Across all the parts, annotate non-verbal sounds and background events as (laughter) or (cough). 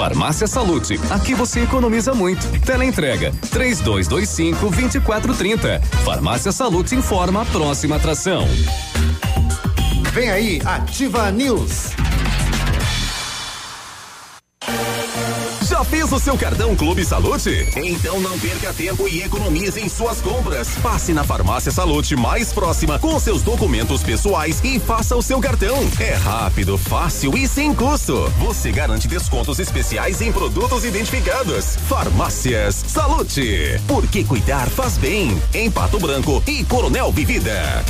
Farmácia Salute, aqui você economiza muito. Teleentrega 3225 2430. Farmácia Salute informa a próxima atração. Vem aí, Ativa News. O seu cartão Clube Salute? Então não perca tempo e economize em suas compras. Passe na Farmácia Salute mais próxima com seus documentos pessoais e faça o seu cartão. É rápido, fácil e sem custo. Você garante descontos especiais em produtos identificados. Farmácias Salute. Porque cuidar faz bem. Em Pato Branco e Coronel Vivida.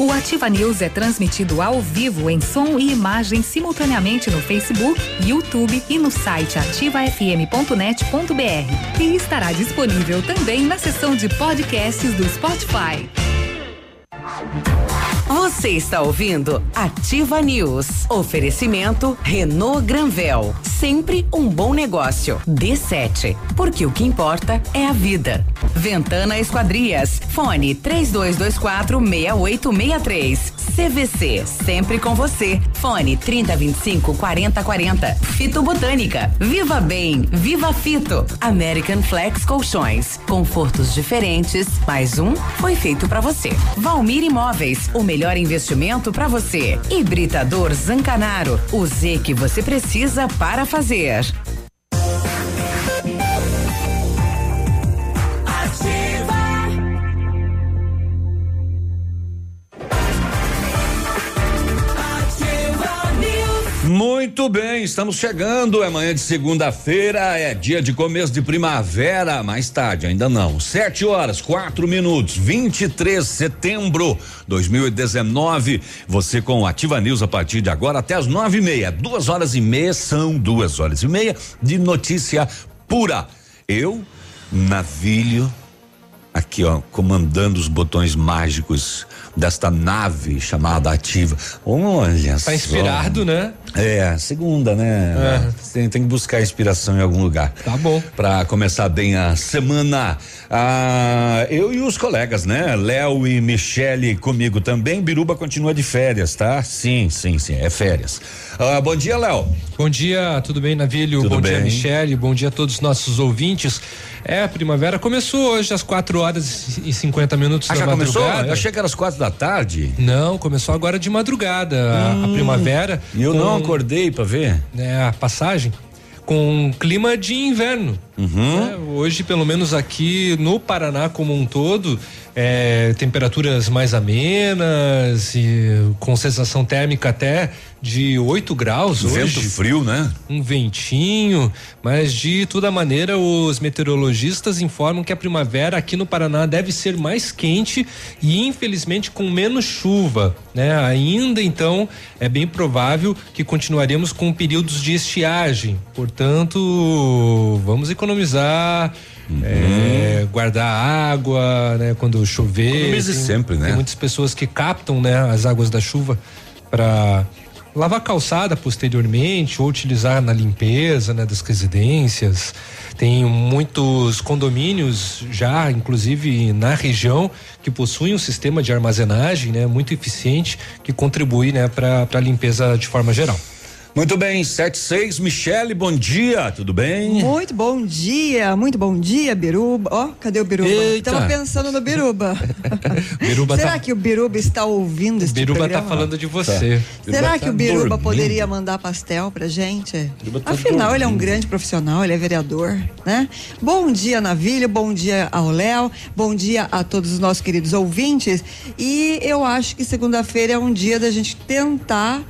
O Ativa News é transmitido ao vivo em som e imagem simultaneamente no Facebook, YouTube e no site ativafm.net.br. E estará disponível também na seção de podcasts do Spotify. Você está ouvindo Ativa News. Oferecimento Renault Granvel. Sempre um bom negócio. D7. Porque o que importa é a vida. Ventana Esquadrias. Fone 3224 6863. CVC. Sempre com você. Fone 3025 4040. Fito Botânica. Viva Bem. Viva Fito. American Flex Colchões. Confortos diferentes. Mais um foi feito para você. Valmir Imóveis. O melhor investimento para você. Hibridador Zancanaro. O Z que você precisa para fazer. Muito bem, estamos chegando. É manhã de segunda-feira, é dia de começo de primavera. Mais tarde, ainda não. Sete horas, quatro minutos, 23 de setembro 2019. Você com Ativa News a partir de agora até as nove e meia. Duas horas e meia são duas horas e meia de notícia pura. Eu, navilho, aqui ó, comandando os botões mágicos desta nave chamada ativa. Olha Tá inspirado, né? É, segunda, né? É. Tem, tem que buscar inspiração em algum lugar. Tá bom. Pra começar bem a semana. Ah, eu e os colegas, né? Léo e Michele comigo também. Biruba continua de férias, tá? Sim, sim, sim, é férias. Ah, bom dia, Léo. Bom dia, tudo bem, Navilho? Tudo bom dia, bem. Michele. Bom dia a todos os nossos ouvintes. É, a primavera começou hoje às 4 horas e 50 minutos Ah, da já começou? madrugada. Eu achei que era às quatro da tarde. Não, começou agora de madrugada a- a, primavera. E eu com, não acordei pra ver. né, a passagem com um clima de inverno. Uhum. né? Hoje, pelo menos aqui no Paraná como um todo, é, temperaturas mais amenas e com sensação térmica até de 8 graus Vento hoje. frio, né? um ventinho, mas de toda maneira os meteorologistas informam que a primavera aqui no Paraná deve ser mais quente e infelizmente com menos chuva, né? Ainda então é bem provável que continuaremos com períodos de estiagem, portanto vamos economizar. É, guardar água, né? Quando chover. Economize Tem- sempre, né? Tem muitas pessoas que captam, né? As águas da chuva para lavar calçada posteriormente ou utilizar na limpeza né, das residências. Tem muitos condomínios já, inclusive na região, que possuem um sistema de armazenagem né, muito eficiente que contribui né, para a limpeza de forma geral. Muito bem, sete seis, Michele, bom dia, tudo bem? Muito bom dia, muito bom dia, Biruba. Ó, cadê o Biruba? Eita. Tava pensando no Biruba. (laughs) Biruba Será tá, que o Biruba está ouvindo esse Biruba tá programa? falando de você. Será que o Biruba dormindo. poderia mandar pastel pra gente? Tá Afinal, ele é um dormindo. grande profissional, ele é vereador, né? Bom dia, Navilho, bom dia ao Léo, bom dia a todos os nossos queridos ouvintes. E eu acho que segunda-feira é um dia da gente tentar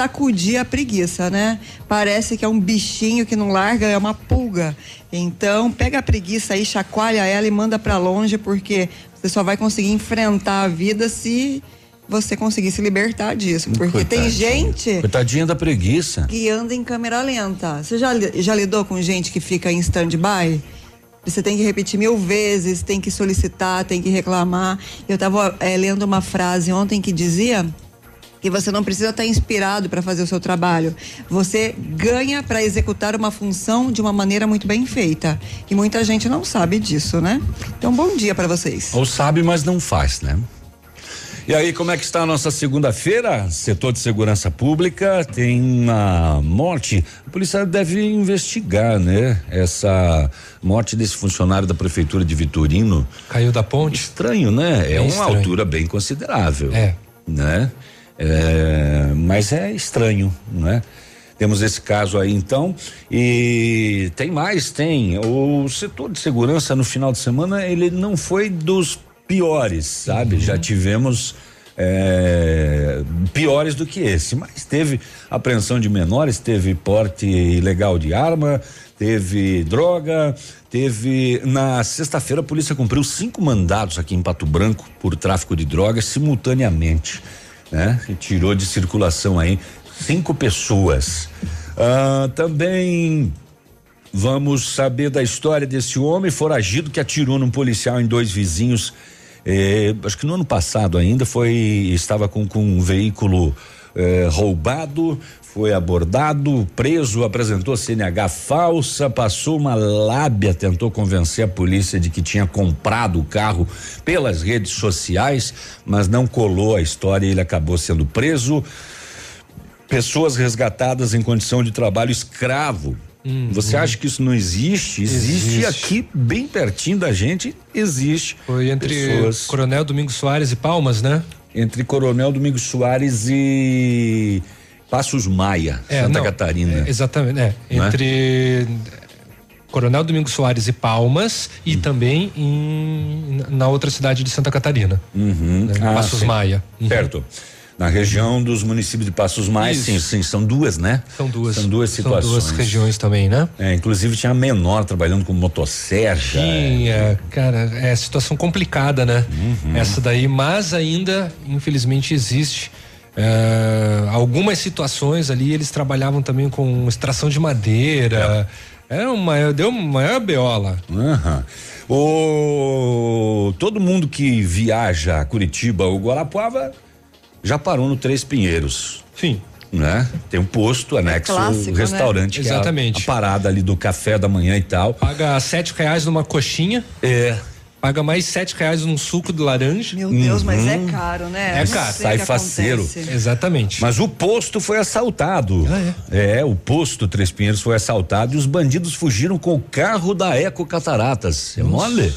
sacudir a preguiça, né? Parece que é um bichinho que não larga, é uma pulga. Então, pega a preguiça aí, chacoalha ela e manda pra longe, porque você só vai conseguir enfrentar a vida se você conseguir se libertar disso. Porque tem Coitadinha. gente Coitadinha da preguiça. que anda em câmera lenta. Você já, já lidou com gente que fica em stand-by? Você tem que repetir mil vezes, tem que solicitar, tem que reclamar. Eu estava lendo uma frase ontem que dizia que você não precisa estar inspirado para fazer o seu trabalho. Você ganha para executar uma função de uma maneira muito bem feita. E muita gente não sabe disso, né? Então, bom dia para vocês. Ou sabe, mas não faz, né? E aí, como é que está a nossa segunda-feira? Setor de segurança pública tem uma morte. A polícia deve investigar, né? Essa morte desse funcionário da prefeitura de Vitorino. Caiu da ponte? Estranho, né? É, É uma estranho. altura bem considerável. É. Né? É, mas é estranho, né? Temos esse caso aí então e tem mais, tem. O setor de segurança no final de semana ele não foi dos piores, sabe? Já tivemos é, piores do que esse, mas teve apreensão de menores, teve porte ilegal de arma, teve droga, teve na sexta-feira a polícia cumpriu cinco mandados aqui em Pato Branco por tráfico de drogas simultaneamente, né? Tirou de circulação aí cinco pessoas. Ah, também Vamos saber da história desse homem foragido que atirou num policial em dois vizinhos. eh, acho que no ano passado ainda foi estava com, com um veículo eh, roubado, foi abordado, preso, apresentou CNH falsa, passou uma lábia, tentou convencer a polícia de que tinha comprado o carro pelas redes sociais, mas não colou a história e ele acabou sendo preso. Pessoas resgatadas em condição de trabalho escravo. Você acha que isso não existe? existe? Existe. aqui, bem pertinho da gente, existe. Foi entre pessoas Coronel Domingos Soares e Palmas, né? Entre Coronel Domingos Soares e Passos Maia, Santa não, Catarina. é, exatamente, é. É? Entre Coronel Domingos Soares e Palmas e Hum. também em, na outra cidade de Santa Catarina. Uhum. né? Ah, Passos sim. Maia. Uhum. Certo. Na região dos municípios de Passos Maia, Isso. sim, sim, são duas, né? São duas. São duas situações. São duas regiões também, né? É, inclusive tinha menor trabalhando com motosserra. Tinha, cara, é situação complicada, né? Uhum. Essa daí, mas ainda, infelizmente, existe. é, algumas situações ali, eles trabalhavam também com extração de madeira. É. uma, deu uma maior beola. Aham. O todo mundo que viaja a Curitiba ou Guarapuava já parou no Três Pinheiros, Sim. né? Tem um posto anexo, clássico, o né? restaurante, que é a- Exatamente. a, parada ali do café da manhã e tal. Paga sete reais numa coxinha, É, paga mais sete reais num suco de laranja. Meu Deus, mas é caro, né? É caro. Sai faceiro. acontece. Exatamente. mas o posto foi assaltado. Ah, é? o posto Três Pinheiros foi assaltado e os bandidos fugiram com o carro da Eco Cataratas. É mole?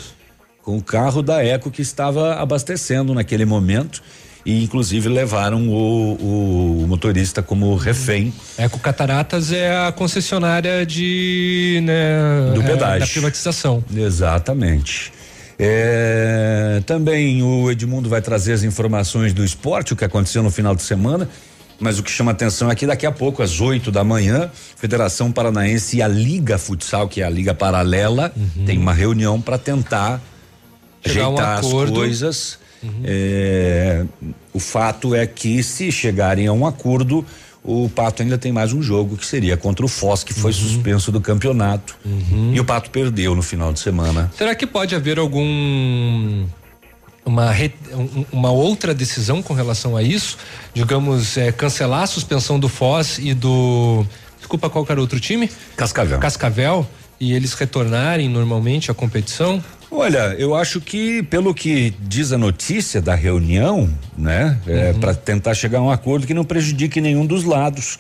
Com o carro da Eco que estava abastecendo naquele momento. E inclusive levaram o, o motorista como refém. Eco Cataratas é a concessionária de né, Do é, pedágio. da privatização. Exatamente. É, também o Edmundo vai trazer as informações do esporte, o que aconteceu no final de semana. Mas o que chama atenção é que daqui a pouco, às 8 da manhã, Federação Paranaense e a Liga Futsal, que é a Liga Paralela, tem uma reunião para tentar Uhum. Chegar a um ajeitar as acordo. Uhum. É, o fato é que, se chegarem a um acordo, o Pato ainda tem mais um jogo que seria contra o Foz, que foi Uhum. suspenso do campeonato. E o Pato perdeu no final de semana. Será que pode haver algum uma, um- uma outra decisão com relação a isso? Digamos, é, cancelar a suspensão do Foz e do. Desculpa, qual era o outro time? Cascavel. Cascavel. E eles retornarem normalmente à competição? Olha, eu acho que pelo que diz a notícia da reunião, né, é, para tentar chegar a um acordo que não prejudique nenhum dos lados.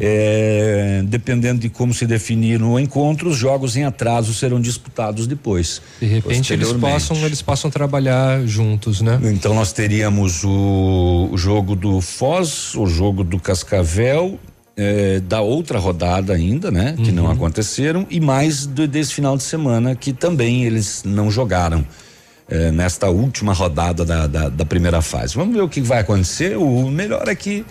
É, dependendo de como se definir o encontro, os jogos em atraso serão disputados depois. De repente eles possam, eles possam trabalhar juntos, né? Então nós teríamos o, o jogo do Foz, o jogo do Cascavel, eh, da outra rodada ainda, né? Que não aconteceram, e mais do, desse final de semana que também eles não jogaram. eh, nesta última rodada da, da, da primeira fase. Vamos ver o que vai acontecer. O melhor é que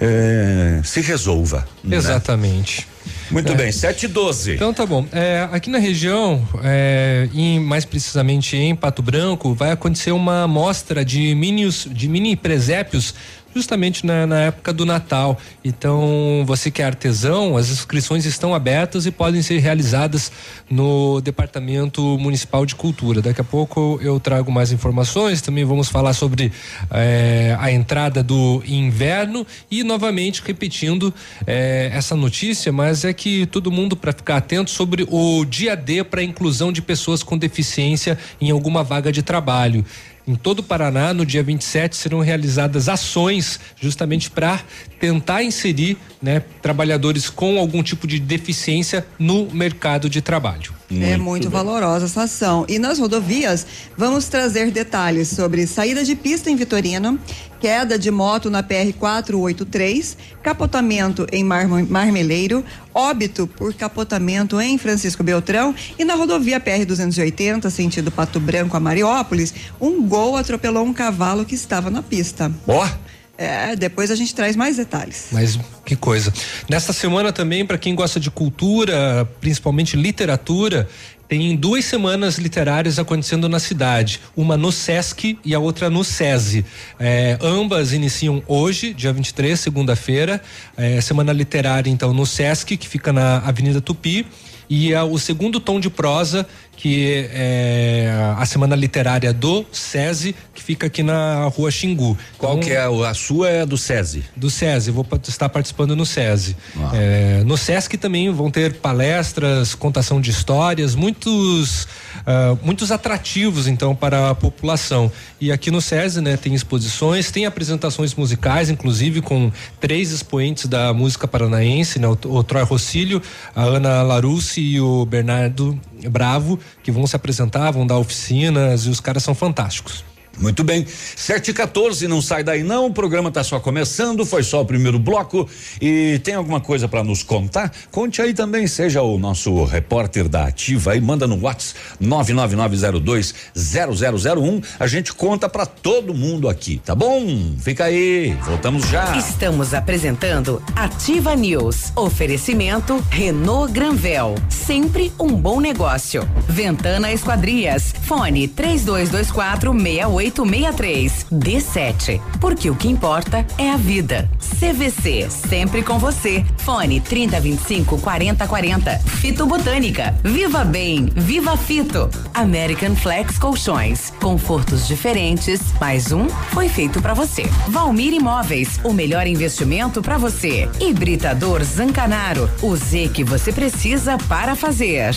eh, se resolva. né? Exatamente. Muito bem, 7 e 12. Então tá bom. É, aqui na região, é, em, mais precisamente em Pato Branco, vai acontecer uma mostra de mini, de mini presépios justamente na, na época do Natal. Então, você que é artesão, as inscrições estão abertas e podem ser realizadas no Departamento Municipal de Cultura. Daqui a pouco eu trago mais informações. Também vamos falar sobre é, a entrada do inverno e novamente repetindo é, essa notícia, mas é que todo mundo para ficar atento sobre o dia D para inclusão de pessoas com deficiência em alguma vaga de trabalho. Em todo o Paraná, no dia 27, serão realizadas ações justamente para tentar inserir né, trabalhadores com algum tipo de deficiência no mercado de trabalho. Muito é muito bem. valorosa essa ação. E nas rodovias, vamos trazer detalhes sobre saída de pista em Vitorino, queda de moto na PR 483, capotamento em Mar Marmeleiro, óbito por capotamento em Francisco Beltrão e na rodovia PR 280, sentido Pato Branco a Mariópolis, um gol atropelou um cavalo que estava na pista. Ó. Oh. É, depois a gente traz mais detalhes. Mas que coisa. Nesta semana também, para quem gosta de cultura, principalmente literatura, tem duas semanas literárias acontecendo na cidade, uma no SESC e a outra no SESI. É, ambas iniciam hoje, dia 23, segunda-feira. É, semana literária, então, no SESC, que fica na Avenida Tupi. E a, o segundo tom de prosa que é a Semana Literária do SESI, que fica aqui na rua Xingu. Qual então, que é a, a, sua é do SESI? Do SESI, vou estar participando no SESI. Ah. É, no SESC também vão ter palestras, contação de histórias, muitos uh, muitos atrativos então para a população. E aqui no SESI, né, tem exposições, tem apresentações musicais, inclusive com três expoentes da música paranaense, né, o, o Troy Rossílio, a Ana Larusse e o Bernardo Bravo, que vão se apresentar, vão dar oficinas e os caras são fantásticos. Muito bem, 7 e 14 não sai daí não, o programa está só começando, foi só o primeiro bloco e tem alguma coisa para nos contar? Conte aí também, seja o nosso repórter da Ativa e manda no WhatsApp 999020001, a gente conta para todo mundo aqui, tá bom? Fica aí, voltamos já. Estamos apresentando Ativa News. Oferecimento Renault Granvel, sempre um bom negócio. Ventana Esquadrias, fone 3224 68 3863. D7. Porque o que importa é a vida. CVC, sempre com você. Fone 3025 4040. Fito Botânica. Viva Bem, Viva Fito. American Flex Colchões. Confortos diferentes. Mais um foi feito para você. Valmir Imóveis, o melhor investimento para você. Hibridador Zancanaro. O Z que você precisa para fazer.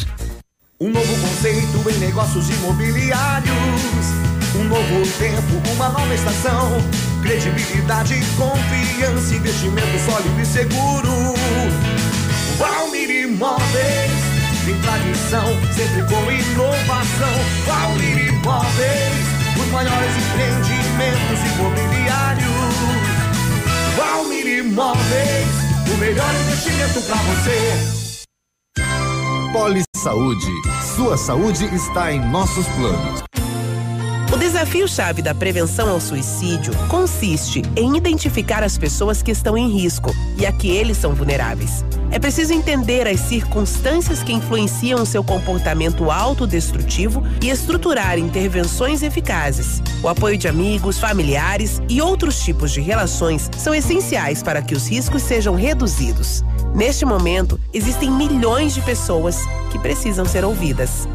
Um novo conceito em negócios imobiliários um novo tempo, uma nova estação. Credibilidade, confiança, investimento sólido e seguro. Valmir Imóveis, tem tradição, sempre com inovação. Valmir Imóveis, os maiores empreendimentos imobiliários. Valmir Imóveis, o melhor investimento para você. Poli Saúde, sua saúde está em nossos planos. O desafio-chave da prevenção ao suicídio consiste em identificar as pessoas que estão em risco e a que eles são vulneráveis. É preciso entender as circunstâncias que influenciam seu comportamento autodestrutivo e estruturar intervenções eficazes. O apoio de amigos, familiares e outros tipos de relações são essenciais para que os riscos sejam reduzidos. Neste momento, existem milhões de pessoas que precisam ser ouvidas.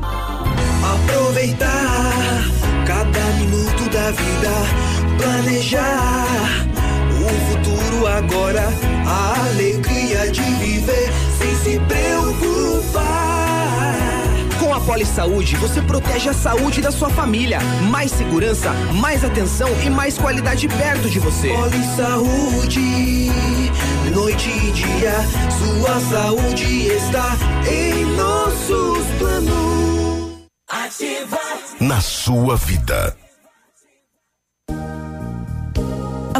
Aproveitar vida, planejar o futuro agora, a alegria de viver sem se preocupar. Com a Poli Saúde, você protege a saúde da sua família. Mais segurança, mais atenção e mais qualidade perto de você. Poli Saúde, noite e dia, sua saúde está em nossos planos. Ativa na sua vida.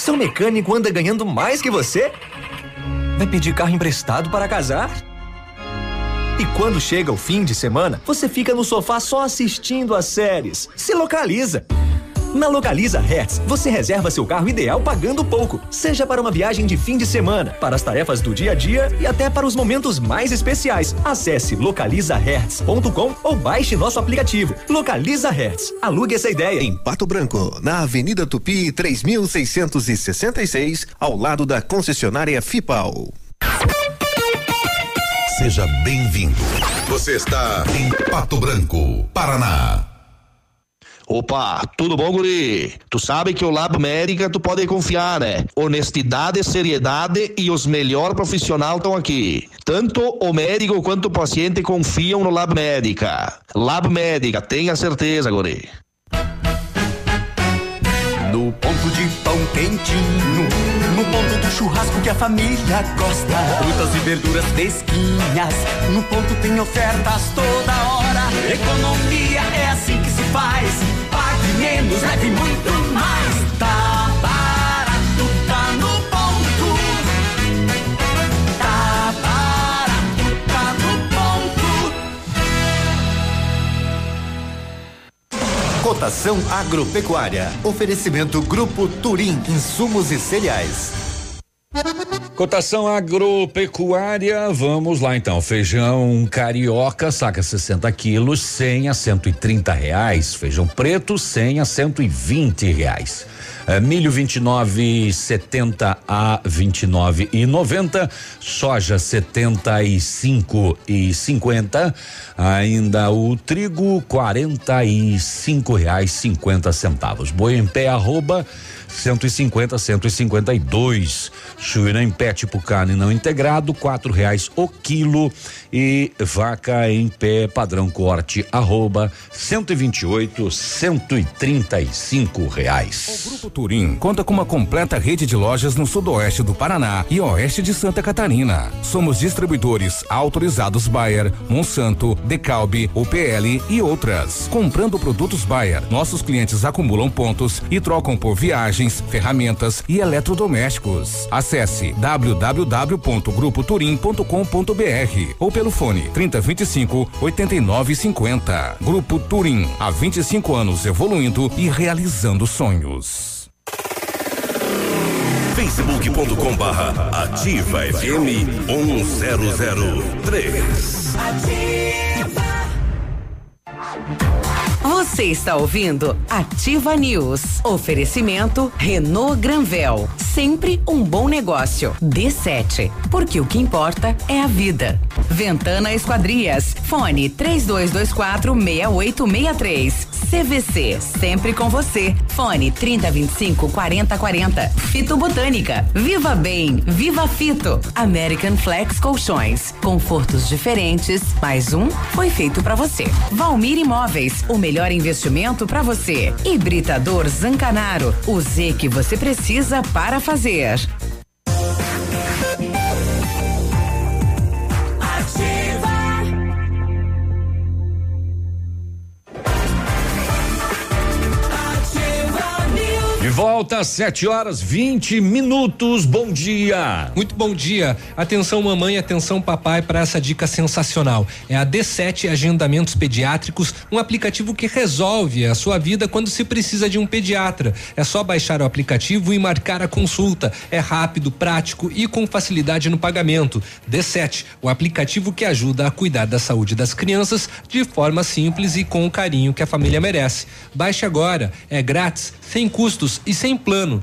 Seu mecânico anda ganhando mais que você? Vai pedir carro emprestado para casar? E quando chega o fim de semana, você fica no sofá só assistindo as séries. Se localiza! Na Localiza Hertz, você reserva seu carro ideal pagando pouco, seja para uma viagem de fim de semana, para as tarefas do dia a dia e até para os momentos mais especiais. Acesse localizahertz.com ou baixe nosso aplicativo. Localiza Hertz. Alugue essa ideia. Em Pato Branco, na Avenida Tupi, 3666, ao lado da concessionária FIPAL. Seja bem-vindo. Você está em Pato Branco, Paraná. Opa, tudo bom, guri? Tu sabe que o Lab Médica tu pode confiar, né? Honestidade, seriedade e os melhores profissionais estão aqui. Tanto o médico quanto o paciente confiam no Lab Médica. Lab Médica, tenha certeza, guri. No ponto de pão quentinho, no ponto do churrasco que a família gosta. Frutas e verduras fresquinhas, no ponto tem ofertas toda hora. Economia é assim que se faz. Menos, leve muito mais. Tá barato, tá no ponto. Tá barato, tá no ponto. Cotação agropecuária. Oferecimento Grupo Turim, insumos e cereais. Cotação agropecuária, vamos lá então. Feijão carioca, saca 60 quilos, 100 a 130 reais. Feijão preto, 100 a 120 reais. É, milho 29,70 a 29 e 90, soja 75 e 50, ainda o trigo 45 reais 50 centavos. Boi em pé arroba 150 152. Suína em pé tipo carne não integrado, quatro reais o quilo e vaca em pé padrão corte arroba 128 135 reais. O Grupo Turim conta com uma completa rede de lojas no sudoeste do Paraná e oeste de Santa Catarina. Somos distribuidores autorizados Bayer, Monsanto, Decalbe, UPL e outras. Comprando produtos Bayer, nossos clientes acumulam pontos e trocam por viagens, ferramentas e eletrodomésticos. Acesse www.grupoturim.com.br ou pelo fone 3025 8950. Grupo Turim, há 25 anos evoluindo e realizando sonhos. facebook.com barra ativa FM 1003. Você está ouvindo Ativa News. Oferecimento Renault Granvel. Sempre um bom negócio. D7. Porque o que importa é a vida. Ventana Esquadrias. Fone 3224 6863. CVC. Sempre com você. Fone 3025 4040. Fito Botânica. Viva Bem. Viva Fito. American Flex Colchões. Confortos diferentes. Mais um foi feito para você. Valmir Imóveis. O melhor investimento para você. Hibridador Zancanaro. O Z que você precisa para fazer. Volta às 7 horas 20 minutos. Bom dia. Muito bom dia. Atenção, mamãe, atenção, papai, para essa dica sensacional. É a D7 Agendamentos Pediátricos, um aplicativo que resolve a sua vida quando se precisa de um pediatra. É só baixar o aplicativo e marcar a consulta. É rápido, prático e com facilidade no pagamento. D7, o aplicativo que ajuda a cuidar da saúde das crianças de forma simples e com o carinho que a família merece. Baixe agora, é grátis, sem custos e sem plano.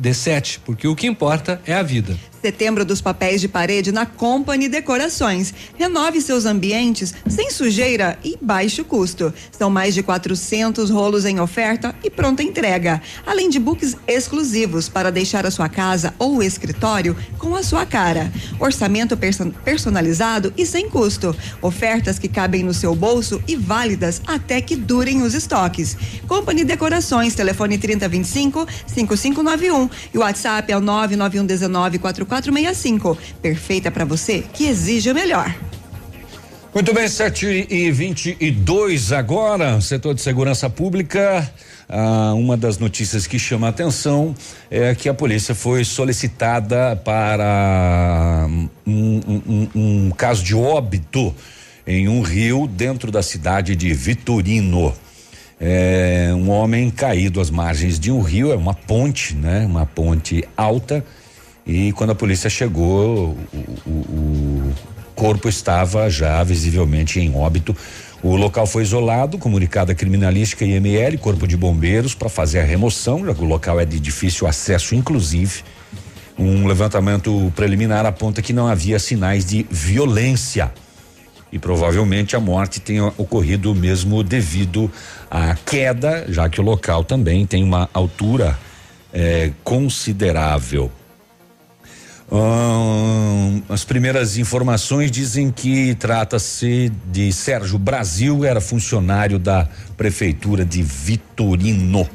D7, porque o que importa é a vida. Setembro dos papéis de parede na Company Decorações. Renove seus ambientes sem sujeira e baixo custo. São mais de 400 rolos em oferta e pronta entrega. Além de books exclusivos para deixar a sua casa ou escritório com a sua cara. Orçamento perso personalizado e sem custo. Ofertas que cabem no seu bolso e válidas até que durem os estoques. Company Decorações, telefone 3025 5591 e o WhatsApp é o 99119 4465. Perfeita para você que exige o melhor. Muito bem, 7 e 22 agora, setor de segurança pública. Ah, uma das notícias que chama a atenção é que a polícia foi solicitada para um, um, um, um caso de óbito em um rio dentro da cidade de Vitorino. É, um homem caído às margens de um rio, é uma ponte, né? Uma ponte alta. E quando a polícia chegou, o, o, o corpo estava já visivelmente em óbito. O local foi isolado, comunicado a criminalística e ML, corpo de bombeiros, para fazer a remoção, já que o local é de difícil acesso, inclusive. Um levantamento preliminar aponta que não havia sinais de violência. E provavelmente a morte tenha ocorrido mesmo devido à queda, já que o local também tem uma altura eh, considerável. Hum, as primeiras informações dizem que trata-se de Sérgio Brasil, era funcionário da prefeitura de Vitorino.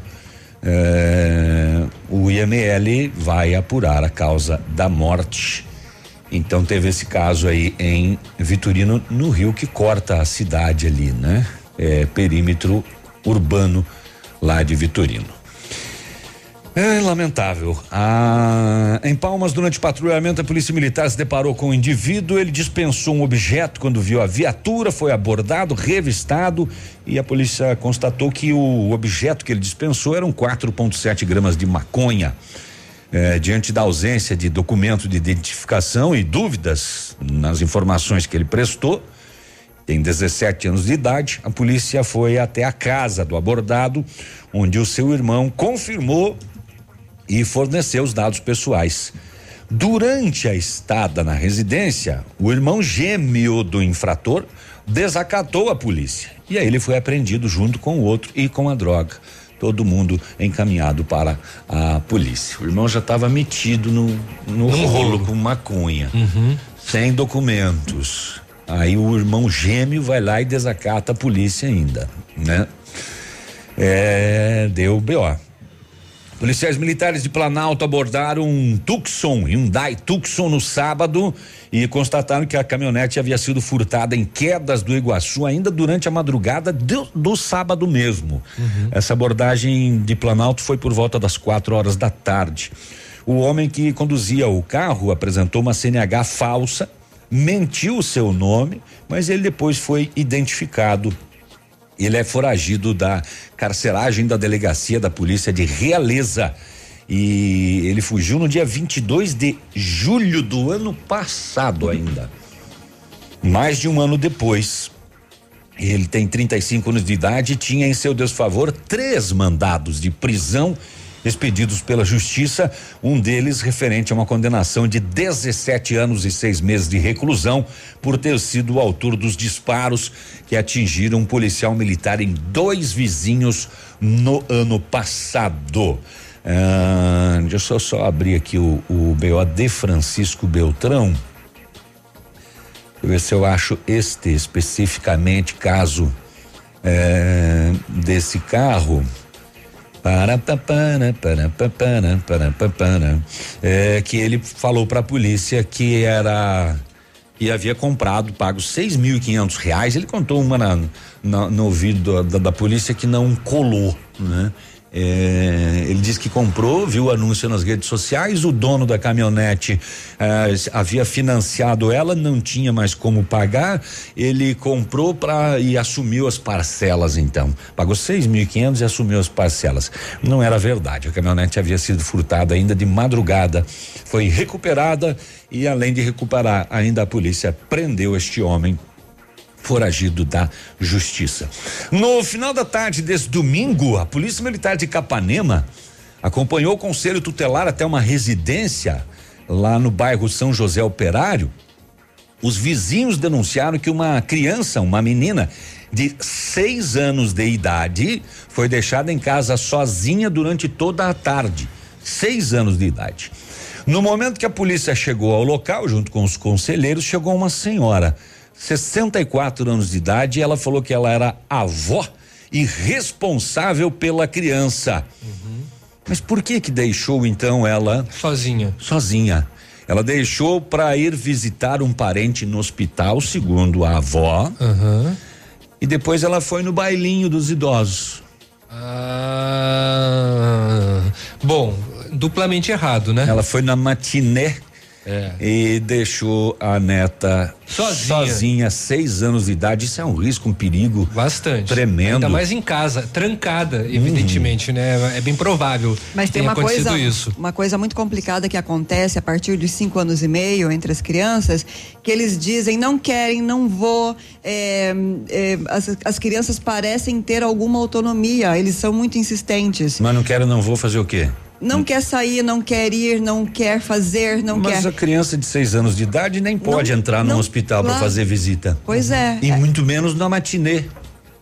É, o IML vai apurar a causa da morte. Então teve esse caso aí em Vitorino, no rio que corta a cidade ali, né? É, perímetro urbano lá de Vitorino. É lamentável. Ah, em Palmas, durante patrulhamento, a polícia militar se deparou com um indivíduo. Ele dispensou um objeto quando viu a viatura, foi abordado, revistado e a polícia constatou que o objeto que ele dispensou eram 4,7 gramas de maconha. É, diante da ausência de documento de identificação e dúvidas nas informações que ele prestou, tem 17 anos de idade. A polícia foi até a casa do abordado, onde o seu irmão confirmou e forneceu os dados pessoais. Durante a estada na residência, o irmão gêmeo do infrator desacatou a polícia. E aí ele foi apreendido junto com o outro e com a droga. Todo mundo encaminhado para a polícia. O irmão já estava metido no, no rolo, rolo com maconha, Uhum. sem documentos. Aí o irmão gêmeo vai lá e desacata a polícia ainda, né? É, deu BO. Policiais militares de Planalto abordaram um Tucson, Hyundai Tucson no sábado e constataram que a caminhonete havia sido furtada em quedas do Iguaçu ainda durante a madrugada do, do sábado mesmo. Essa abordagem de Planalto foi por volta das quatro horas da tarde. O homem que conduzia o carro apresentou uma CNH falsa, mentiu o seu nome, mas ele depois foi identificado ele é foragido da carceragem da delegacia da polícia de Realeza. E ele fugiu no dia 22 de julho do ano passado ainda. Mais de um ano depois. Ele tem 35 anos de idade e tinha em seu desfavor três mandados de prisão expedidos pela justiça, um deles referente a uma condenação de 17 anos e seis meses de reclusão por ter sido o autor dos disparos que atingiram um policial militar em dois vizinhos no ano passado. Ah, deixa eu só, abrir aqui o, o BO de Francisco Beltrão. Deixa eu ver se eu acho este especificamente caso eh, desse carro. É, que ele falou para a polícia que era e havia comprado, pago seis mil e quinhentos reais. Ele contou uma na, na- no ouvido da, da polícia que não colou, né? É, ele disse que comprou, viu o anúncio nas redes sociais, o dono da caminhonete eh, havia financiado ela, não tinha mais como pagar, ele comprou para e assumiu as parcelas então. Pagou seis mil e quinhentos e assumiu as parcelas. Não era verdade, a caminhonete havia sido furtada ainda de madrugada, foi recuperada e além de recuperar, ainda a polícia prendeu este homem foragido da justiça. No final da tarde desse domingo, a Polícia Militar de Capanema acompanhou o conselho tutelar até uma residência lá no bairro São José Operário. Os vizinhos denunciaram que uma criança, uma menina de seis anos de idade, foi deixada em casa sozinha durante toda a tarde. Seis anos de idade. No momento que a polícia chegou ao local, junto com os conselheiros, chegou uma senhora, 64 anos de idade, e ela falou que ela era avó e responsável pela criança. Mas por que que deixou então ela sozinha? Sozinha. Ela deixou para ir visitar um parente no hospital, segundo a avó. E depois ela foi no bailinho dos idosos. Ah, bom, duplamente errado, né? Ela foi na matiné É. E deixou a neta sozinha. sozinha, seis anos de idade. Isso é um risco, um perigo. Bastante. Tremendo. Ainda mais em casa, trancada, evidentemente, uhum. né? É bem provável. Mas tem uma coisa, isso. uma coisa muito complicada que acontece a partir dos cinco anos e meio entre as crianças, que eles dizem não querem, não vou. É, é, as, as crianças parecem ter alguma autonomia, eles são muito insistentes. Mas não quero, não vou fazer o quê? Não quer sair, não quer ir, não quer fazer, não Mas quer. Mas a criança de seis anos de idade nem pode não, entrar não, no hospital claro. para fazer visita. Pois é. E é. muito menos na matinê.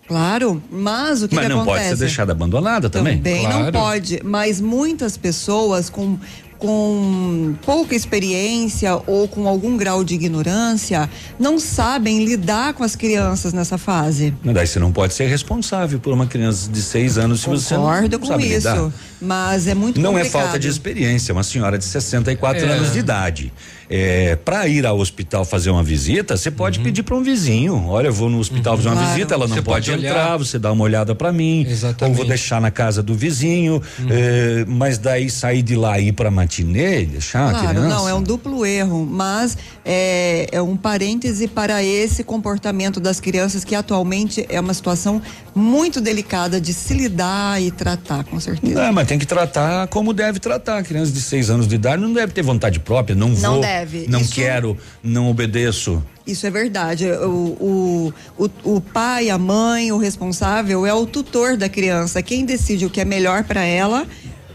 Claro, mas o que, mas que não acontece? pode ser deixada abandonada também. Também claro. não pode, mas muitas pessoas com com pouca experiência ou com algum grau de ignorância não sabem lidar com as crianças nessa fase. Mas daí você não pode ser responsável por uma criança de seis anos se Concordo você não com sabe isso, lidar. mas é muito não complicado. é falta de experiência, uma senhora de 64 é. anos de idade. É, para ir ao hospital fazer uma visita, você pode uhum. pedir para um vizinho. Olha, eu vou no hospital uhum. fazer uma claro. visita, ela não você pode, pode entrar, você dá uma olhada para mim. Exatamente. Ou vou deixar na casa do vizinho. Uhum. É, mas daí sair de lá e ir para matinê, deixar claro, a criança. Não, é um duplo erro, mas é, é um parêntese para esse comportamento das crianças que atualmente é uma situação muito delicada de se lidar e tratar, com certeza. Não, mas tem que tratar como deve tratar. A criança de seis anos de idade não deve ter vontade própria, não, não vou. Deve. Não Isso... quero, não obedeço. Isso é verdade. O, o, o, o, pai, a mãe, o responsável é o tutor da criança. Quem decide o que é melhor para ela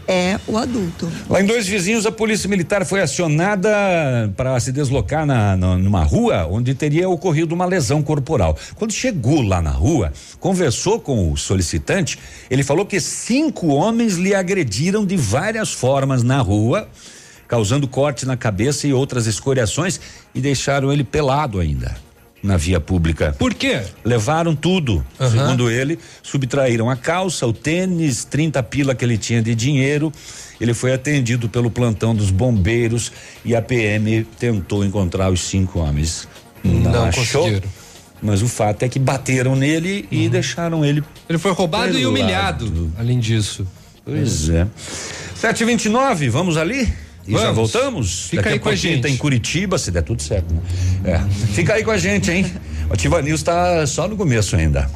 é o adulto. Lá em dois vizinhos, a polícia militar foi acionada para se deslocar na, na, numa rua onde teria ocorrido uma lesão corporal. Quando chegou lá na rua, conversou com o solicitante, ele falou que cinco homens lhe agrediram de várias formas na rua causando corte na cabeça e outras escoriações e deixaram ele pelado ainda na via pública. Por quê? Levaram tudo. Uhum. Segundo ele, subtraíram a calça, o tênis, 30 pila que ele tinha de dinheiro. Ele foi atendido pelo plantão dos bombeiros e a PM tentou encontrar os cinco homens. Não, Não achou. Conseguiram. Mas o fato é que bateram nele e uhum. deixaram ele. Ele foi roubado e humilhado, além disso. Pois é. 729, vamos ali? E Vamos. já voltamos? Fica Daqui aí a com a gente. Tá em Curitiba, se der tudo certo, né? É. Fica aí com a gente, hein? O Ativa News tá só no começo ainda.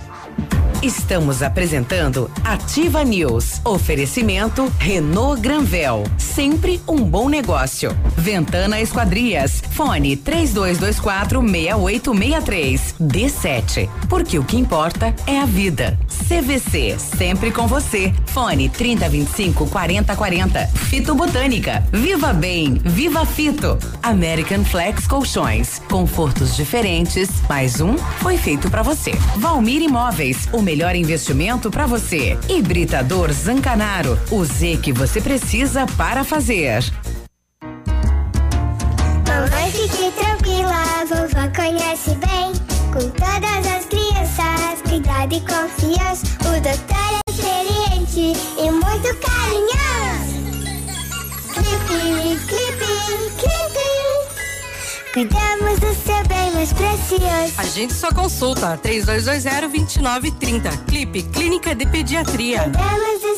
Estamos apresentando Ativa News. Oferecimento Renault Granvel. Sempre um bom negócio. Ventana Esquadrias. Fone 3224 6863. D7. Porque o que importa é a vida. CVC. Sempre com você. Fone 3025 4040. Fito Botânica. Viva Bem. Viva Fito. American Flex Colchões. Confortos diferentes. Mais um foi feito para você. Valmir Imóveis. O melhor investimento para você. Hibridador Zancanaro, o Z que você precisa para fazer. Mamãe, fique tranquila, vovó conhece bem. Com todas as crianças, cuidado e confiança. O doutor é mais precioso. Agende sua consulta. 3220-2930. Clipe Clínica de Pediatria.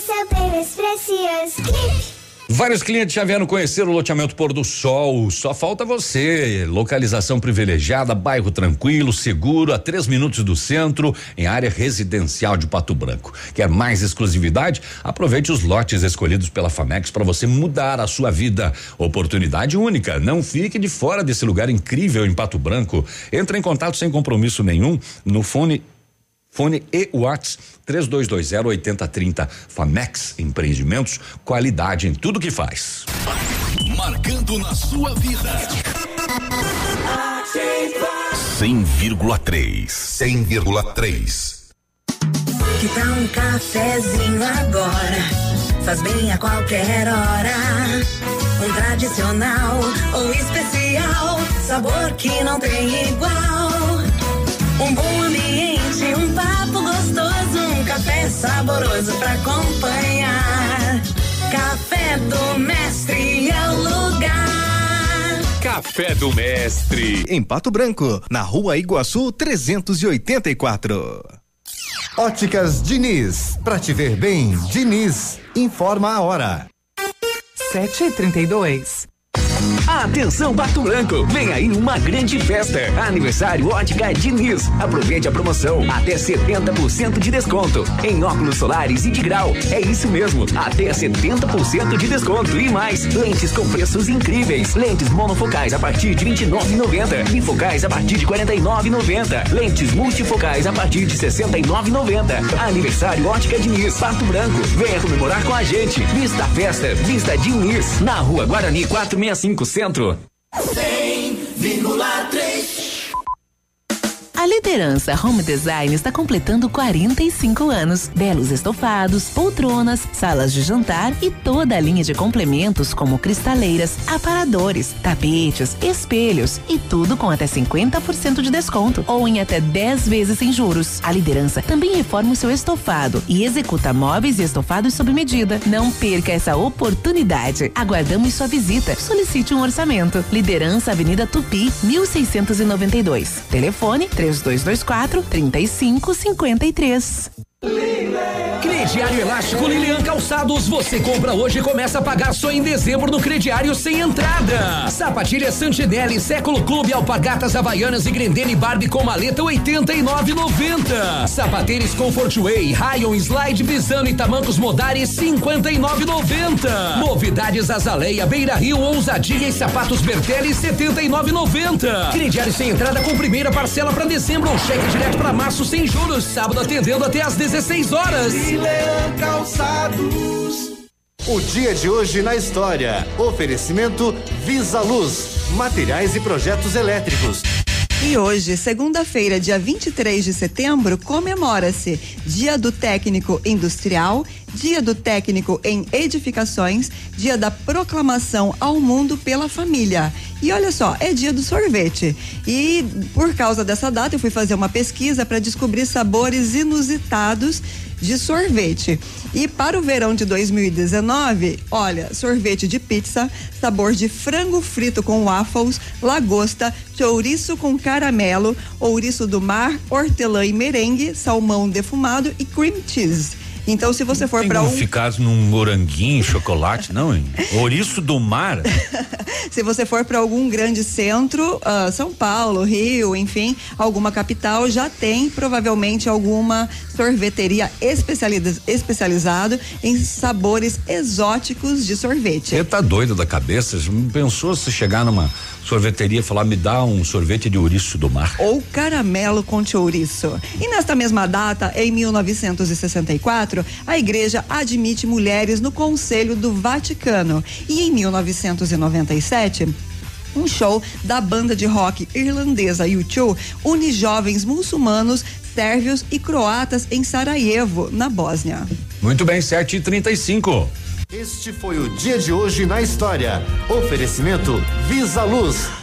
Seu bem mais precioso. Clipe. Vários clientes já vieram conhecer o loteamento Pôr do Sol. Só falta você. Localização privilegiada, bairro tranquilo, seguro, a três minutos do centro, em área residencial de Pato Branco. Quer mais exclusividade? Aproveite os lotes escolhidos pela Famex para você mudar a sua vida. Oportunidade única. Não fique de fora desse lugar incrível em Pato Branco. Entre em contato sem compromisso nenhum no fone Fone e Whats 3220 8030. Famex Empreendimentos, qualidade em tudo que faz. Marcando na sua vida. 100,3. 100,3. Que tal um cafezinho agora? Faz bem a qualquer hora. Um tradicional ou especial. Sabor que não tem igual. Um bom saboroso pra acompanhar. Café do Mestre é o lugar. Café do Mestre. Em Pato Branco, na rua Iguaçu 384. Óticas Diniz. Pra te ver bem, Diniz. Informa a hora. 7h32. Atenção Pato Branco, vem aí uma grande festa. Aniversário Ótica Diniz. Aproveite a promoção, até 70% de desconto em óculos solares e de grau. É isso mesmo, até 70% de desconto e mais. Lentes com preços incríveis. Lentes monofocais a partir de 29,90. Bifocais a partir de 49,90. Lentes multifocais a partir de 69,90. Aniversário Ótica Diniz, Pato Branco. Venha comemorar com a gente. Vista festa, Vista Diniz, na Rua Guarani 465 Centro. 100,3 A liderança Home Design está completando 45 anos. Belos estofados, poltronas, salas de jantar e toda a linha de complementos como cristaleiras, aparadores, tapetes, espelhos e tudo com até 50% de desconto ou em até 10 vezes sem juros. A liderança também reforma o seu estofado e executa móveis e estofados sob medida. Não perca essa oportunidade. Aguardamos sua visita. Solicite um orçamento. Liderança Avenida Tupi, 1692. Telefone 3224 3553. Crediário Elástico Lilian Calçados, você compra hoje e começa a pagar só em dezembro no crediário sem entrada. Sapatilha Santinelli, Século Clube, Alpagatas Havaianas e Grendene Barbie com maleta 89,90. Sapatênis Comfort Way, Rayon Slide Visano e Tamancos Modari 59,90. Novidades Azaleia, Beira Rio, Ousadia e Sapatos Bertelli 79,90. Crediário sem entrada com primeira parcela para dezembro, cheque direto para março sem juros, sábado atendendo até às 16 horas. Calçados. O dia de hoje na história. Oferecimento Visa Luz, materiais e projetos elétricos. E hoje, segunda-feira, dia 23 de setembro, comemora-se Dia do Técnico Industrial, Dia do Técnico em Edificações, Dia da Proclamação ao Mundo pela Família. E olha só, é dia do sorvete. E por causa dessa data, eu fui fazer uma pesquisa para descobrir sabores inusitados de sorvete. E para o verão de 2019, olha, sorvete de pizza, sabor de frango frito com waffles, lagosta, chouriço com caramelo, ouriço do mar, hortelã e merengue, salmão defumado e cream cheese. Então, se você for para um ficar num moranguinho, chocolate, não, hein? (laughs) Ouriço do mar. Se você for para algum grande centro, ah, São Paulo, Rio, enfim, alguma capital, já tem provavelmente alguma sorveteria especializa, especializado em sabores exóticos de sorvete. Você tá doido da cabeça? Pensou se chegar numa sorveteria falar, me dá um sorvete de ouriço do mar? Ou caramelo com chouriço. E nesta mesma data, em 1964, a igreja admite mulheres no Conselho do Vaticano. E em 1997, um show da banda de rock irlandesa U2 une jovens muçulmanos, sérvios e croatas em Sarajevo, na Bósnia. Muito bem, 7 e 35 Este foi o dia de hoje na história. Oferecimento Visa Luz.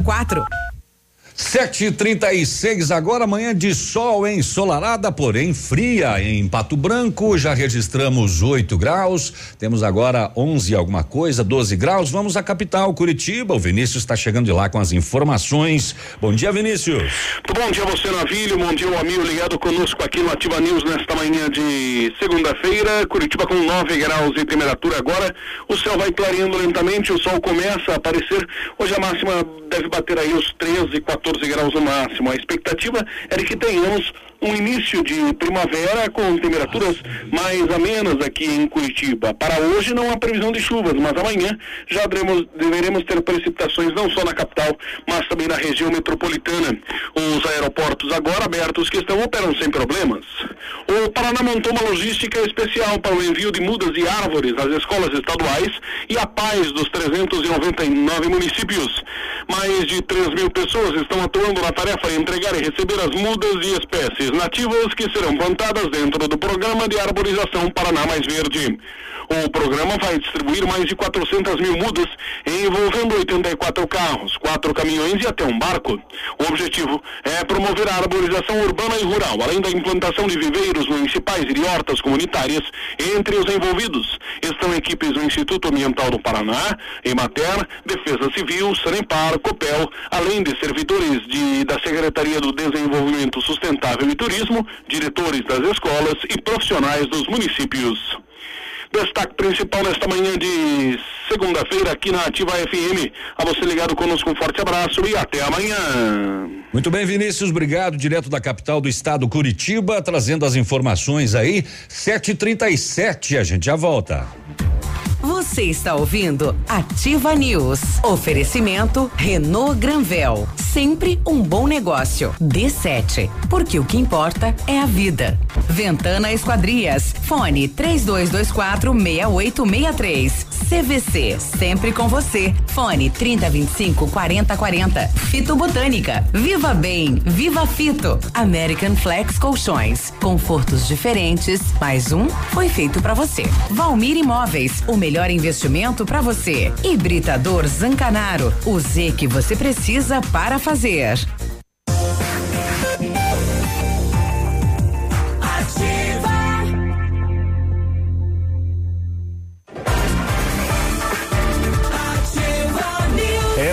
6004. Sete e trinta e seis agora, manhã de sol ensolarada, porém fria em Pato Branco. Já registramos 8 graus. Temos agora 11 alguma coisa, 12 graus. Vamos à capital, Curitiba. O Vinícius está chegando de lá com as informações. Bom dia, Vinícius. Bom dia você, Navilho. Bom dia, o amigo ligado conosco aqui no Ativa News nesta manhã de segunda-feira. Curitiba com 9 graus de temperatura agora. O céu vai clareando lentamente, o sol começa a aparecer. Hoje a máxima deve bater aí os 13, 14 graus no máximo. A expectativa de que tenhamos um início de primavera com temperaturas mais amenas aqui em Curitiba. Para hoje não há previsão de chuvas, mas amanhã já deveremos, deveremos ter precipitações não só na capital, mas também na região metropolitana. Os aeroportos agora abertos que estão operam sem problemas. O Paraná montou uma logística especial para o envio de mudas e árvores às escolas estaduais e a paz dos 399 municípios. Mais de 3 mil pessoas estão atuando na tarefa de entregar e receber as mudas e espécies. Árvores nativas que serão plantadas dentro do programa de arborização Paraná Mais Verde. O programa vai distribuir mais de 400 mil mudas, envolvendo 84 carros, quatro caminhões e até um barco. O objetivo é promover a arborização urbana e rural, além da implantação de viveiros municipais e de hortas comunitárias. Entre os envolvidos estão equipes do Instituto Ambiental do Paraná, Emater, Defesa Civil, Sanepar, Copel, além de servidores de, da Secretaria do Desenvolvimento Sustentável e Turismo, diretores das escolas e profissionais dos municípios. Destaque principal nesta manhã de segunda-feira aqui na Ativa FM. A você ligado conosco, um forte abraço e até amanhã. Muito bem, Vinícius, obrigado. Direto da capital do estado, Curitiba, trazendo as informações aí. 7h37, a gente já volta. Você está ouvindo Ativa News. Oferecimento Renault Granvel. Sempre um bom negócio. D7. Porque o que importa é a vida. Ventana Esquadrias. Fone 3224 6863. CVC. Sempre com você. Fone 3025 4040. Fito Botânica. Viva Bem. Viva Fito. American Flex Colchões. Confortos diferentes. Mais um foi feito para você. Valmir Imóveis. O melhor investimento para você. Hibridador Zancanaro. O Z que você precisa para fazer.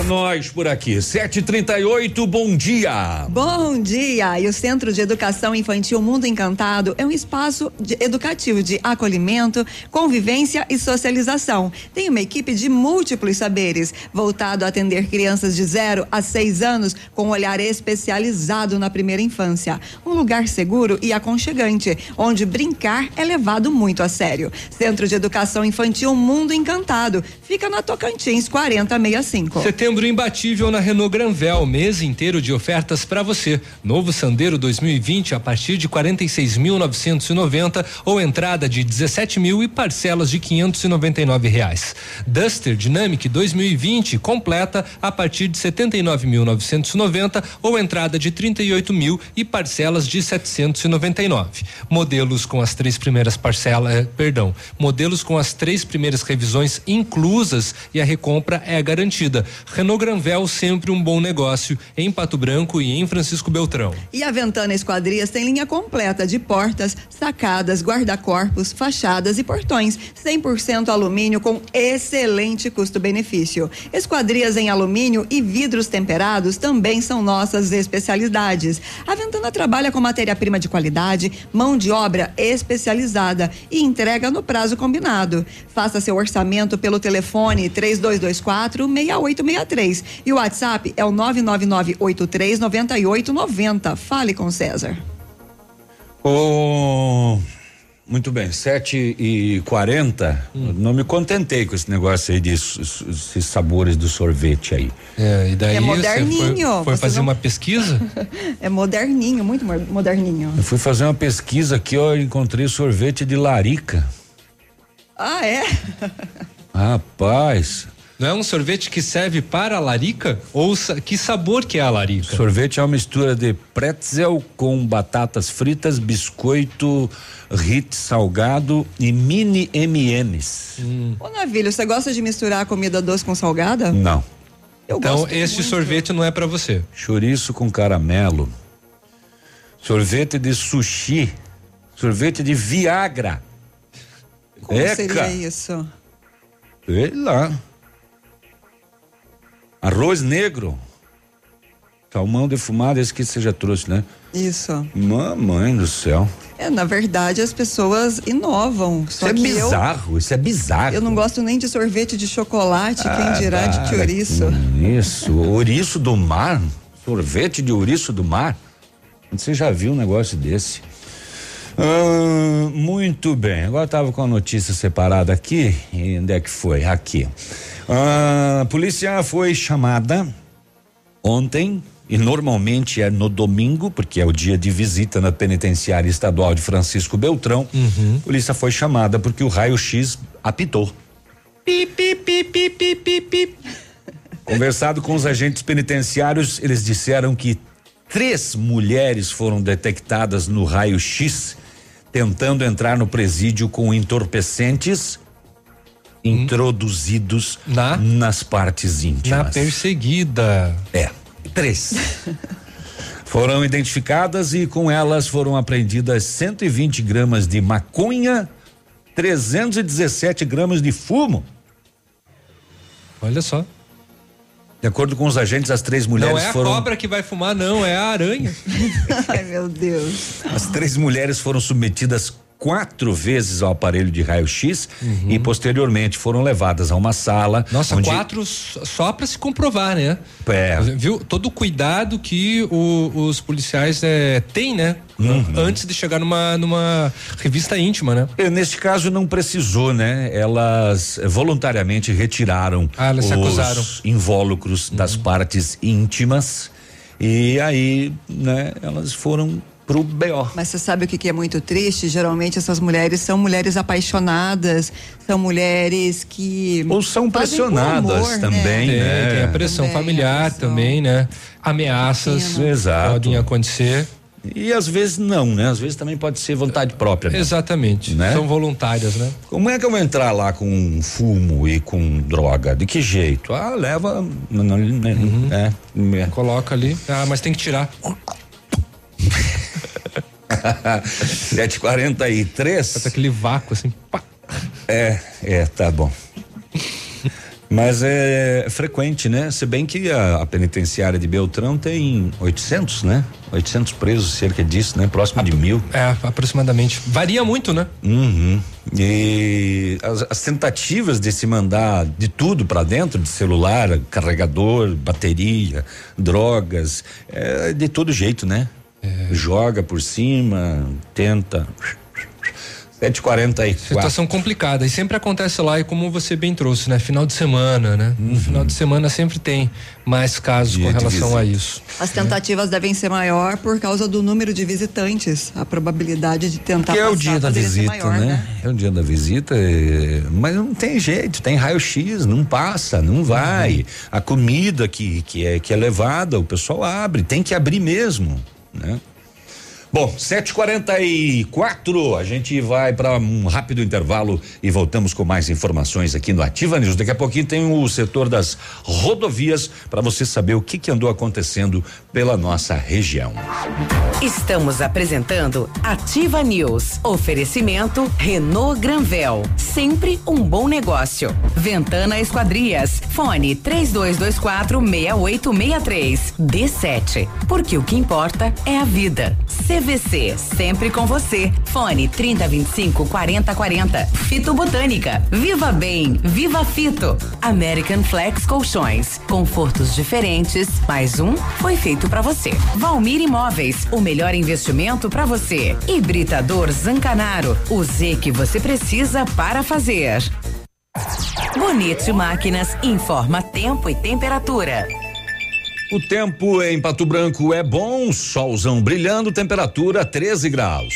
Nós por aqui. 738, bom dia. Bom dia! E o Centro de Educação Infantil Mundo Encantado é um espaço de- educativo de acolhimento, convivência e socialização. Tem uma equipe de múltiplos saberes, voltado a atender crianças de 0 a 6 anos com um olhar especializado na primeira infância. Um lugar seguro e aconchegante, onde brincar é levado muito a sério. Centro de Educação Infantil Mundo Encantado. Fica na Tocantins 4065. Setembro imbatível na Renault Granvel, mês inteiro de ofertas para você. Novo Sandero 2020 a partir de 46.990 ou entrada de 17 mil e parcelas de 599 reais. Duster Dynamic 2020 completa a partir de 79.990 ou entrada de 38 mil e parcelas de 799. Modelos com as três primeiras parcelas, eh, perdão, modelos com as três primeiras revisões inclusas e a recompra é garantida. Granvel sempre um bom negócio em Pato Branco e em Francisco Beltrão. E a Ventana Esquadrias tem linha completa de portas, sacadas, guarda-corpos, fachadas e portões. 100% alumínio com excelente custo-benefício. Esquadrias em alumínio e vidros temperados também são nossas especialidades. A Ventana trabalha com matéria-prima de qualidade, mão de obra especializada e entrega no prazo combinado. Faça seu orçamento pelo telefone 3224 6863 e o WhatsApp é o 99983 9890. Fale com César. Ô, muito bem, 7 e 40 Não me contentei com esse negócio aí de esses sabores do sorvete aí. É, e daí É você moderninho, foi, foi você fazer não- uma pesquisa? (laughs) É moderninho, muito mo- moderninho. Eu fui fazer uma pesquisa aqui, ó, encontrei sorvete de larica. Ah, é? (laughs) Rapaz. Não é um sorvete que serve para a larica? Ou que sabor que é a larica? Sorvete é uma mistura de pretzel com batatas fritas, biscoito, rit salgado e mini M&M's. Ô, Navilho, você gosta de misturar comida doce com salgada? Não. Eu então gosto este muito. sorvete não é para você. Chouriço com caramelo. Sorvete de sushi. Sorvete de Viagra. Como Eca. seria isso? Sei lá. Arroz negro. Salmão defumado, esse que você já trouxe, né? Isso. Mamãe do céu. É, na verdade, as pessoas inovam. Isso é bizarro, isso é Eu, bizarro. eu não gosto nem de sorvete de chocolate, Ah, quem dirá de com Isso, (laughs) ouriço do mar. Sorvete de ouriço do mar. Você já viu um negócio desse? Ah, muito bem. Agora estava com a notícia separada aqui. E onde é que foi? Aqui. A polícia foi chamada ontem e normalmente é no domingo, porque é o dia de visita na penitenciária estadual de Francisco Beltrão. Uhum. A polícia foi chamada porque o raio-x apitou. Pi, pi, pi, pi, pi, pi, pi. Conversado com os agentes penitenciários, eles disseram que Três mulheres foram detectadas no raio-x tentando entrar no presídio com entorpecentes introduzidos nas partes íntimas. Na perseguida. É, três. (laughs) foram identificadas e com elas foram apreendidas 120 gramas de maconha, 317 gramas de fumo. Olha só. De acordo com os agentes, as três mulheres não é a foram. cobra que vai fumar, não, é a aranha. (laughs) Ai, meu Deus. As três mulheres foram submetidas quatro vezes ao aparelho de raio-x e posteriormente foram levadas a uma sala. Nossa, onde quatro só para se comprovar, né? É. Viu? Todo o cuidado que o- os policiais eh, têm, né? Uhum. Antes de chegar numa, numa revista íntima, né? E Neste caso não precisou, né? Elas voluntariamente retiraram Ah, elas os acusaram. Uhum. invólucros das partes íntimas e aí, né? Elas foram pro BO. Mas você sabe o que, que é muito triste? Geralmente essas mulheres são mulheres apaixonadas, são mulheres que. Ou são pressionadas amor, também, Tem, né? tem a pressão Também, familiar também, né? Ameaças Exato. podem acontecer. E às vezes não, né? Às vezes também pode ser vontade própria. né? Exatamente. Né? São voluntárias, né? Como é que eu vou entrar lá com fumo e com droga? De que jeito? Ah, leva. Não, não, né, Uhum. é, é. Coloca ali. Ah, mas tem que tirar. (laughs) (laughs) 743. Bota aquele vácuo assim. pá. É, é, tá bom. Mas é frequente, né? Se bem que a, a penitenciária de Beltrão tem 800, né? 800 presos, cerca disso, né? Próximo de mil. É, aproximadamente. Varia muito, né? Uhum. E as, as tentativas de se mandar de tudo para dentro, de celular, carregador, bateria, drogas, é de todo jeito, né? Joga por cima, tenta. 744. Situação complicada. E sempre acontece lá, e como você bem trouxe, né? Final de semana, né? No final de semana sempre tem mais casos Dia com relação a isso. As tentativas devem ser maior por causa do número de visitantes. A probabilidade de tentar Que é o dia da visita, maior, né? É o dia da visita, é, mas não tem jeito, tem raio-x, não passa, não vai. A comida que, que, é, que é levada, o pessoal abre, tem que abrir mesmo, né? Bom, 7h44, a gente vai para um rápido intervalo e voltamos com mais informações aqui no Ativa News. Daqui a pouquinho tem o setor das rodovias para você saber o que, que andou acontecendo pela nossa região. Estamos apresentando Ativa News. Oferecimento Renault Granvel. Sempre um bom negócio. Ventana Esquadrias. Fone 3224 6863. D7. Porque o que importa é a vida. CVC. Sempre com você. Fone 3025 4040. Fito Botânica. Viva Bem. Viva Fito. American Flex Colchões. Confortos diferentes. Mais um foi feito para você. Valmir Imóveis. O melhor investimento para você. Hibridador Zancanaro. O Z que você precisa para fazer. Bonito Máquinas informa tempo e temperatura. O tempo em Pato Branco é bom, solzão brilhando, temperatura 13 graus.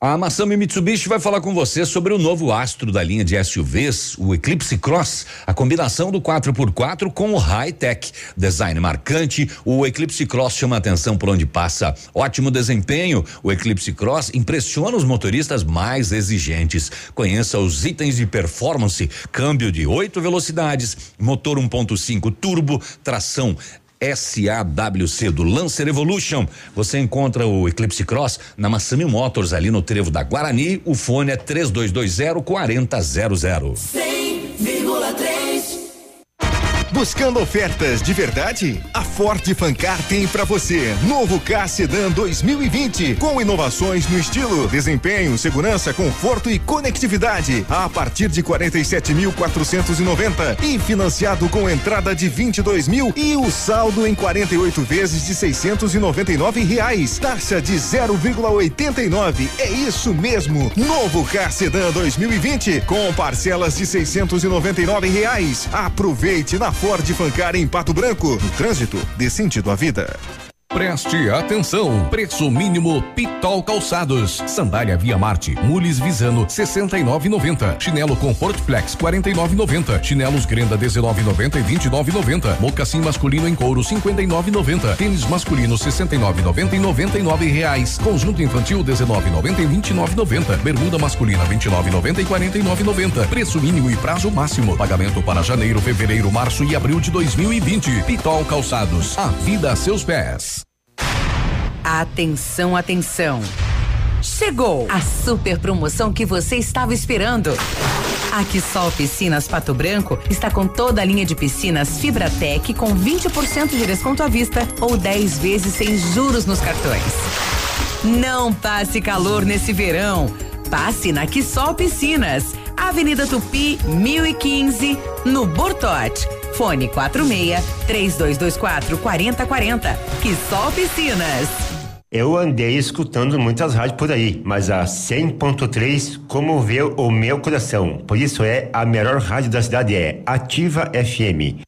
A Massami Mitsubishi vai falar com você sobre o novo astro da linha de SUVs, o Eclipse Cross, a combinação do 4x4 com o high-tech. Design marcante, o Eclipse Cross chama atenção por onde passa. Ótimo desempenho, o Eclipse Cross impressiona os motoristas mais exigentes. Conheça os itens de performance: câmbio de oito velocidades, motor 1.5 turbo, tração SAWC do Lancer Evolution. Você encontra o Eclipse Cross na Massami Motors, ali no trevo da Guarani. O fone é 3220 4000. 100,3 Buscando ofertas de verdade? A Ford Fancar tem para você. Novo K Sedan 2020 com inovações no estilo, desempenho, segurança, conforto e conectividade. A partir de 47.490 e financiado com entrada de 22 mil e o saldo em 48 vezes de 699 reais. Taxa de 0,89. É isso mesmo. Novo K Sedan 2020 com parcelas de 699 reais. Aproveite na Ford Fancar em Pato Branco. No trânsito, dê sentido à vida. Preste atenção, preço mínimo Pitol Calçados, sandália Via Marte, mules Visano 69,90, chinelo Comfort Flex 49,90, chinelos Grenda 19,90 e 29,90, mocassim masculino em couro 59,90, tênis masculino 69,90 e 99 reais, conjunto infantil 19,90 e 29,90, bermuda masculina 29,90 e 49,90, preço mínimo e prazo máximo, pagamento para janeiro, fevereiro, março e abril de 2020. Pitol Calçados, a vida a seus pés. Atenção, atenção. Chegou a super promoção que você estava esperando. A Quissol Piscinas Pato Branco está com toda a linha de piscinas Fibratec com 20% de desconto à vista ou 10 vezes sem juros nos cartões. Não passe calor nesse verão. Passe na Quissol Piscinas, Avenida Tupi, 1015, no Bortote. Fone 46 3224 4040. Quissol Piscinas. Eu andei escutando muitas rádios por aí, mas a 100.3 comoveu o meu coração. Por isso é a melhor rádio da cidade é Ativa FM.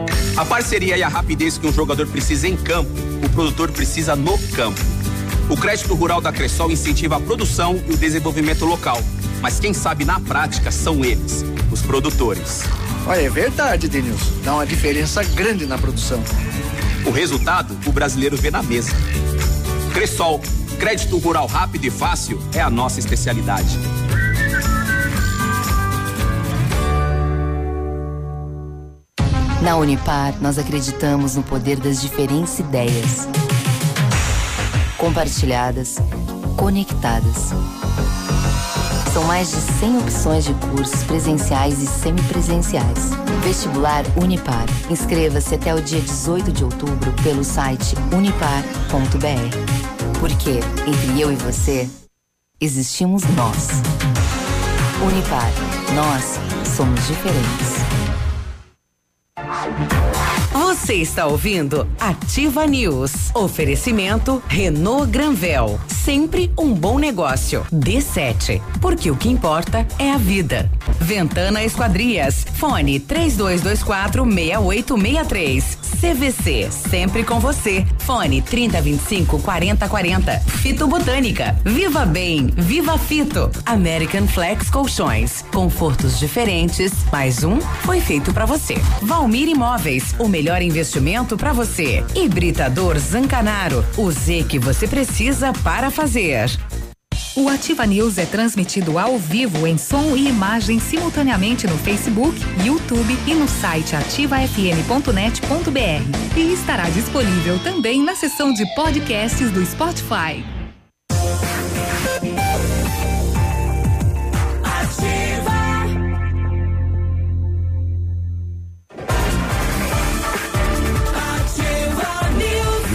A parceria e a rapidez que um jogador precisa em campo, o produtor precisa no campo. O crédito rural da Cressol incentiva a produção e o desenvolvimento local. Mas quem sabe na prática são eles, os produtores. Olha, é verdade, Denilson. Dá uma diferença grande na produção. O resultado, o brasileiro vê na mesa. Cressol, crédito rural rápido e fácil é a nossa especialidade. Na Unipar, nós acreditamos no poder das diferentes ideias. Compartilhadas, conectadas. São mais de 100 opções de cursos presenciais e semipresenciais. Vestibular Unipar. Inscreva-se até o dia 18 de outubro pelo site unipar.br. Porque entre eu e você, existimos nós. Unipar. Nós somos diferentes. Thank you. Você está ouvindo Ativa News. Oferecimento Renault Granvel. Sempre um bom negócio. D7. Porque o que importa é a vida. Ventana Esquadrias. Fone 3224 6863. CVC. Sempre com você. Fone 3025 4040. Fito Botânica. Viva Bem. Viva Fito. American Flex Colchões. Confortos diferentes. Mais um foi feito para você. Valmir Imóveis. O melhor investimento para você. Hibridador Zancanaro. O Z que você precisa para fazer. O Ativa News é transmitido ao vivo em som e imagem simultaneamente no Facebook, YouTube e no site ativafm.net.br. E estará disponível também na seção de podcasts do Spotify.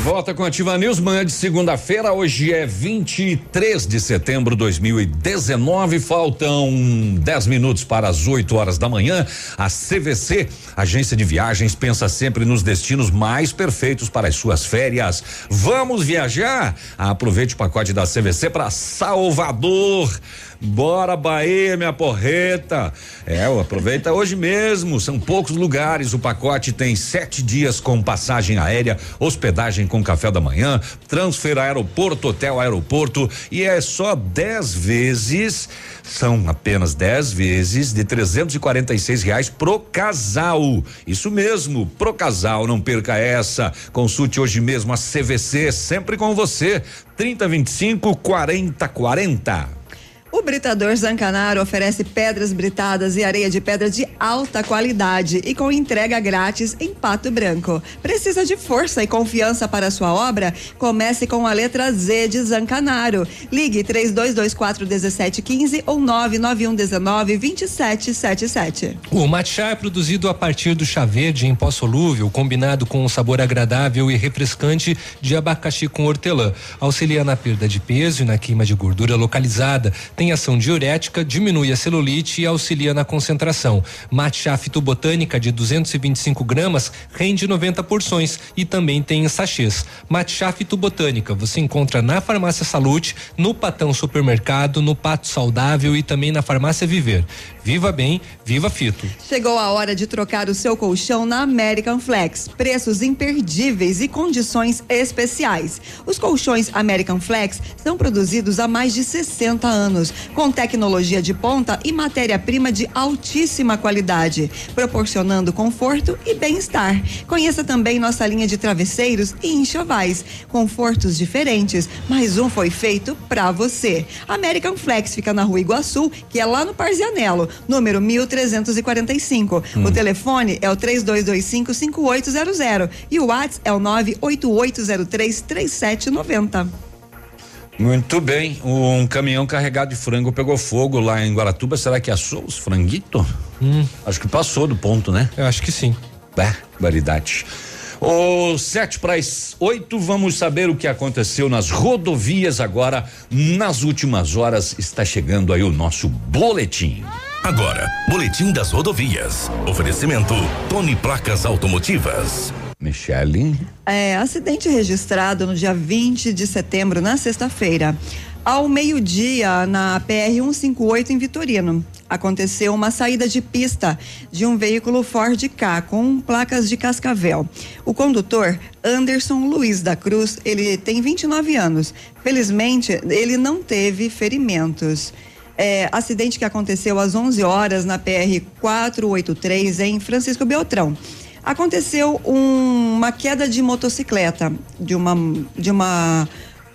Volta com a Ativa News, manhã de segunda-feira. Hoje é 23 de setembro de 2019. Faltam 10 minutos para as 8 horas da manhã. A CVC, agência de viagens, pensa sempre nos destinos mais perfeitos para as suas férias. Vamos viajar? Aproveite o pacote da CVC para Salvador. Bora Bahia, minha porreta. É, aproveita hoje mesmo. São poucos lugares. O pacote tem sete dias com passagem aérea, hospedagem com café da manhã, transfer aeroporto, hotel aeroporto e é só 10 vezes. São apenas 10 vezes de 346 reais pro casal. Isso mesmo, pro casal. Não perca essa. Consulte hoje mesmo a CVC, sempre com você. 3025 4040. O Britador Zancanaro oferece pedras britadas e areia de pedra de alta qualidade e com entrega grátis em Pato Branco. Precisa de força e confiança para sua obra? Comece com a letra Z de Zancanaro. Ligue 3224 1715 ou 99119 2777. O matcha é produzido a partir do chá verde em pó solúvel, combinado com um sabor agradável e refrescante de abacaxi com hortelã. Auxilia na perda de peso e na queima de gordura localizada. Tem ação diurética, diminui a celulite e auxilia na concentração. Matcha fitobotânica de 225 gramas rende 90 porções e também tem sachês. Matcha fitobotânica você encontra na Farmácia Salute, no Patão Supermercado, no Pato Saudável e também na Farmácia Viver. Viva bem, viva fito. Chegou a hora de trocar o seu colchão na American Flex. Preços imperdíveis e condições especiais. Os colchões American Flex são produzidos há mais de 60 anos, com tecnologia de ponta e matéria-prima de altíssima qualidade, proporcionando conforto e bem-estar. Conheça também nossa linha de travesseiros e enxovais, confortos diferentes, mas um foi feito para você. American Flex fica na Rua Iguaçu, que é lá no Parzianello número 1345. Hum. O telefone é o 3225 5800 e o WhatsApp é o 98803 3790. Muito bem. Um caminhão carregado de frango pegou fogo lá em Guaratuba. Será que assou os franguitos? Acho que passou do ponto, né? Eu acho que sim. Barbaridade. O sete para as oito, vamos saber o que aconteceu nas rodovias agora. Nas últimas horas está chegando aí o nosso boletim. Agora, Boletim das Rodovias. Oferecimento Tony Placas Automotivas. Michele. É, acidente registrado no dia 20 de setembro, na sexta-feira. Ao meio-dia, na PR 158 em Vitorino, aconteceu uma saída de pista de um veículo Ford K com placas de Cascavel. O condutor, Anderson Luiz da Cruz, ele tem 29 anos. Felizmente, ele não teve ferimentos. É, acidente que aconteceu às 11 horas na PR 483 em Francisco Beltrão. Aconteceu um- uma queda de motocicleta de uma de uma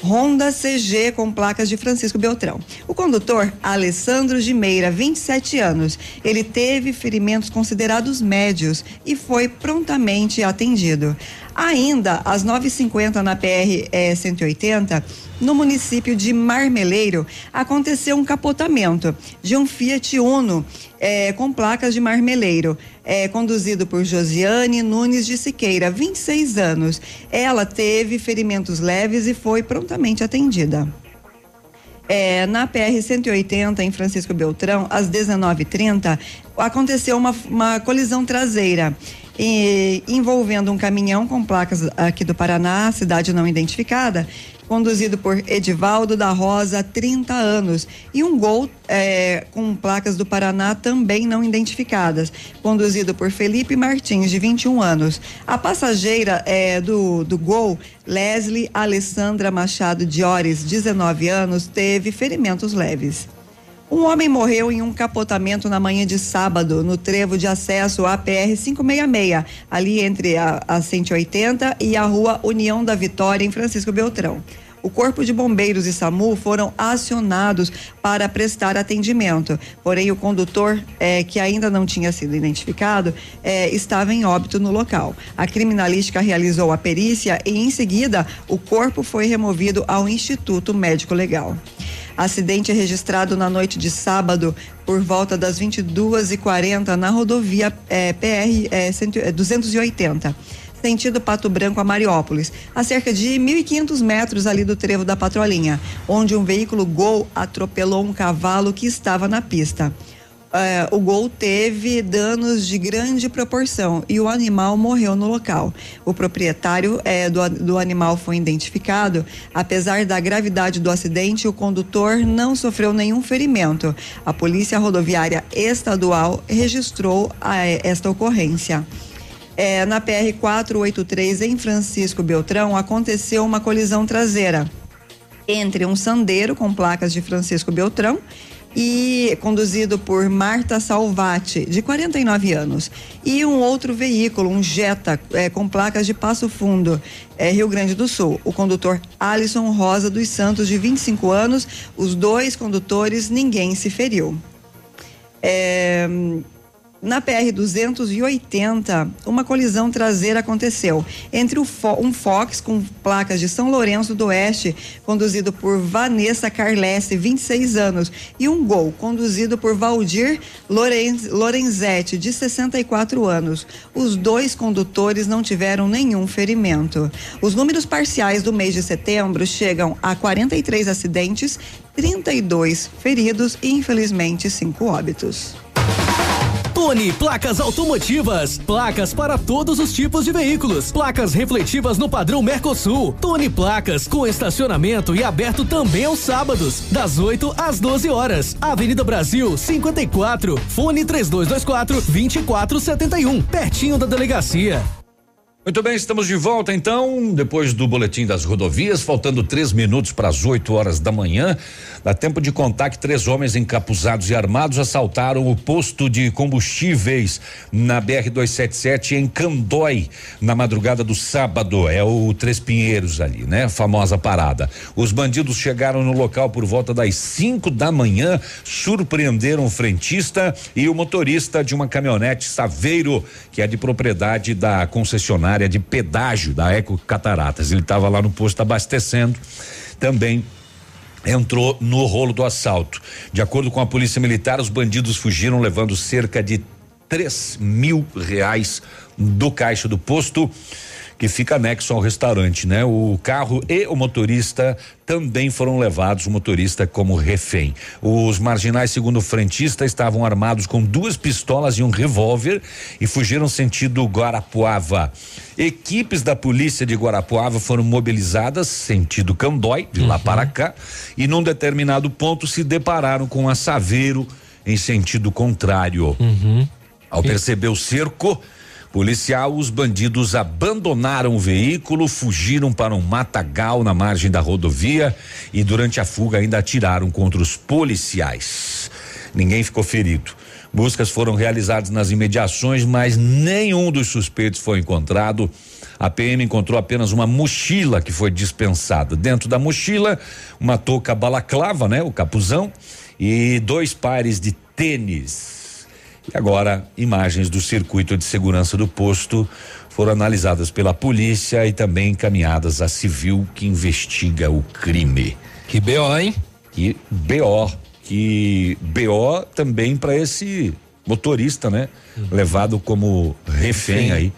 Honda CG com placas de Francisco Beltrão. O condutor, Alessandro de Meira, 27 anos, ele teve ferimentos considerados médios e foi prontamente atendido. Ainda às 9h50 na PR eh, 180, no município de Marmeleiro, aconteceu um capotamento de um Fiat Uno eh, com placas de Marmeleiro, eh, conduzido por Josiane Nunes de Siqueira, 26 anos. Ela teve ferimentos leves e foi prontamente atendida. É, na PR 180 em Francisco Beltrão, às 19h30, aconteceu uma, uma colisão traseira e, envolvendo um caminhão com placas aqui do Paraná, cidade não identificada, conduzido por Edivaldo da Rosa, 30 anos, e um gol é, com placas do Paraná também não identificadas, conduzido por Felipe Martins, de 21 anos. A passageira é, do, do gol, Leslie Alessandra Machado Diores, 19 anos, teve ferimentos leves. Um homem morreu em um capotamento na manhã de sábado, no trevo de acesso à PR 566, ali entre a, a 180 e a rua União da Vitória, em Francisco Beltrão. O Corpo de Bombeiros e SAMU foram acionados para prestar atendimento. Porém, o condutor, eh, que ainda não tinha sido identificado, eh, estava em óbito no local. A criminalística realizou a perícia e, em seguida, o corpo foi removido ao Instituto Médico Legal. Acidente registrado na noite de sábado, por volta das 22h40, na rodovia eh, PR eh, 100 eh, 280 sentido Pato Branco a Mariópolis, a cerca de 1.500 metros ali do trevo da Patrolinha, onde um veículo Gol atropelou um cavalo que estava na pista. eh, o Gol teve danos de grande proporção e o animal morreu no local. O proprietário eh, do, do animal foi identificado. Apesar da gravidade do acidente, o condutor não sofreu nenhum ferimento. A Polícia Rodoviária Estadual registrou a- esta ocorrência. É, na PR 483 em Francisco Beltrão aconteceu uma colisão traseira entre um sandeiro com placas de Francisco Beltrão e conduzido por Marta Salvati, de 49 anos, e um outro veículo, um Jetta, eh, com placas de Passo Fundo, eh, Rio Grande do Sul. O condutor Alisson Rosa dos Santos, de 25 anos, os dois condutores, ninguém se feriu. É, na PR 280, uma colisão traseira aconteceu entre um Fox com placas de São Lourenço do Oeste, conduzido por Vanessa Carlesse, 26 anos, e um Gol conduzido por Valdir Lorenz, Lorenzetti, de 64 anos. Os dois condutores não tiveram nenhum ferimento. Os números parciais do mês de setembro chegam a 43 acidentes, 32 feridos e, infelizmente, cinco óbitos. Tony Placas Automotivas. Placas para todos os tipos de veículos. Placas refletivas no padrão Mercosul. Tony Placas com estacionamento e aberto também aos sábados, das 8 às 12 horas. Avenida Brasil 54. Fone 3224 2471. Pertinho da delegacia. Muito bem, estamos de volta então, depois do boletim das rodovias, faltando três minutos para as 8 horas da manhã. Dá tempo de contar que três homens encapuzados e armados assaltaram o posto de combustíveis na BR-277 em Candói, na madrugada do sábado. É o Três Pinheiros ali, né? Famosa parada. Os bandidos chegaram no local por volta das 5 da manhã, surpreenderam o frentista e o motorista de uma caminhonete Saveiro, que é de propriedade da concessionária de pedágio da Eco Cataratas. Ele estava lá no posto abastecendo também entrou no rolo do assalto. De acordo com a polícia militar, os bandidos fugiram levando cerca de três mil reais do caixa do posto que fica anexo ao restaurante, né? O carro e o motorista também foram levados, o motorista como refém. Os marginais, segundo o frentista, estavam armados com duas pistolas e um revólver e fugiram sentido Guarapuava. Equipes da polícia de Guarapuava foram mobilizadas sentido Candói, de lá para cá, e num determinado ponto se depararam com a Saveiro em sentido contrário. Ao perceber o cerco policial, os bandidos abandonaram o veículo, fugiram para um matagal na margem da rodovia e durante a fuga ainda atiraram contra os policiais. Ninguém ficou ferido. Buscas foram realizadas nas imediações, mas nenhum dos suspeitos foi encontrado. A PM encontrou apenas uma mochila que foi dispensada. Dentro da mochila, uma touca balaclava, né, o capuzão, e dois pares de tênis. E agora, imagens do circuito de segurança do posto foram analisadas pela polícia e também encaminhadas à civil que investiga o crime. Que BO, hein? Que BO. Que BO também para esse motorista, né? Levado como refém aí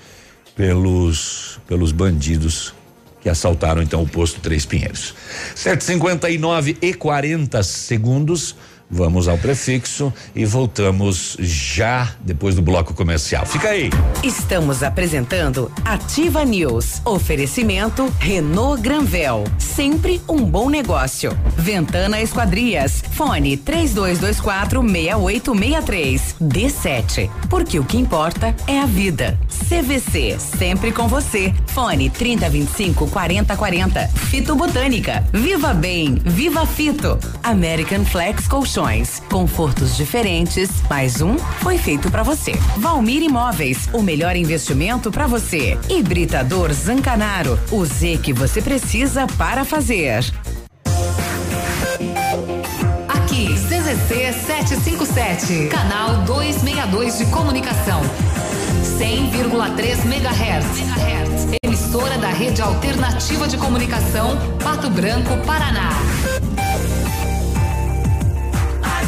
pelos pelos bandidos que assaltaram então o posto Três Pinheiros. 7:59 e 40 segundos. Vamos ao prefixo e voltamos já depois do bloco comercial. Fica aí. Estamos apresentando Ativa News. Oferecimento Renault Granvel. Sempre um bom negócio. Ventana Esquadrias. Fone 3224 6863. D7. Porque o que importa é a vida. CVC. Sempre com você. Fone 3025 4040. Fito Botânica. Viva Bem. Viva Fito. American Flex Colchões. Confortos diferentes. Mais um foi feito para você. Valmir Imóveis. O melhor investimento para você. Hibridador Zancanaro. O Z que você precisa para fazer. Aqui, CZC 757, canal 262 de comunicação. 100,3 MHz. Emissora da Rede Alternativa de Comunicação, Pato Branco, Paraná.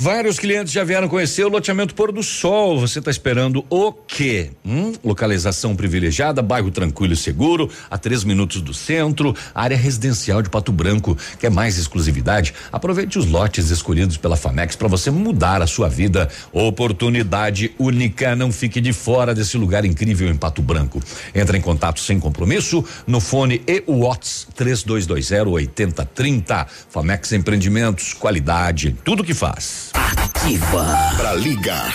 Vários clientes já vieram conhecer o loteamento Pôr do Sol. Você está esperando o quê? Hum? Localização privilegiada, bairro tranquilo e seguro, a três minutos do centro, área residencial de Pato Branco. Quer mais exclusividade? Aproveite os lotes escolhidos pela Famex para você mudar a sua vida. Oportunidade única. Não fique de fora desse lugar incrível em Pato Branco. Entre em contato sem compromisso no fone e Whats 3220 8030. Famex Empreendimentos, qualidade, tudo que faz. Ativa. Pra ligar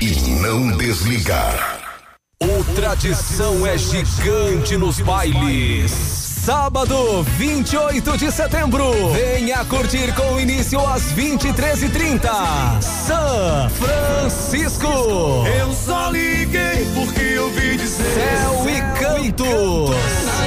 e não desligar. O tradição é gigante nos bailes. Sábado, 28 de setembro. Venha curtir com início às 23h30. São Francisco. Eu só liguei porque eu vi dizer. Céu e canto. Na toalha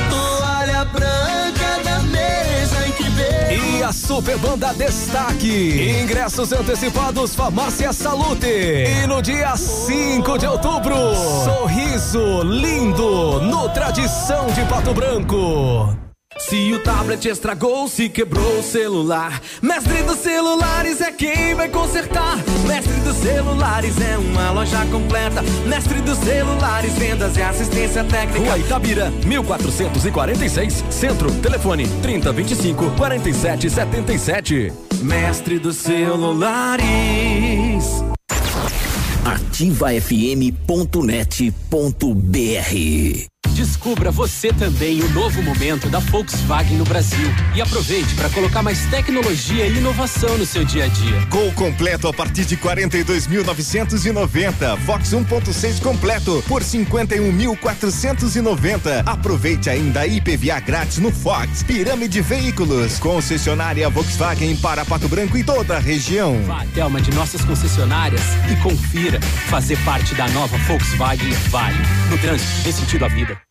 A Super Banda Destaque. Ingressos antecipados Farmácia Salute. E no dia 5 de outubro, sorriso lindo no Tradição de Pato Branco. Se o tablet estragou, se quebrou o celular, Mestre dos Celulares é quem vai consertar. Mestre dos Celulares é uma loja completa. Mestre dos Celulares, vendas e assistência técnica. Rua Itabira, 1446, Centro, telefone 3025 4777. Mestre dos Celulares. ativafm.net.br Descubra você também o novo momento da Volkswagen no Brasil e aproveite para colocar mais tecnologia e inovação no seu dia a dia. Gol completo a partir de 42.990. Fox 1.6 completo por 51.490. Aproveite ainda a IPVA grátis no Fox. Pirâmide Veículos. Concessionária Volkswagen para Pato Branco e toda a região. Vá até uma de nossas concessionárias e confira. Fazer parte da nova Volkswagen vale. No trânsito, dê sentido à vida.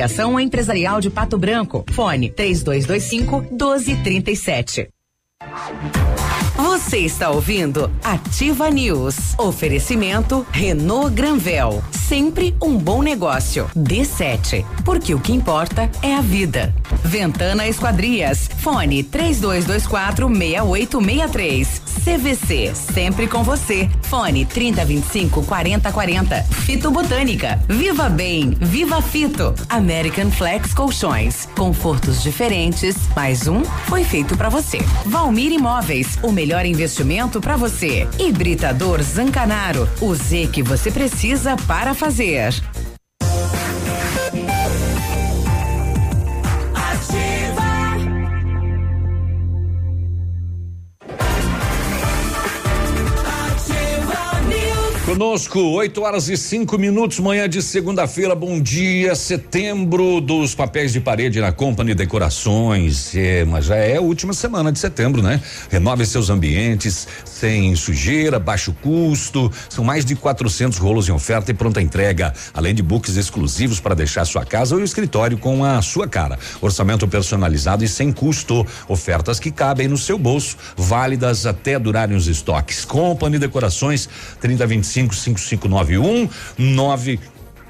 Empresarial de Pato Branco. Fone 3225 1237. Você está ouvindo Ativa News. Oferecimento Renault Granvel. Sempre um bom negócio. D7. Porque o que importa é a vida. Ventana Esquadrias. Fone 3224 6863. CVC. Sempre com você. Fone 3025 4040. Fito Botânica. Viva Bem. Viva Fito. American Flex Colchões. Confortos diferentes. Mais um foi feito para você. Valmir Imóveis. O melhor investimento para você. Hibridador Zancanaro. O Z que você precisa para fazer. Conosco, 8 horas e cinco minutos, manhã de segunda-feira, bom dia, setembro dos papéis de parede na Company Decorações. É, mas já é a última semana de setembro, né? Renove seus ambientes sem sujeira, baixo custo. São mais de 400 rolos em oferta e pronta entrega, além de books exclusivos para deixar sua casa ou escritório com a sua cara. Orçamento personalizado e sem custo. Ofertas que cabem no seu bolso, válidas até durarem os estoques. Company Decorações 3025 5591 9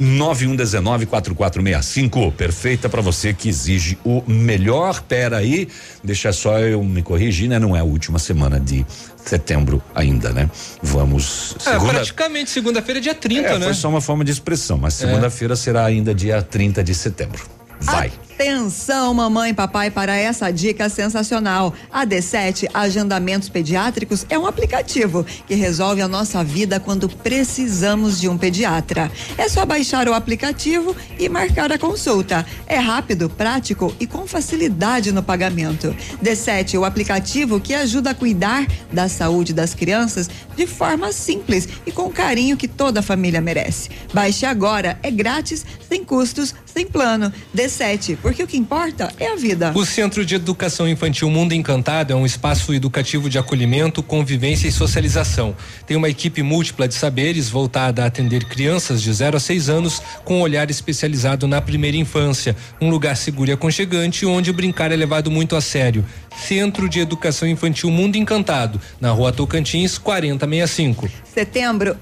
91194465, perfeita para você que exige o melhor. Pera aí, deixa só eu me corrigir, né? Não é a última semana de setembro ainda, né? Vamos É, segunda praticamente segunda-feira é dia 30, é, né? Foi só uma forma de expressão, mas É. segunda-feira será ainda dia 30 de setembro. Vai. Atenção, mamãe e papai, para essa dica sensacional. A D7 Agendamentos Pediátricos é um aplicativo que resolve a nossa vida quando precisamos de um pediatra. É só baixar o aplicativo e marcar a consulta. É rápido, prático e com facilidade no pagamento. D7, o aplicativo que ajuda a cuidar da saúde das crianças de forma simples e com o carinho que toda família merece. Baixe agora, é grátis, sem custos, sem plano. D7, porque o que importa é a vida. O Centro de Educação Infantil Mundo Encantado é um espaço educativo de acolhimento, convivência e socialização. Tem uma equipe múltipla de saberes voltada a atender crianças de 0 a 6 anos com um olhar especializado na primeira infância. Um lugar seguro e aconchegante onde brincar é levado muito a sério. Centro de Educação Infantil Mundo Encantado, na rua Tocantins, 4065. Setembro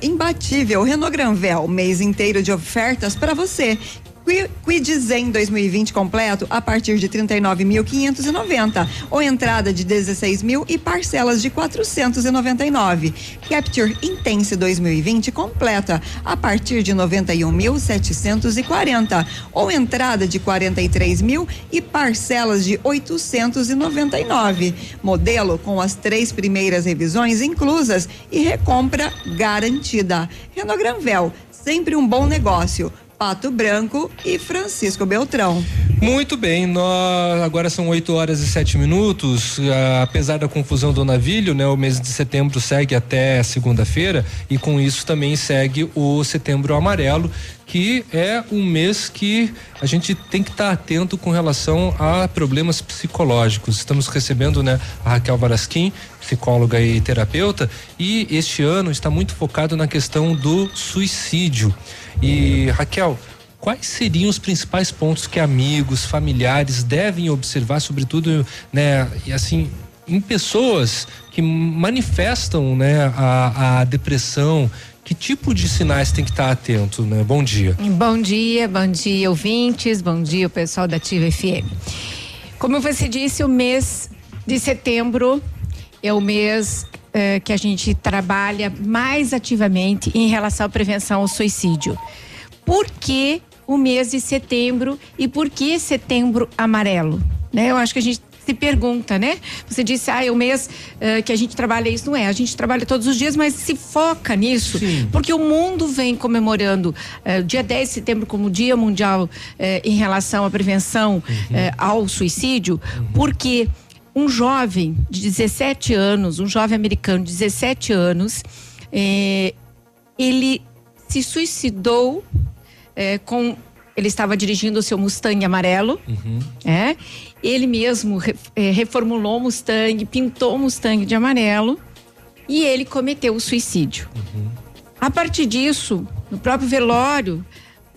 imbatível, Renault Granvel, mês inteiro de ofertas para você. Qui- Quid Zen 2020 completo a partir de 39.590 ou entrada de 16 mil e parcelas de 499. Capture Intense 2020 completa a partir de 91.740 ou entrada de 43 mil e parcelas de 899. Modelo com as três primeiras revisões inclusas e recompra garantida. Renault Granvel, sempre um bom negócio. Pato Branco e Francisco Beltrão. Muito bem, nós agora são 8 horas e 7 minutos. ah, apesar da confusão do navio, né? O mês de setembro segue até segunda-feira e com isso também segue o setembro amarelo, que é um mês que a gente tem que estar atento com relação a problemas psicológicos. Estamos recebendo, né, a Raquel Varasquim, psicóloga e terapeuta, e este ano está muito focado na questão do suicídio. E Raquel, quais seriam os principais pontos que amigos, familiares devem observar, sobretudo, né, e assim, em pessoas que manifestam, né, a, a depressão? Que tipo de sinais tem que estar atento, né? Bom dia. Bom dia, bom dia, ouvintes, bom dia, o pessoal da Ativa FM. Como você disse, o mês de setembro é o mês eh, que a gente trabalha mais ativamente em relação à prevenção ao suicídio. Por que o mês de setembro e por que setembro amarelo? Né? Eu acho que a gente se pergunta, né? Você disse, ah, é o mês eh, que a gente trabalha isso. Não é, a gente trabalha todos os dias, mas se foca nisso. Porque o mundo vem comemorando o dia 10 de setembro como Dia Mundial eh, em relação à prevenção eh, ao suicídio, porque um jovem de 17 anos, um jovem americano de 17 anos, eh, ele se suicidou eh, com. Ele estava dirigindo o seu Mustang amarelo. É, ele mesmo re- eh, reformulou o Mustang, pintou o Mustang de amarelo e ele cometeu o suicídio. A partir disso, no próprio velório,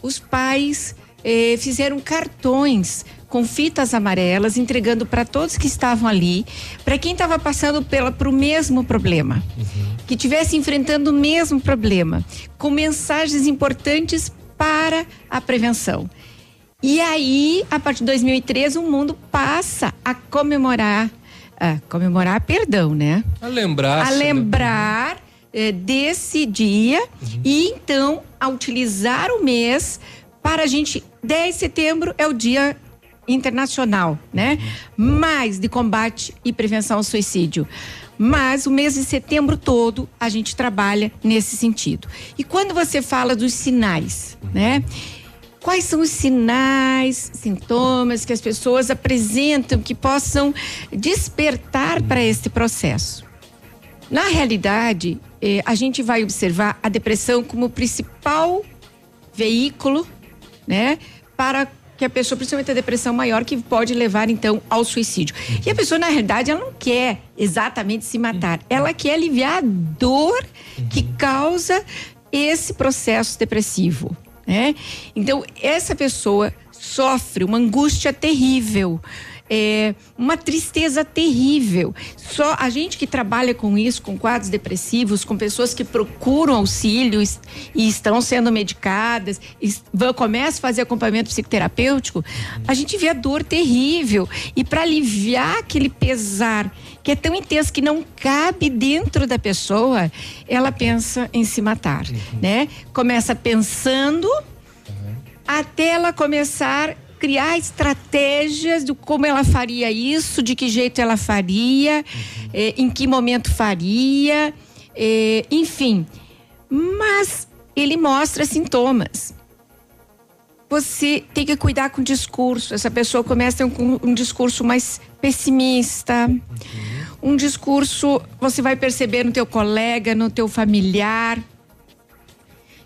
os pais eh, fizeram cartões com fitas amarelas, entregando para todos que estavam ali, para quem estava passando pela para o mesmo problema, que estivesse enfrentando o mesmo problema, com mensagens importantes para a prevenção. E aí, a partir de 2013, o mundo passa a comemorar, a comemorar, perdão, né? A lembrar. a lembrar eh, desse dia e então a utilizar o mês para a gente 10 de setembro é o dia internacional, né? Mais de combate e prevenção ao suicídio. Mas o mês de setembro todo a gente trabalha nesse sentido. E quando você fala dos sinais, né? Quais são os sinais, sintomas que as pessoas apresentam que possam despertar para esse processo? Na realidade, eh, a gente vai observar a depressão como o principal veículo, né, para que a pessoa, principalmente a depressão maior, que pode levar então ao suicídio. E a pessoa, na realidade, ela não quer exatamente se matar, ela quer aliviar a dor que causa esse processo depressivo, né? Então, essa pessoa sofre uma angústia terrível. É, uma tristeza terrível. Só a gente que trabalha com isso, com quadros depressivos, com pessoas que procuram auxílio e, estão sendo medicadas, vão, começam a fazer acompanhamento psicoterapêutico, a gente vê a dor terrível. E para aliviar aquele pesar que é tão intenso que não cabe dentro da pessoa, ela pensa em se matar, né? Começa pensando até ela começar a criar estratégias do como ela faria isso, de que jeito ela faria, eh, em que momento faria, eh, enfim. Mas ele mostra sintomas. Você tem que cuidar com o discurso. Essa pessoa começa ter um, um discurso mais pessimista, um discurso você vai perceber no teu colega, no teu familiar,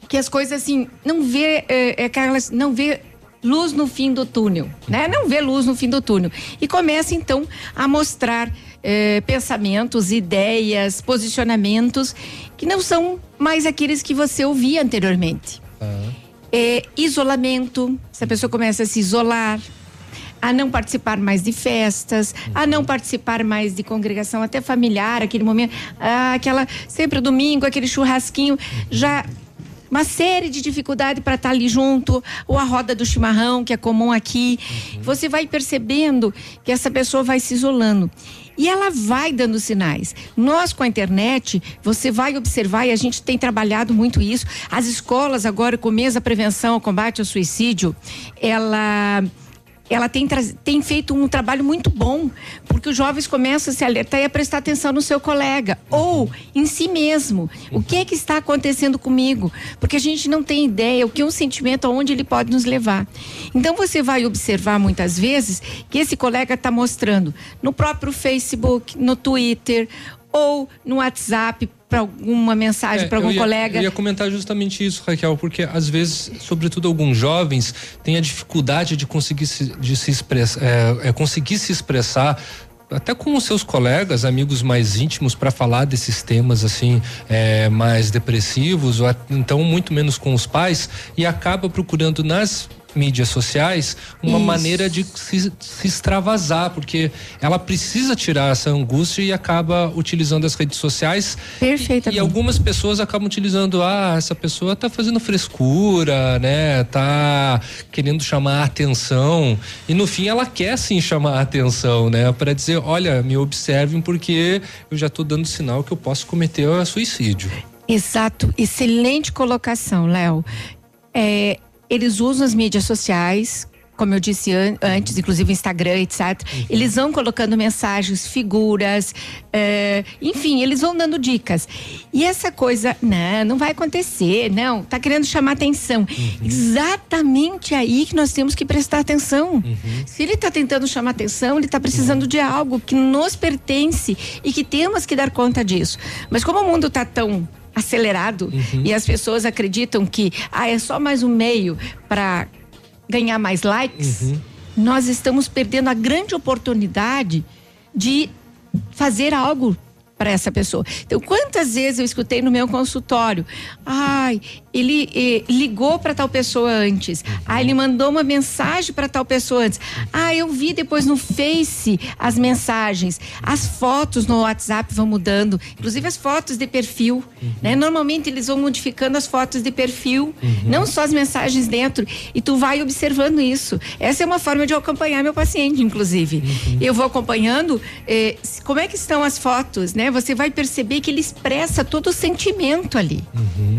que as coisas assim não vê é, é aquelas não vê luz no fim do túnel, né? Não vê luz no fim do túnel e começa então a mostrar é, pensamentos, ideias, posicionamentos que não são mais aqueles que você ouvia anteriormente. É, isolamento, essa pessoa começa a se isolar, a não participar mais de festas, a não participar mais de congregação até familiar, aquele momento, ah, aquela sempre domingo, aquele churrasquinho, já uma série de dificuldades para estar ali junto, ou a roda do chimarrão, que é comum aqui. Você vai percebendo que essa pessoa vai se isolando. E ela vai dando sinais. Nós, com a internet, você vai observar, e a gente tem trabalhado muito isso. As escolas, agora, com o mês da prevenção ao combate ao suicídio, ela ela tem, tem feito um trabalho muito bom, porque os jovens começam a se alertar e a prestar atenção no seu colega ou em si mesmo. O que é que está acontecendo comigo? Porque a gente não tem ideia o que é um sentimento, aonde ele pode nos levar. Então você vai observar muitas vezes que esse colega está mostrando no próprio Facebook, no Twitter ou no WhatsApp para alguma mensagem É, para algum eu ia, colega. Eu ia comentar justamente isso, Raquel, porque às vezes, sobretudo alguns jovens, têm a dificuldade de conseguir se, de se expressar, é, é, conseguir se expressar até com os seus colegas, amigos mais íntimos, para falar desses temas assim é, mais depressivos, ou então muito menos com os pais, e acaba procurando nas mídias sociais uma Isso. maneira de se, se extravasar, porque ela precisa tirar essa angústia e acaba utilizando as redes sociais. Perfeitamente. E algumas pessoas acabam utilizando, ah, essa pessoa tá fazendo frescura, né? Tá querendo chamar a atenção. E no fim ela quer sim chamar a atenção, né? Para dizer, olha, me observem porque eu já tô dando sinal que eu posso cometer suicídio. Exato, excelente colocação, Léo. É, eles usam as mídias sociais, como eu disse an- antes, inclusive o Instagram, etc. Eles vão colocando mensagens, figuras, é, enfim, eles vão dando dicas. E essa coisa, não, não vai acontecer, não, tá querendo chamar atenção. Exatamente aí que nós temos que prestar atenção. Se ele está tentando chamar atenção, ele está precisando de algo que nos pertence e que temos que dar conta disso. Mas como o mundo está tão acelerado e as pessoas acreditam que ah, é só mais um meio para ganhar mais likes, nós estamos perdendo a grande oportunidade de fazer algo para essa pessoa. Então, quantas vezes eu escutei no meu consultório? Ai, ele eh, ligou para tal pessoa antes. Ah, ele mandou uma mensagem para tal pessoa antes. Ah, eu vi depois no Face as mensagens. As fotos no WhatsApp vão mudando, inclusive as fotos de perfil. Né? Normalmente eles vão modificando as fotos de perfil, não só as mensagens dentro. E tu vai observando isso. Essa é uma forma de eu acompanhar meu paciente, inclusive. Eu vou acompanhando eh, como é que estão as fotos, né? Você vai perceber que ele expressa todo o sentimento ali,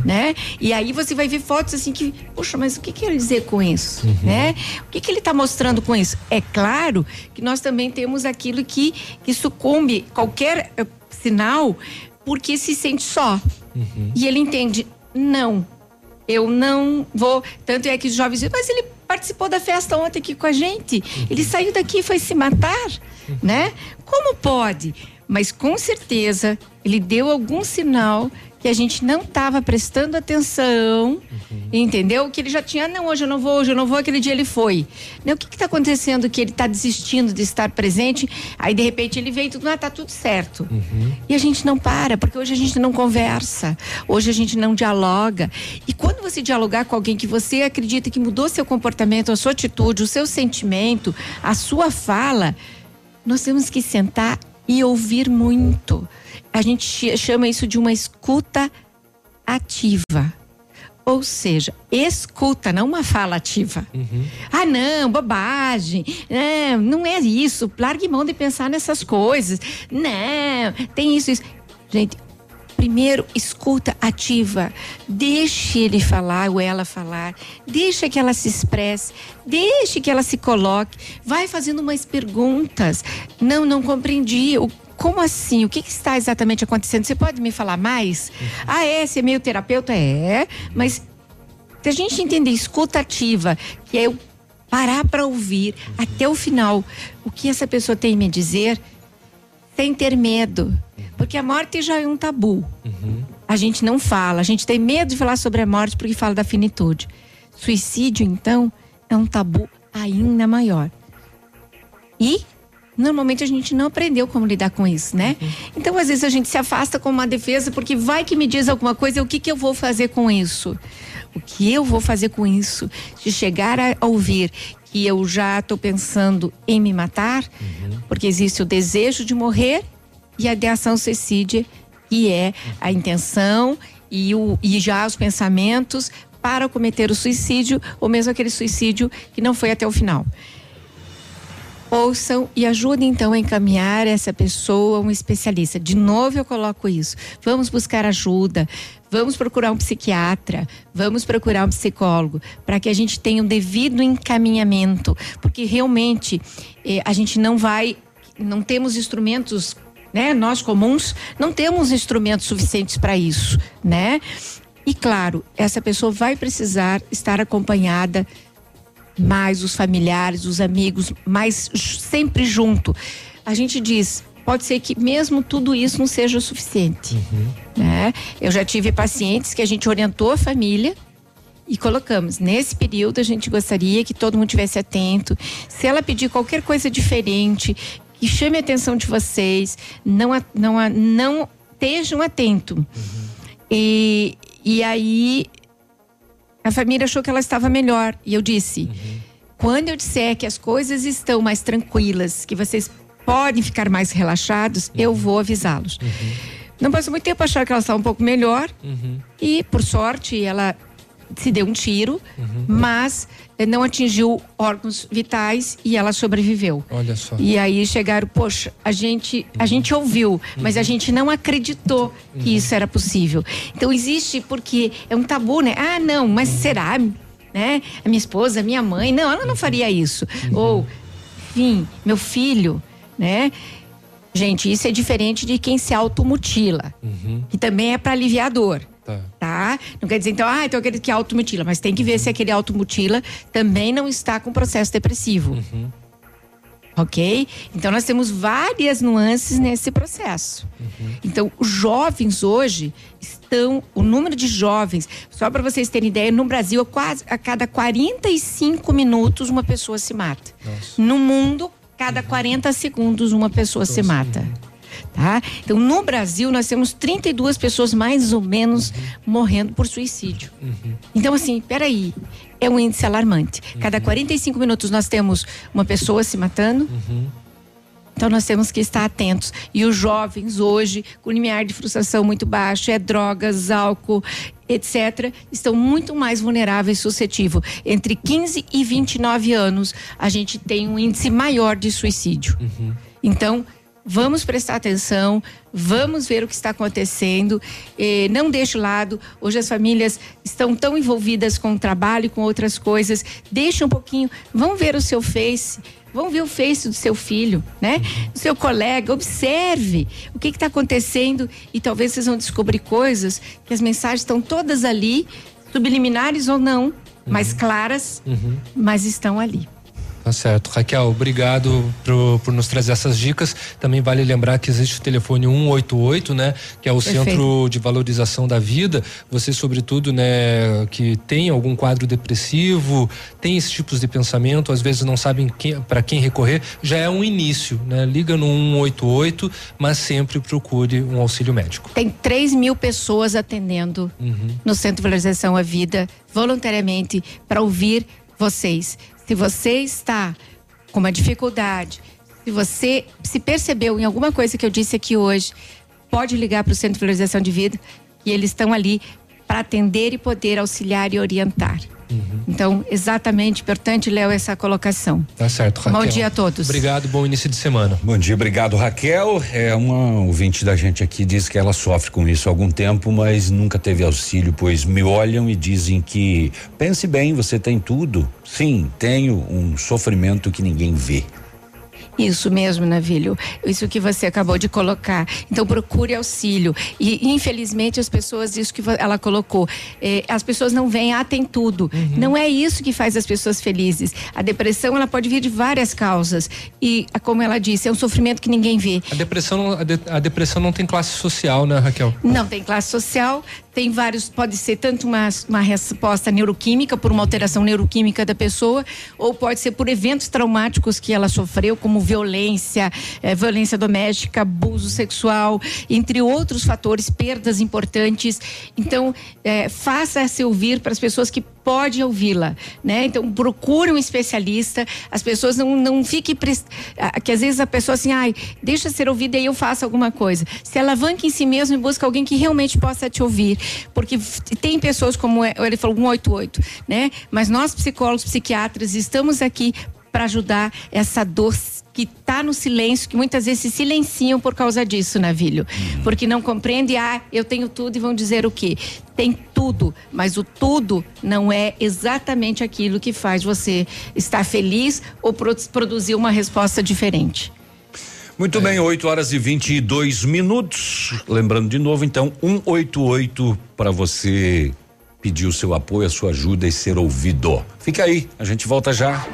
né? E aí você vai ver fotos assim que, poxa, mas o que quer dizer com isso, né? O que, que ele está mostrando com isso? É claro que nós também temos aquilo que, que sucumbe qualquer eh, sinal porque se sente só. E ele entende, não, eu não vou. Tanto é que os jovens dizem, mas ele participou da festa ontem aqui com a gente. Ele saiu daqui e foi se matar, né? Como pode? mas com certeza ele deu algum sinal que a gente não estava prestando atenção, entendeu? Que ele já tinha, não, hoje eu não vou, hoje eu não vou, aquele dia ele foi. Né? O que está acontecendo que ele está desistindo de estar presente? Aí de repente ele veio e tudo, ah, tá tudo certo. E a gente não para, porque hoje a gente não conversa, hoje a gente não dialoga. E quando você dialogar com alguém que você acredita que mudou seu comportamento, a sua atitude, o seu sentimento, a sua fala, nós temos que sentar e ouvir muito. A gente ch- chama isso de uma escuta ativa. Ou seja, escuta, não uma fala ativa. Ah, não, bobagem. Não, não é isso. Largue mão de pensar nessas coisas. Não, tem isso, isso. Gente, primeiro, escuta ativa. Deixe ele falar ou ela falar. Deixa que ela se expresse. Deixe que ela se coloque. Vai fazendo mais perguntas. Não, não compreendi. O como assim? O que, que está exatamente acontecendo? Você pode me falar mais? Ah, é? Você é meio terapeuta? É, mas se a gente entender escuta ativa, que é eu parar para ouvir até o final o que essa pessoa tem a me dizer, sem ter medo. Porque a morte já é um tabu. A gente não fala, a gente tem medo de falar sobre a morte porque fala da finitude. Suicídio, então, é um tabu ainda maior. E normalmente a gente não aprendeu como lidar com isso, né? Então, às vezes a gente se afasta com uma defesa porque vai que me diz alguma coisa, o que que eu vou fazer com isso? O que eu vou fazer com isso? Se chegar a ouvir que eu já estou pensando em me matar, porque existe o desejo de morrer e a ideação suicídia, que é a intenção e, o, e já os pensamentos para cometer o suicídio, ou mesmo aquele suicídio que não foi até o final ouçam e ajudem então a encaminhar essa pessoa um especialista. De novo eu coloco isso. Vamos buscar ajuda, vamos procurar um psiquiatra, vamos procurar um psicólogo, para que a gente tenha um devido encaminhamento, porque realmente eh, a gente não vai, não temos instrumentos, né? Nós comuns não temos instrumentos suficientes para isso, né? E claro, essa pessoa vai precisar estar acompanhada mais os familiares, os amigos, mais j- sempre junto. A gente diz, pode ser que mesmo tudo isso não seja o suficiente. Né? Eu já tive pacientes que a gente orientou a família e colocamos. Nesse período, a gente gostaria que todo mundo tivesse atento. Se ela pedir qualquer coisa diferente, que chame a atenção de vocês, não, a- não, a- não estejam atentos. E, e aí a família achou que ela estava melhor. E eu disse: quando eu disser que as coisas estão mais tranquilas, que vocês podem ficar mais relaxados, eu vou avisá-los. Não passou muito tempo achar que ela estava um pouco melhor. E, por sorte, ela se deu um tiro, mas eh, não atingiu órgãos vitais e ela sobreviveu. Olha só. E aí chegaram, poxa, a gente, a gente ouviu, mas a gente não acreditou que isso era possível. Então existe porque é um tabu, né? Ah, não, mas será? Né? A minha esposa, a minha mãe, não, ela não faria isso. Ou, enfim, meu filho, né? Gente, isso é diferente de quem se automutila, que também é para aliviar a dor. Tá. Tá? Não quer dizer, então, ah, então aquele que automutila, mas tem que ver se aquele automutila também não está com processo depressivo. Ok? Então nós temos várias nuances nesse processo. Então, os jovens hoje estão, o número de jovens, só para vocês terem ideia, no Brasil, a, quase, a cada 45 minutos uma pessoa se mata. No mundo, cada 40 segundos uma pessoa se mata. Tá? Então, no Brasil, nós temos 32 pessoas mais ou menos morrendo por suicídio. Então, assim, peraí, é um índice alarmante. Cada 45 minutos nós temos uma pessoa se matando. Então nós temos que estar atentos. E os jovens hoje, com limiar de frustração muito baixo, é drogas, álcool, etc., estão muito mais vulneráveis e suscetíveis. Entre 15 e 29 anos, a gente tem um índice maior de suicídio. Então, vamos prestar atenção, vamos ver o que está acontecendo. Eh, não deixe de lado. Hoje as famílias estão tão envolvidas com o trabalho e com outras coisas. Deixe um pouquinho, vão ver o seu Face. Vão ver o Face do seu filho, né? Do seu colega, observe o que está acontecendo e talvez vocês vão descobrir coisas que as mensagens estão todas ali, subliminares ou não, mais claras, mas estão ali. Tá certo. Raquel, obrigado por, por nos trazer essas dicas. Também vale lembrar que existe o telefone 188, né? Que é o Perfeito. Centro de Valorização da Vida. Você, sobretudo, né, que tem algum quadro depressivo, tem esses tipos de pensamento, às vezes não sabem para quem recorrer, já é um início, né? Liga no 188, mas sempre procure um auxílio médico. Tem 3 mil pessoas atendendo no Centro de Valorização à Vida, voluntariamente, para ouvir vocês. Se você está com uma dificuldade, se você se percebeu em alguma coisa que eu disse aqui hoje, pode ligar para o Centro de Valorização de Vida e eles estão ali para atender e poder auxiliar e orientar. Então, exatamente, importante, Léo, essa colocação. Tá certo, Raquel. Bom dia a todos. Obrigado, bom início de semana. Bom dia, obrigado, Raquel. É uma ouvinte da gente aqui diz que ela sofre com isso há algum tempo, mas nunca teve auxílio, pois me olham e dizem que pense bem, você tem tudo. Sim, tenho um sofrimento que ninguém vê. Isso mesmo, Navilho. Isso que você acabou de colocar. Então procure auxílio. E infelizmente as pessoas, isso que ela colocou, eh, as pessoas não veem, ah, tem tudo. Não é isso que faz as pessoas felizes. A depressão ela pode vir de várias causas. E como ela disse, é um sofrimento que ninguém vê. A depressão, a, de- a depressão não tem classe social, né, Raquel? Não tem classe social, tem vários, pode ser tanto uma, uma resposta neuroquímica, por uma alteração neuroquímica da pessoa, ou pode ser por eventos traumáticos que ela sofreu, como violência, eh, violência doméstica, abuso sexual, entre outros fatores, perdas importantes. Então, eh, faça-se ouvir para as pessoas que pode ouvi-la, né? Então procure um especialista. As pessoas não não fiquem pres- ah, que às vezes a pessoa assim, ai, deixa ser ouvida e eu faço alguma coisa. Se alavanque em si mesmo e busca alguém que realmente possa te ouvir, porque tem pessoas como é- ele falou 188, né? Mas nós psicólogos, psiquiatras estamos aqui para ajudar essa dor que está no silêncio, que muitas vezes se silenciam por causa disso, Navilho. Porque não compreende, ah, eu tenho tudo e vão dizer o quê? Tem tudo, mas o tudo não é exatamente aquilo que faz você estar feliz ou pro- produzir uma resposta diferente. Muito bem, 8 horas e 22 minutos. Lembrando de novo, então, 188 para você pedir o seu apoio, a sua ajuda e ser ouvido. Fica aí, a gente volta já.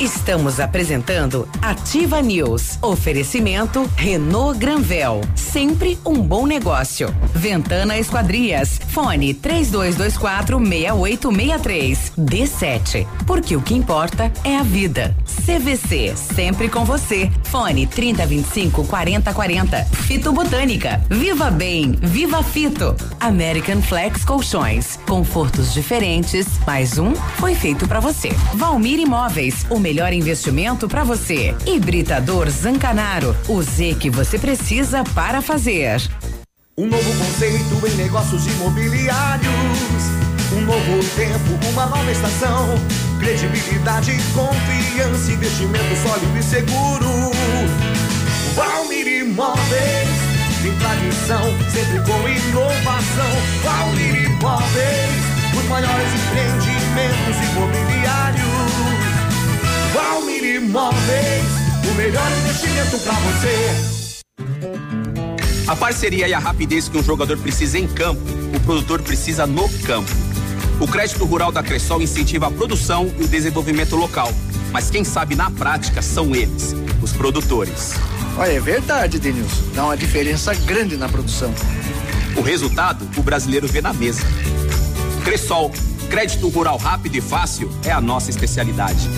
Estamos apresentando Ativa News. Oferecimento Renault Granvel. Sempre um bom negócio. Ventana Esquadrias. Fone 3224 6863. D7. Porque o que importa é a vida. CVC. Sempre com você. Fone 3025 4040. Fito Botânica. Viva Bem. Viva Fito. American Flex Colchões. Confortos diferentes. Mais um foi feito para você. Valmir Imóveis. O melhor investimento para você. Hibridador Zancanaro. O Z que você precisa para fazer. Um novo conceito em negócios imobiliários. Um novo tempo, uma nova estação. Credibilidade, confiança, investimento sólido e seguro. Valmir Imóveis, tem tradição, sempre com inovação. Valmir Imóveis, os maiores empreendimentos imobiliários. Valmir Imóveis, o melhor investimento para você. A parceria e a rapidez que um jogador precisa em campo, o produtor precisa no campo. O crédito rural da Cressol incentiva a produção e o desenvolvimento local. Mas quem sabe na prática são eles, os produtores. Olha, é verdade, Denilson. Dá uma diferença grande na produção. O resultado, o brasileiro vê na mesa. Cressol, crédito rural rápido e fácil é a nossa especialidade.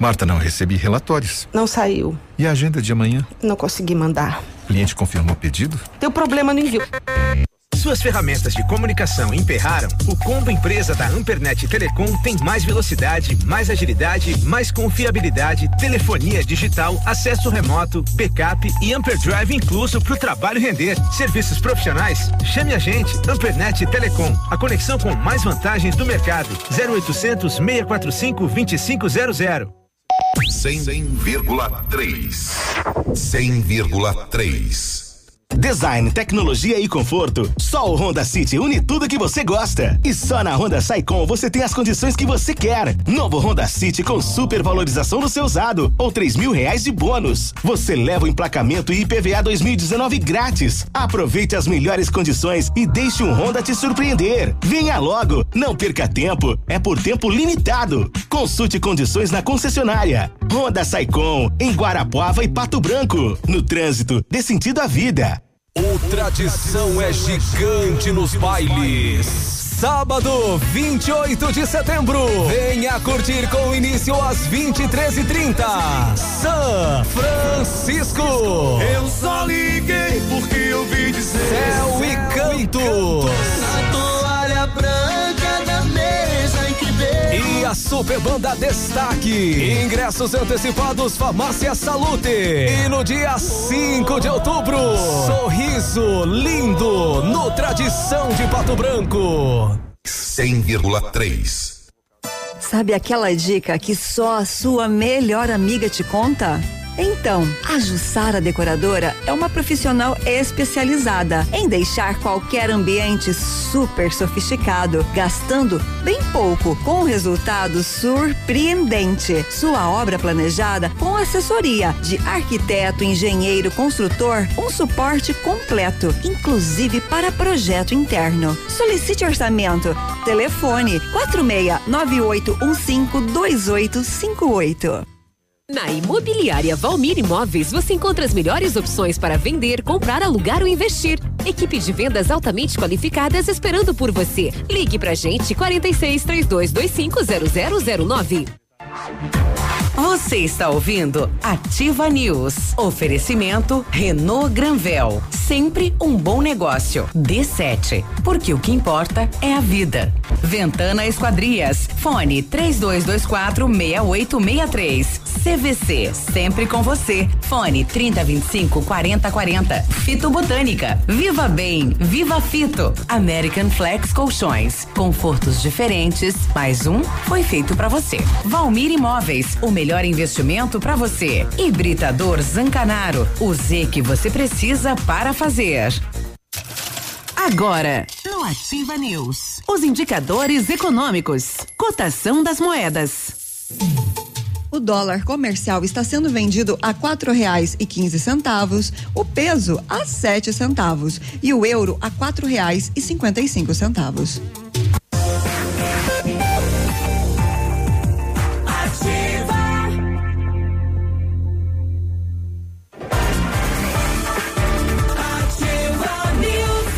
Marta, não recebi relatórios. Não saiu. E a agenda de amanhã? Não consegui mandar. O cliente confirmou o pedido? Deu problema no envio. Suas ferramentas de comunicação emperraram? O combo empresa da Ampernet Telecom tem mais velocidade, mais agilidade, mais confiabilidade, telefonia digital, acesso remoto, backup e Amperdrive incluso para o trabalho render. Serviços profissionais? Chame a gente, Ampernet Telecom, a conexão com mais vantagens do mercado. 0800 645 2500. 100,3. 100,3. Design, tecnologia e conforto. Só o Honda City une tudo que você gosta. E só na Honda Saicom você tem as condições que você quer. Novo Honda City com super valorização do seu usado ou três mil reais de bônus. Você leva o emplacamento e IPVA 2019 grátis. Aproveite as melhores condições e deixe um Honda te surpreender. Venha logo, não perca tempo. É por tempo limitado. Consulte condições na concessionária. Honda Saicom em Guarapuava e Pato Branco. No trânsito, dê sentido à vida. O tradição é gigante nos bailes. Sábado, 28 de setembro. Venha curtir com início às 23h30. São Francisco. Eu só liguei porque eu vi dizer. Céu e cantos. Veio. E a Super Banda Destaque. Ingressos antecipados Farmácia Salute. E no dia 5 de outubro, Sorriso Lindo no Tradição de Pato Branco. 100,3. Sabe aquela dica que só a sua melhor amiga te conta? Então, a Jussara Decoradora é uma profissional especializada em deixar qualquer ambiente super sofisticado, gastando bem pouco, com um resultado surpreendente. Sua obra planejada com assessoria de arquiteto, engenheiro, construtor, um suporte completo, inclusive para projeto interno. Solicite orçamento. Telefone 4698152858. Na Imobiliária Valmir Imóveis, você encontra as melhores opções para vender, comprar, alugar ou investir. Equipe de vendas altamente qualificadas esperando por você. Ligue pra gente 46 3225 0009. Você está ouvindo Ativa News. Oferecimento Renault Granvel. Sempre um bom negócio. D7. Porque o que importa é a vida. Ventana Esquadrias. Fone 3224 6863. CVC. Sempre com você. Fone 3025 4040. Fito Botânica. Viva Bem. Viva Fito. American Flex Colchões. Confortos diferentes. Mais um foi feito para você. Valmir Imóveis. O melhor investimento para você. Hibridador Zancanaro. O Z que você precisa para fazer. Agora, no Ativa News, os indicadores econômicos, cotação das moedas. O dólar comercial está sendo vendido a quatro reais e quinze centavos, o peso a sete centavos e o euro a quatro reais e cinquenta e cinco centavos.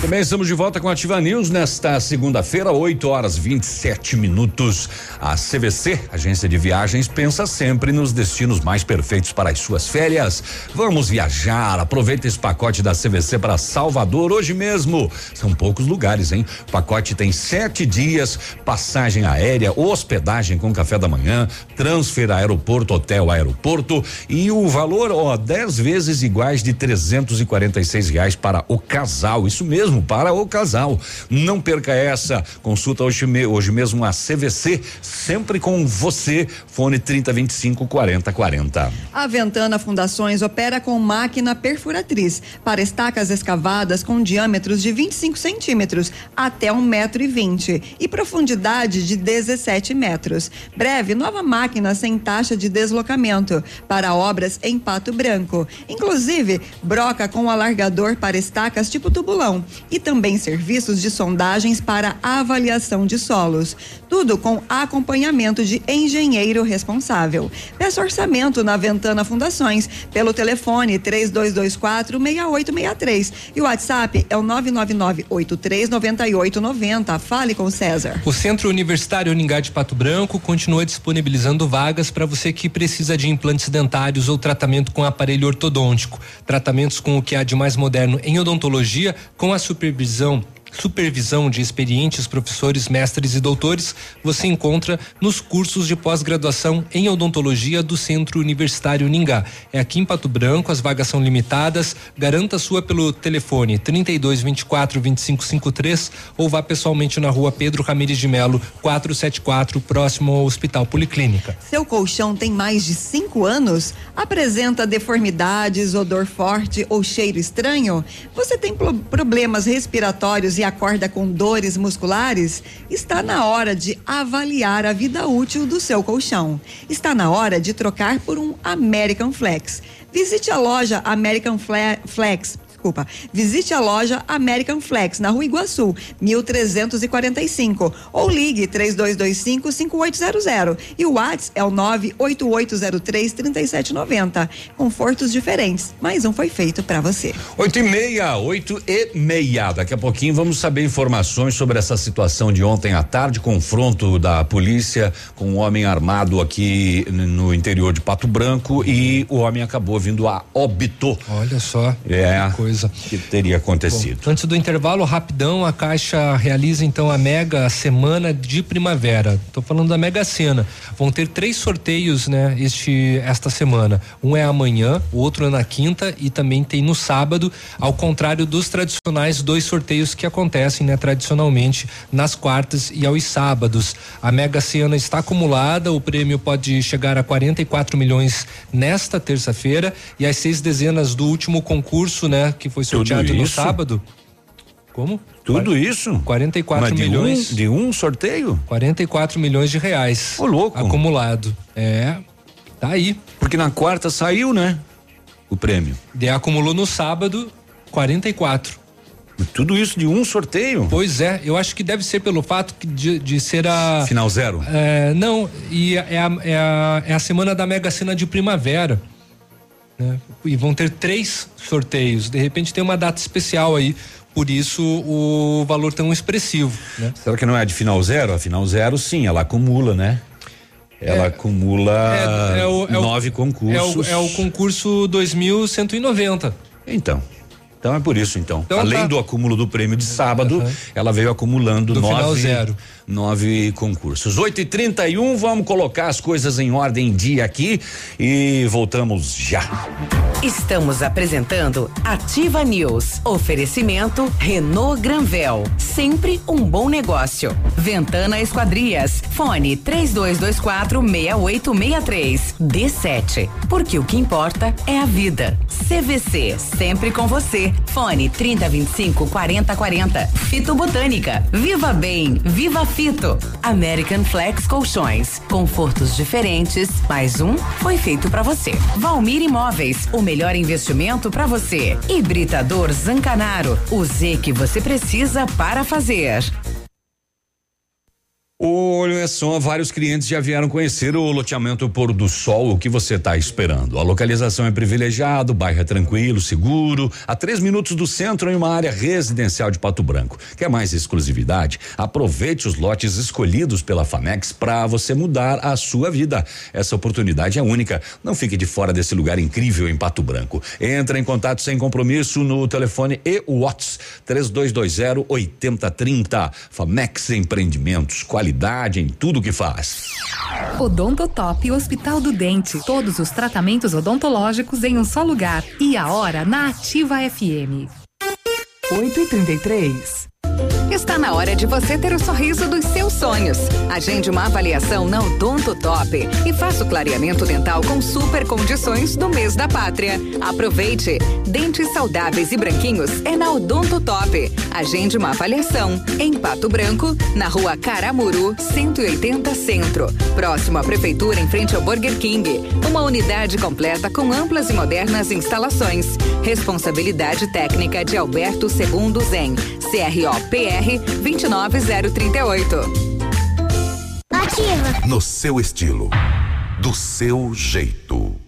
Também estamos de volta com a Ativa News nesta segunda-feira, 8 horas 27 minutos. A CVC, Agência de Viagens, pensa sempre nos destinos mais perfeitos para as suas férias. Vamos viajar, aproveita esse pacote da CVC para Salvador hoje mesmo. São poucos lugares, hein? O pacote tem sete dias, passagem aérea, hospedagem com café da manhã, transfer aeroporto, hotel, aeroporto e o valor, ó, 10 vezes iguais de 346 reais para o casal. Isso mesmo, para o casal. Não perca essa. Consulta hoje, hoje mesmo a CVC, sempre com você. Fone 3025 4040. A Ventana Fundações opera com máquina perfuratriz para estacas escavadas com diâmetros de 25 centímetros até um metro e vinte e profundidade de 17 metros. Breve, nova máquina sem taxa de deslocamento para obras em Pato Branco. Inclusive, broca com alargador para estacas tipo tubulão e também serviços de sondagens para avaliação de solos. Tudo com acompanhamento de engenheiro responsável. Peça orçamento na Ventana Fundações pelo telefone 3224 6863 e o WhatsApp é o 999 839890. Fale com César. O Centro Universitário Uningá de Pato Branco continua disponibilizando vagas para você que precisa de implantes dentários ou tratamento com aparelho ortodôntico. Tratamentos com o que há de mais moderno em odontologia, com a supervisão supervisão de experientes professores, mestres e doutores, você encontra nos cursos de pós-graduação em odontologia do Centro Universitário Ningá. É aqui em Pato Branco, as vagas são limitadas. Garanta sua pelo telefone 32 24 25 53 ou vá pessoalmente na rua Pedro Ramires de Melo, 474, próximo ao Hospital Policlínica. Seu colchão tem mais de cinco anos? Apresenta deformidades, odor forte ou cheiro estranho? Você tem pro- problemas respiratórios e acorda com dores musculares? Está na hora de avaliar a vida útil do seu colchão. Está na hora de trocar por um American Flex. Visite a loja American Fle- Flex. Desculpa. Visite a loja American Flex na Rua Iguaçu, 1345 ou ligue 3225 5800 e o WhatsApp é o 98803 3790. Confortos diferentes, mais um foi feito para você. Oito e meia, oito e meia. Daqui a pouquinho vamos saber informações sobre essa situação de ontem à tarde, confronto da polícia com um homem armado aqui no interior de Pato Branco e o homem acabou vindo a óbito. Olha só. É. Coisa. Que teria acontecido. Bom, antes do intervalo, rapidão, a Caixa realiza então a Mega Semana de Primavera. Tô falando da Mega Sena. Vão ter três sorteios, né, este esta semana. Um é amanhã, o outro é na quinta e também tem no sábado, ao contrário dos tradicionais dois sorteios que acontecem, né, tradicionalmente nas quartas e aos sábados. A Mega Sena está acumulada, o prêmio pode chegar a 44 milhões nesta terça-feira e as seis dezenas do último concurso, né, que foi sorteado no sábado. Como? Tudo isso? 44 Mas de um- milhões. de um sorteio? 44 milhões de reais. Ô, louco. Acumulado. É. Tá aí. Porque na quarta saiu, né? O prêmio. De acumulou no sábado 44. Tudo isso de um sorteio? Pois é, eu acho que deve ser pelo fato de, de ser a. Final zero? É, não, e é a, é, a, é a semana da Mega Sena de primavera. Né? E vão ter três sorteios. De repente tem uma data especial aí. Por isso o valor tão expressivo, né? Será que não é de final zero? A final zero, sim, ela acumula, né? Ela acumula É- é o- é o- nove É o, concursos. é o concurso 2190. Então. Então é por isso, então. Então Além tá. do acúmulo do prêmio de sábado, ela veio acumulando Do final nove, zero. Nove concursos. 8 e 31 vamos colocar as coisas em ordem em dia aqui e voltamos já. Estamos apresentando Ativa News. Oferecimento Renault Granvel. Sempre um bom negócio. Ventana Esquadrias. Fone 3224 6863. D7. Porque o que importa é a vida. CVC. Sempre com você. Fone 3025 4040. Fito Botânica. Viva Bem. Viva Fito. American Flex Colchões. Confortos diferentes. Mais um foi feito para você. Valmir Imóveis. O melhor investimento para você. Hibridador Zancanaro. O Z que você precisa para fazer. Olha só, vários clientes já vieram conhecer o loteamento Pôr do Sol. O que você está esperando? A localização é privilegiada, o bairro é tranquilo, seguro, a três minutos do centro em uma área residencial de Pato Branco. Quer mais exclusividade? Aproveite os lotes escolhidos pela Famex para você mudar a sua vida. Essa oportunidade é única. Não fique de fora desse lugar incrível em Pato Branco. Entra em contato sem compromisso no telefone e WhatsApp 3220 8030. Famex Empreendimentos, qualidade em tudo que faz. Odontotop Hospital do Dente. Todos os tratamentos odontológicos em um só lugar. E a hora na Ativa FM. 8 e 33 Está na hora de você ter o sorriso dos seus sonhos. Agende uma avaliação na Odonto Top e faça o clareamento dental com super condições do mês da pátria. Aproveite! Dentes saudáveis e branquinhos é na Odonto Top. Agende uma avaliação em Pato Branco, na rua Caramuru, 180 Centro. Próximo à Prefeitura, em frente ao Burger King. Uma unidade completa com amplas e modernas instalações. Responsabilidade técnica de Alberto Segundo Zen. CROPR 29038. No seu estilo. Do seu jeito.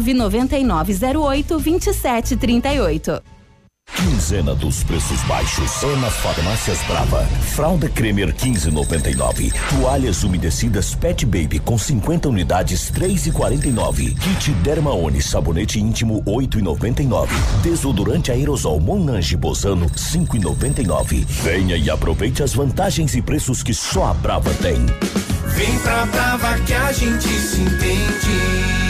99908 2738. Quinzena dos preços baixos. É nas farmácias Brava. Fralda Cremer 15,99. Toalhas umedecidas Pet Baby com 50 unidades 3,49. Kit Dermaone sabonete íntimo 8,99. Desodorante aerosol Monange Bozano 5,99. Venha e aproveite as vantagens e preços que só a Brava tem. Vem pra Brava que a gente se entende.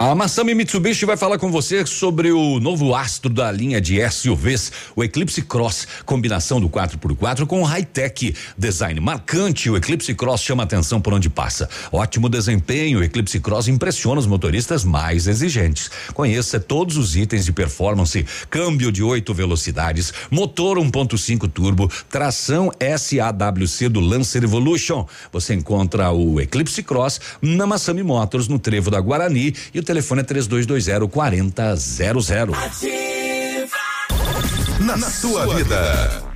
A Massami Mitsubishi vai falar com você sobre o novo astro da linha de SUVs, o Eclipse Cross, combinação do 4x4 com high-tech, design marcante. O Eclipse Cross chama atenção por onde passa. Ótimo desempenho, o Eclipse Cross impressiona os motoristas mais exigentes. Conheça todos os itens de performance: câmbio de oito velocidades, motor 1.5 turbo, tração SAWC do Lancer Evolution. Você encontra o Eclipse Cross na Massami Motors, no Trevo da Guarani e o telefone é 3220 4000. Na, na sua vida.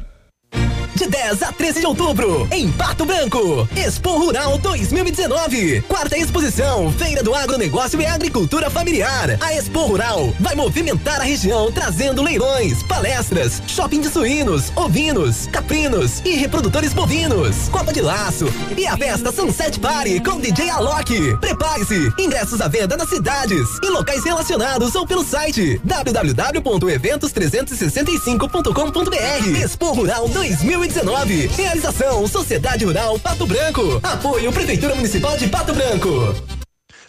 De 10 a 13 de outubro, em Pato Branco, Expo Rural 2019. Quarta exposição, Feira do Agronegócio e Agricultura Familiar. A Expo Rural vai movimentar a região, trazendo leilões, palestras, shopping de suínos, ovinos, caprinos e reprodutores bovinos. Copa de laço e a festa Sunset Party com DJ Alok. Prepare-se, ingressos à venda nas cidades e locais relacionados ou pelo site www.eventos365.com.br. Expo Rural 2019. Realização Sociedade Rural Pato Branco. Apoio Prefeitura Municipal de Pato Branco.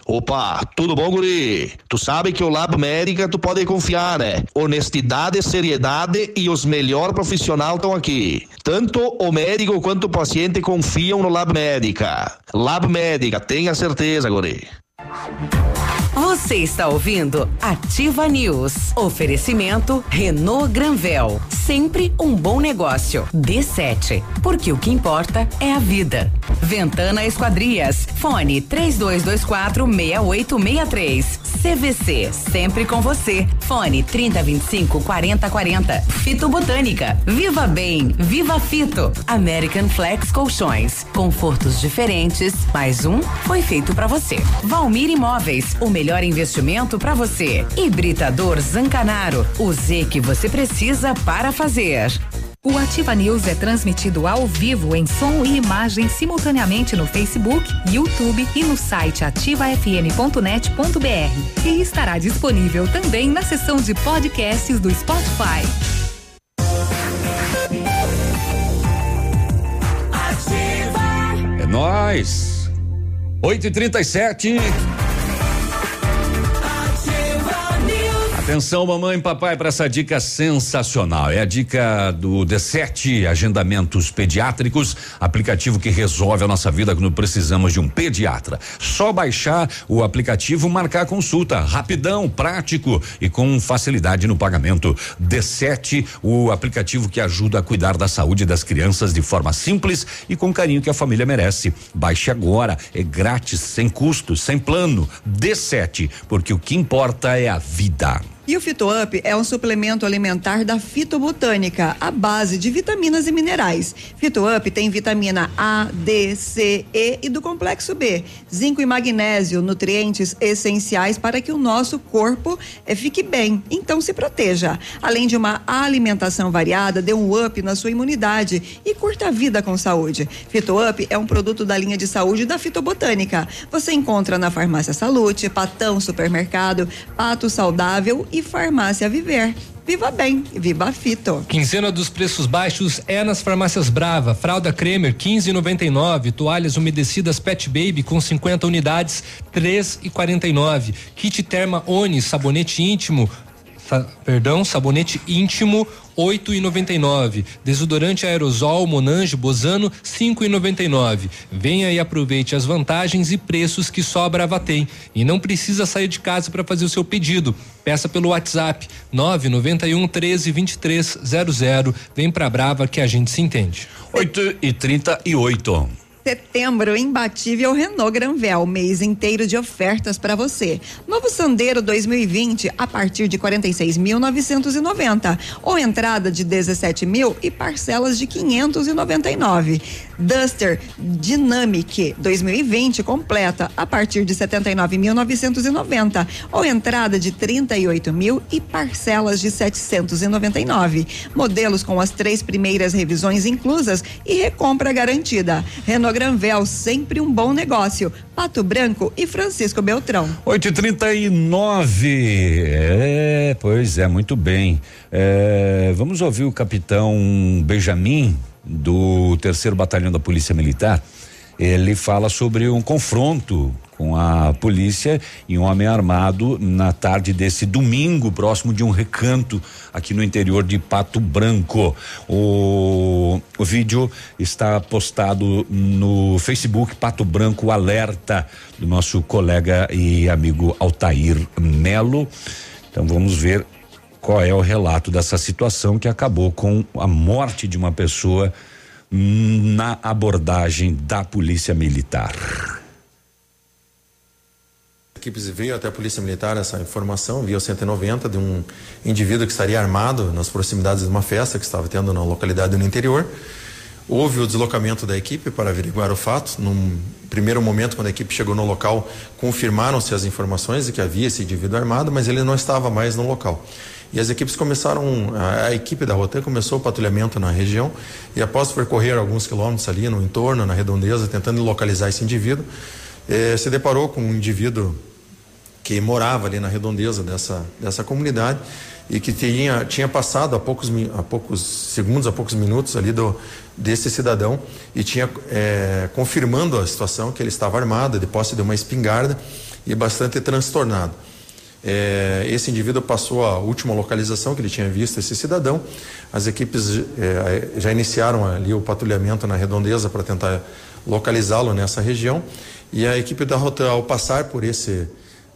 Opa, tudo bom, guri? Tu sabe que o Lab Médica tu pode confiar, né? Honestidade, seriedade e os melhores profissionais estão aqui. Tanto o médico quanto o paciente confiam no Lab Médica. Lab Médica, tenha certeza, guri. Você está ouvindo Ativa News. Oferecimento Renault Granvel. Sempre um bom negócio. D7. Porque o que importa é a vida. Ventana Esquadrias. Fone 3224 6863. CVC. Sempre com você. Fone 3025 4040. Fito Botânica. Viva Bem. Viva Fito. American Flex Colchões. Confortos diferentes. Mais um foi feito para você. Valmir Imóveis. O melhor investimento para você. Hibridador Zancanaro. O Z que você precisa para fazer. O Ativa News é transmitido ao vivo em som e imagem simultaneamente no Facebook, YouTube e no site ativafm.net.br. E estará disponível também na seção de podcasts do Spotify. É nós. 8 Atenção, mamãe e papai, para essa dica sensacional. É a dica do D7 Agendamentos Pediátricos, aplicativo que resolve a nossa vida quando precisamos de um pediatra. Só baixar o aplicativo, marcar consulta. Rapidão, prático e com facilidade no pagamento. D7, o aplicativo que ajuda a cuidar da saúde das crianças de forma simples e com carinho que a família merece. Baixe agora, é grátis, sem custo, sem plano. D7, porque o que importa é a vida. E o FitoUp é um suplemento alimentar da fitobotânica, à base de vitaminas e minerais. FitoUp tem vitamina A, D, C, E e do complexo B, zinco e magnésio, nutrientes essenciais para que o nosso corpo eh, fique bem. Então se proteja. Além de uma alimentação variada, dê um up na sua imunidade e curta a vida com saúde. FitoUp é um produto da linha de saúde da fitobotânica. Você encontra na Farmácia Salute, Patão Supermercado, Pato Saudável e Farmácia Viver. Viva bem, viva Fito. Quinzena dos preços baixos é nas farmácias Brava. Fralda Cremer 15,99. Toalhas umedecidas Pet Baby com 50 unidades 3,49. Kit Terma Oni sabonete íntimo sa- perdão, sabonete íntimo 8,99. Desodorante aerosol Monange Bozano 5,99. Venha e aproveite as vantagens e preços que só a Brava tem. E não precisa sair de casa para fazer o seu pedido. Peça pelo WhatsApp 991 13 23 00. Vem pra Brava que a gente se entende. 8 e 38 Setembro imbatível Renault Granvel, mês inteiro de ofertas para você. Novo Sandero 2020 a partir de 46.990 ou entrada de 17 mil e parcelas de 599. Duster Dynamic 2020 completa a partir de 79.990 ou entrada de 38 mil e parcelas de 799. Modelos com as três primeiras revisões inclusas e recompra garantida. Renault Granvel, sempre um bom negócio. Pato Branco e Francisco Beltrão. 8 e 39 É, pois é, muito bem. É, vamos ouvir o capitão Benjamin, do terceiro batalhão da Polícia Militar. Ele fala sobre um confronto com a polícia e um homem armado na tarde desse domingo, próximo de um recanto aqui no interior de Pato Branco. O, o vídeo está postado no Facebook Pato Branco Alerta, do nosso colega e amigo Altair Melo. Então vamos ver qual é o relato dessa situação que acabou com a morte de uma pessoa na abordagem da Polícia Militar. Equipes veio até a Polícia Militar essa informação via o 190 de um indivíduo que estaria armado nas proximidades de uma festa que estava tendo na localidade no interior. Houve o deslocamento da equipe para averiguar o fato. Num primeiro momento, quando a equipe chegou no local, confirmaram-se as informações de que havia esse indivíduo armado, mas ele não estava mais no local. E as equipes começaram, a, a equipe da Rotan começou o patrulhamento na região e após percorrer alguns quilômetros ali no entorno, na redondeza, tentando localizar esse indivíduo, eh, se deparou com um indivíduo que morava ali na redondeza dessa, dessa comunidade e que tinha, tinha passado há poucos, há poucos segundos, há poucos minutos ali do, desse cidadão e tinha é, confirmando a situação que ele estava armado, de posse de uma espingarda e bastante transtornado. É, esse indivíduo passou a última localização que ele tinha visto esse cidadão. As equipes é, já iniciaram ali o patrulhamento na redondeza para tentar localizá-lo nessa região. E a equipe da Rotan, ao passar por esse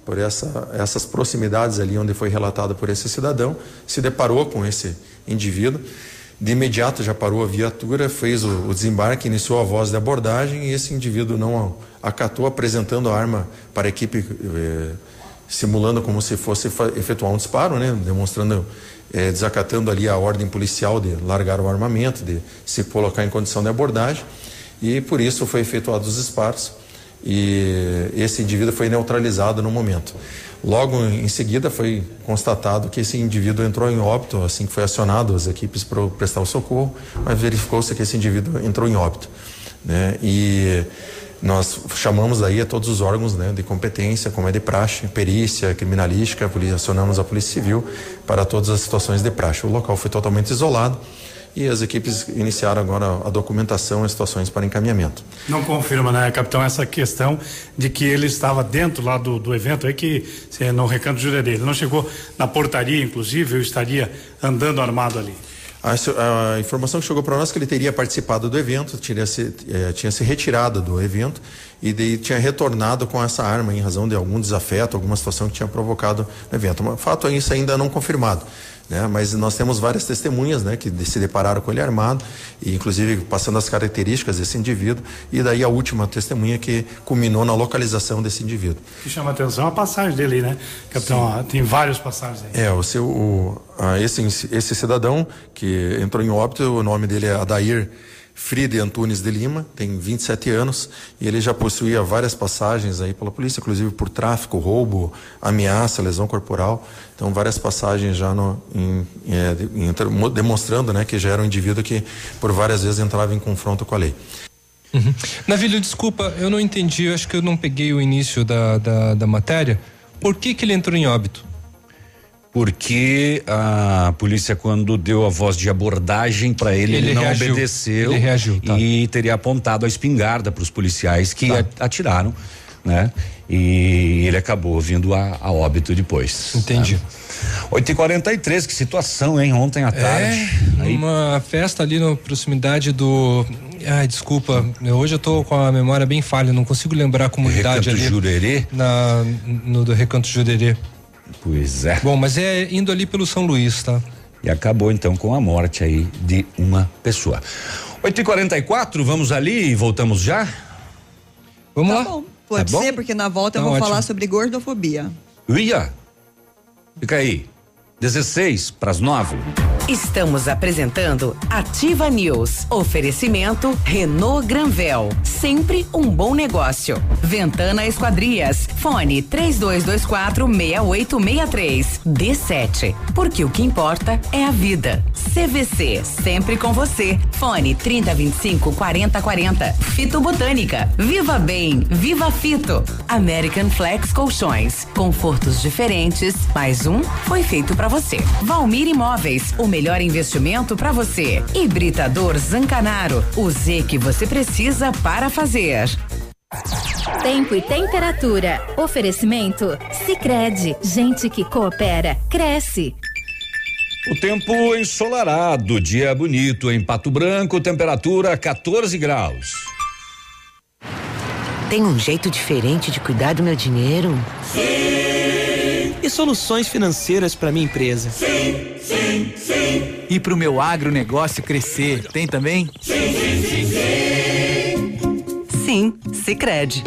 por essa, essas proximidades ali onde foi relatado por esse cidadão, se deparou com esse indivíduo. De imediato já parou a viatura, fez o, o desembarque, iniciou a voz de abordagem e esse indivíduo não acatou, apresentando a arma para a equipe, eh, simulando como se fosse efetuar um disparo, né? demonstrando, eh, desacatando ali a ordem policial de largar o armamento, de se colocar em condição de abordagem e por isso foi efetuado os disparos e esse indivíduo foi neutralizado no momento. Logo em seguida foi constatado que esse indivíduo entrou em óbito assim que foi acionado as equipes para prestar o socorro, mas verificou-se que esse indivíduo entrou em óbito, né? E nós chamamos aí a todos os órgãos né, de competência, como é de praxe, perícia, criminalística, acionamos a Polícia Civil para todas as situações de praxe. O local foi totalmente isolado e as equipes iniciaram agora a documentação e situações para encaminhamento. Não confirma, né, capitão, essa questão de que ele estava dentro lá do, do evento, aí que é, no Recanto Jurerê. Ele não chegou na portaria, inclusive, eu estaria andando armado ali. A, a informação que chegou para nós é que ele teria participado do evento, tinha se, eh, tinha se retirado do evento e daí tinha retornado com essa arma em razão de algum desafeto, alguma situação que tinha provocado no evento. Mas, fato é isso ainda não confirmado. Né? Mas nós temos várias testemunhas né, que se depararam com ele armado, e inclusive passando as características desse indivíduo, e daí a última testemunha que culminou na localização desse indivíduo. O que chama a atenção é a passagem dele né? Capitão, ah, tem várias passagens aí. É, o seu, o, a, esse, esse cidadão que entrou em óbito, o nome dele é Adair Fride Antunes de Lima, tem 27 anos e ele já possuía várias passagens aí pela polícia, inclusive por tráfico, roubo, ameaça, lesão corporal. Então, várias passagens já no, em, é, em, demonstrando né, que já era um indivíduo que por várias vezes entrava em confronto com a lei. Uhum. Navilho, desculpa, eu não entendi, eu acho que eu não peguei o início da, da, da matéria. Por que, que ele entrou em óbito? Porque a polícia, quando deu a voz de abordagem para ele, ele, ele, não reagiu. obedeceu ele reagiu, tá. e teria apontado a espingarda para os policiais que Tá. atiraram né? E ele acabou vindo a, a óbito depois. Entendi. Né? 8 e 43 que situação, hein? Ontem à tarde. É, uma festa ali na proximidade do. Ai, desculpa, hoje eu tô com a memória bem falha, não consigo lembrar a comunidade Recanto ali. Jurerê? Na, no do Recanto Jurerê. Pois é. Bom, mas é indo ali pelo São Luís, tá? E acabou então com a morte aí de uma pessoa. 8 e 44 vamos ali e voltamos já? Vamos tá lá? Bom, pode Tá bom? ser, porque na volta eu Tá vou ótimo. falar sobre gordofobia. Ia. Fica aí. 16 para as 9. Estamos apresentando Ativa News. Oferecimento Renault Granvel. Sempre um bom negócio. Ventana Esquadrias. Fone 3224 6863. D7. Porque o que importa é a vida. CVC. Sempre com você. Fone 3025 4040. Fito Botânica. Viva Bem. Viva Fito. American Flex Colchões. Confortos diferentes. Mais um foi feito para você. Valmir Imóveis. O melhor investimento para você. Hibridador Zancanaro. O Z que você precisa para fazer. Tempo e temperatura. Oferecimento? Sicredi Gente que coopera, cresce. O tempo ensolarado, dia bonito em Pato Branco, temperatura 14 graus. Tem um jeito diferente de cuidar do meu dinheiro? E soluções financeiras para minha empresa? Sim, sim, sim. E para o meu agronegócio crescer, tem também? Sim, sim, sim, sim. Sim, Sicredi.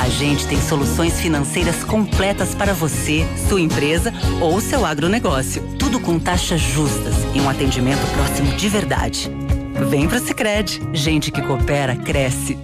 A gente tem soluções financeiras completas para você, sua empresa ou seu agronegócio. Tudo com taxas justas e um atendimento próximo de verdade. Vem pro Sicredi. Gente que coopera cresce.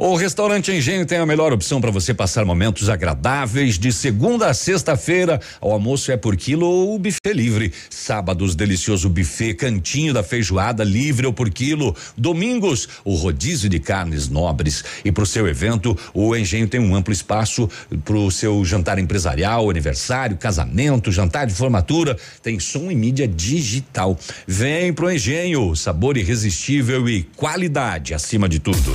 O restaurante Engenho tem a melhor opção para você passar momentos agradáveis de segunda a sexta-feira. O almoço é por quilo ou buffet livre. Sábados, delicioso buffet, cantinho da feijoada livre ou por quilo. Domingos, o rodízio de carnes nobres. E para o seu evento, o Engenho tem um amplo espaço para o seu jantar empresarial, aniversário, casamento, jantar de formatura. Tem som e mídia digital. Vem pro Engenho, sabor irresistível e qualidade acima de tudo.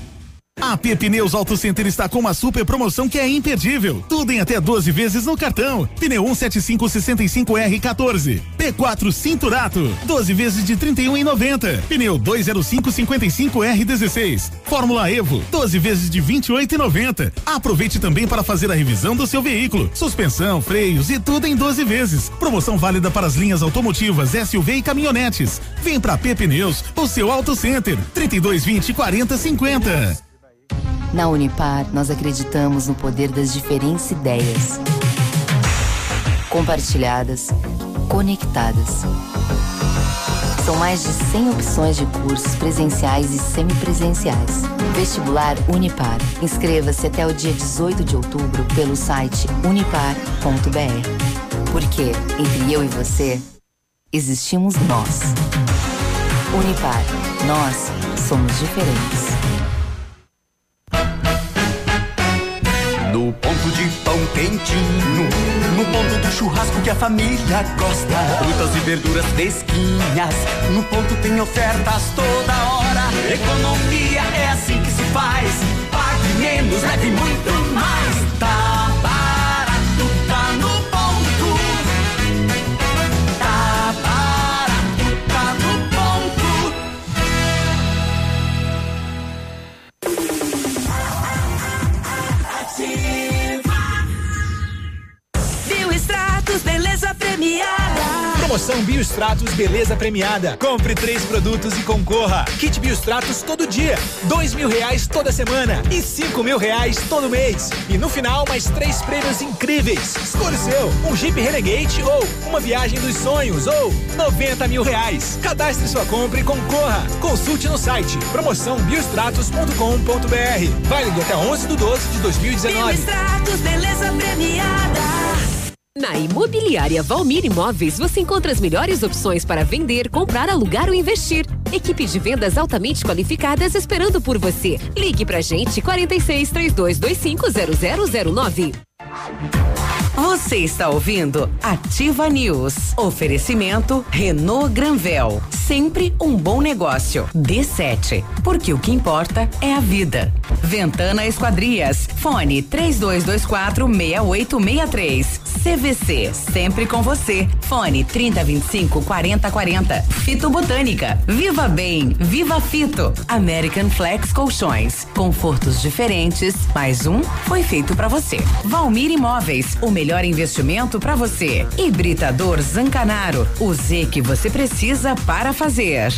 A P Pneus Auto Center está com uma super promoção que é imperdível. Tudo em até 12 vezes no cartão. Pneu 17565R14. P4 Cinturato. 12 vezes de 31,90. Pneu 20555R16. Fórmula Evo. 12 vezes de 28,90. Aproveite também para fazer a revisão do seu veículo. Suspensão, freios e tudo em 12 vezes. Promoção válida para as linhas automotivas, SUV e caminhonetes. Vem pra P Pneus, o seu Auto Center. 3220 4050. Na Unipar, nós acreditamos no poder das diferentes ideias. Compartilhadas, conectadas. São mais de 100 opções de cursos presenciais e semipresenciais. Vestibular Unipar. Inscreva-se até o dia 18 de outubro pelo site unipar.br. Porque entre eu e você, existimos nós. Unipar. Nós somos diferentes. No ponto de pão quentinho, no ponto do churrasco que a família gosta. Frutas e verduras fresquinhas, no ponto tem ofertas toda hora. Economia é assim que se faz. Pague menos, leve muito mais. Premiada. Promoção Biostratos Beleza Premiada. Compre três produtos e concorra. Kit Biostratos todo dia. Dois mil reais toda semana. E cinco mil reais todo mês. E no final, mais três prêmios incríveis. Escolha o seu. Um Jeep Renegade ou uma viagem dos sonhos ou 90 mil reais. Cadastre sua compra e concorra. Consulte no site promoçãobiostratos.com.br. Válido até 11 de 12 de 2019. Biostratos, beleza premiada. Na Imobiliária Valmir Imóveis, você encontra as melhores opções para vender, comprar, alugar ou investir. Equipe de vendas altamente qualificadas esperando por você. Ligue pra gente 46 3225 0009. Você está ouvindo Ativa News. Oferecimento Renault Granvel. Sempre um bom negócio. D7. Porque o que importa é a vida. Ventana Esquadrias. Fone 3224 6863. CVC. Sempre com você. Fone 3025 4040. Fito Botânica. Viva Bem. Viva Fito. American Flex Colchões. Confortos diferentes. Mais um foi feito para você. Valmir Imóveis. O melhor investimento para você. Hibridador Zancanaro. O Z que você precisa para fazer.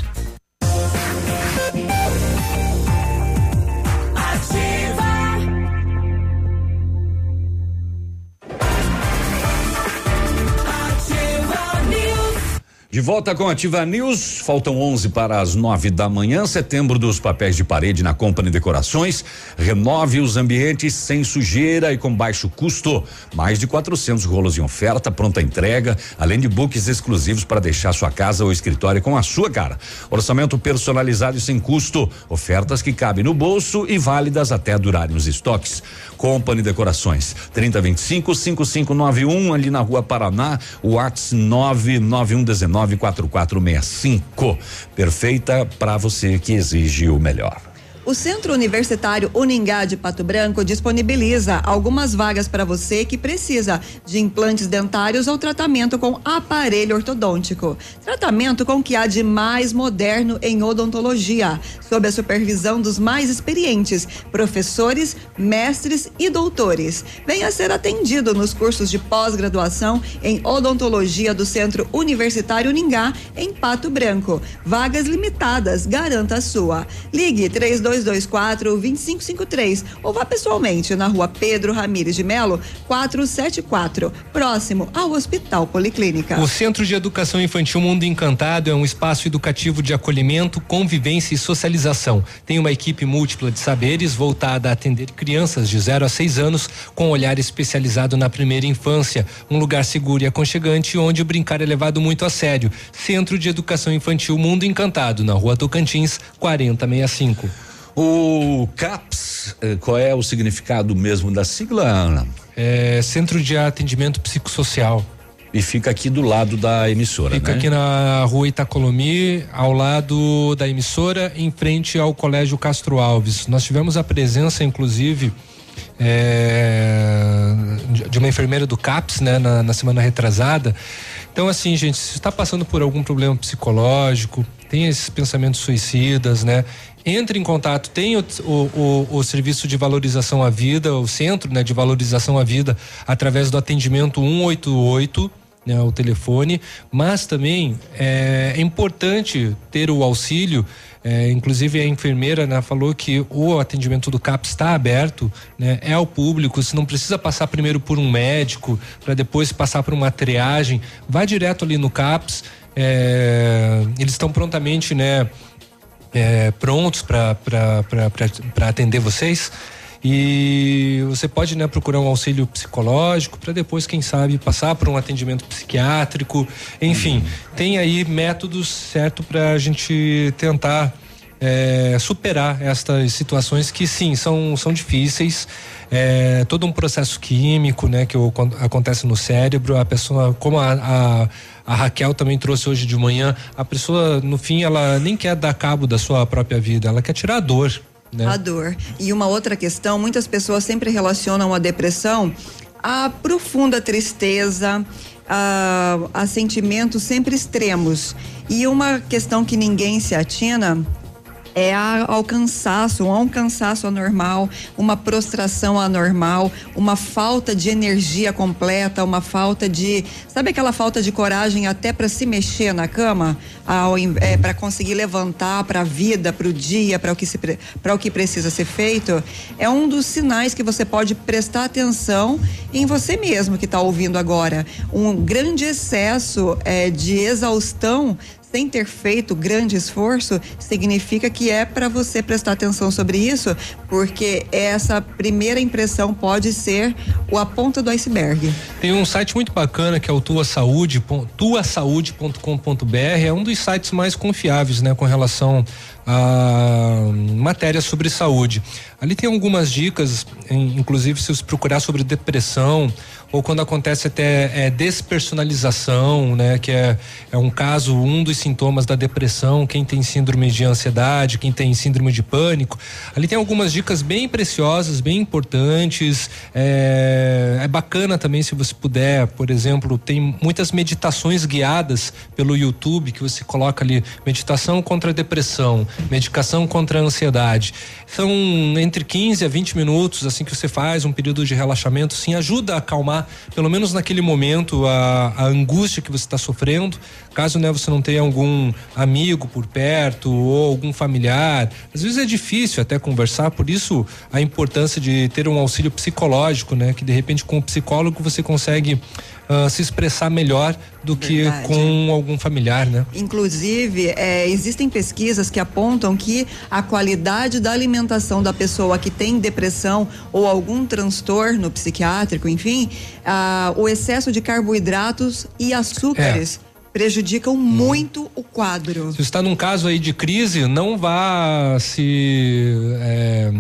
Volta com a Ativa News, faltam 11 para as 9 da manhã. Setembro dos papéis de parede na Company Decorações. Renove os ambientes sem sujeira e com baixo custo. Mais de 400 rolos em oferta, pronta entrega, além de books exclusivos para deixar sua casa ou escritório com a sua cara. Orçamento personalizado e sem custo. Ofertas que cabem no bolso e válidas até durarem os estoques. Company Decorações, 3025 5591 ali na Rua Paraná, o WhatsApp 99119 4465. Perfeita para você que exige o melhor. O Centro Universitário Uningá de Pato Branco disponibiliza algumas vagas para você que precisa de implantes dentários ou tratamento com aparelho ortodôntico. Tratamento com o que há de mais moderno em odontologia, sob a supervisão dos mais experientes professores, mestres e doutores. Venha ser atendido nos cursos de pós-graduação em odontologia do Centro Universitário Uningá, em Pato Branco. Vagas limitadas, garanta a sua. Ligue 32 3224 2553 ou vá pessoalmente na rua Pedro Ramires de Melo, 474, próximo ao Hospital Policlínica. O Centro de Educação Infantil Mundo Encantado é um espaço educativo de acolhimento, convivência e socialização. Tem uma equipe múltipla de saberes voltada a atender crianças de 0 a 6 anos com olhar especializado na primeira infância. Um lugar seguro e aconchegante onde o brincar é levado muito a sério. Centro de Educação Infantil Mundo Encantado, na rua Tocantins, 4065. O CAPS, eh, qual é o significado mesmo da sigla, Ana? É Centro de Atendimento Psicossocial. E fica aqui do lado da emissora, Fica né? aqui na rua Itacolomi, ao lado da emissora, em frente ao Colégio Castro Alves. Nós tivemos a presença, inclusive, é, de- de uma enfermeira do CAPS, né, na, na semana retrasada. Então, assim, gente, se está passando por algum problema psicológico, tem esses pensamentos suicidas, né? Entre em contato, tem o, o, o- serviço de valorização à vida, o centro né, de valorização à vida, através do atendimento 188, né, o telefone, mas também é, é importante ter o auxílio. é, inclusive a enfermeira né, falou que o atendimento do CAPS está aberto, né, é ao público. Você não precisa passar primeiro por um médico para depois passar por uma triagem. Vai direto ali no CAPS. é, eles estão prontamente, né, é, prontos para atender vocês. E você pode né, procurar um auxílio psicológico para depois, quem sabe, passar por um atendimento psiquiátrico. Enfim, tem aí métodos certo para a gente tentar é, superar estas situações que sim são, são difíceis. É, todo um processo químico né, que acontece no cérebro, a pessoa, como a, a, a Raquel também trouxe hoje de manhã, a pessoa, no fim, ela nem quer dar cabo da sua própria vida, ela quer tirar a dor. Né? A dor. E uma outra questão, muitas pessoas sempre relacionam a depressão a profunda tristeza, a, a sentimentos sempre extremos. E uma questão que ninguém se atina é ao cansaço, a um cansaço anormal, uma prostração anormal, uma falta de energia completa, uma falta de, sabe aquela falta de coragem até para se mexer na cama, é, para conseguir levantar para a vida, para o dia, para o que para o que precisa ser feito, é um dos sinais que você pode prestar atenção em você mesmo que está ouvindo agora. Um grande excesso é, de exaustão sem ter feito grande esforço, significa que é para você prestar atenção sobre isso, porque essa primeira impressão pode ser o a ponta do iceberg. Tem um site muito bacana que é o Tua Saúde, tuasaude.com.br, é um dos sites mais confiáveis, né, com relação a matéria sobre saúde. Ali tem algumas dicas, inclusive se você procurar sobre depressão ou quando acontece até é, despersonalização, né? Que é, é um caso, um dos sintomas da depressão, quem tem síndrome de ansiedade, quem tem síndrome de pânico. Ali tem algumas dicas bem preciosas, bem importantes. É, é bacana também se você puder, por exemplo, tem muitas meditações guiadas pelo YouTube que você coloca ali meditação contra a depressão, medicação contra a ansiedade. São entre 15 a 20 minutos assim que você faz um período de relaxamento, sim, ajuda a acalmar pelo menos naquele momento, a, a angústia que você está sofrendo. Caso né, você não tenha algum amigo por perto ou algum familiar, às vezes é difícil até conversar, por isso a importância de ter um auxílio psicológico, né? Que de repente com o psicólogo você consegue uh, se expressar melhor do Verdade. que com algum familiar, né? Inclusive, é, existem pesquisas que apontam que a qualidade da alimentação da pessoa que tem depressão ou algum transtorno psiquiátrico, enfim, uh, o excesso de carboidratos e açúcares. É prejudicam muito o quadro. Se está num caso aí de crise, não vá se é,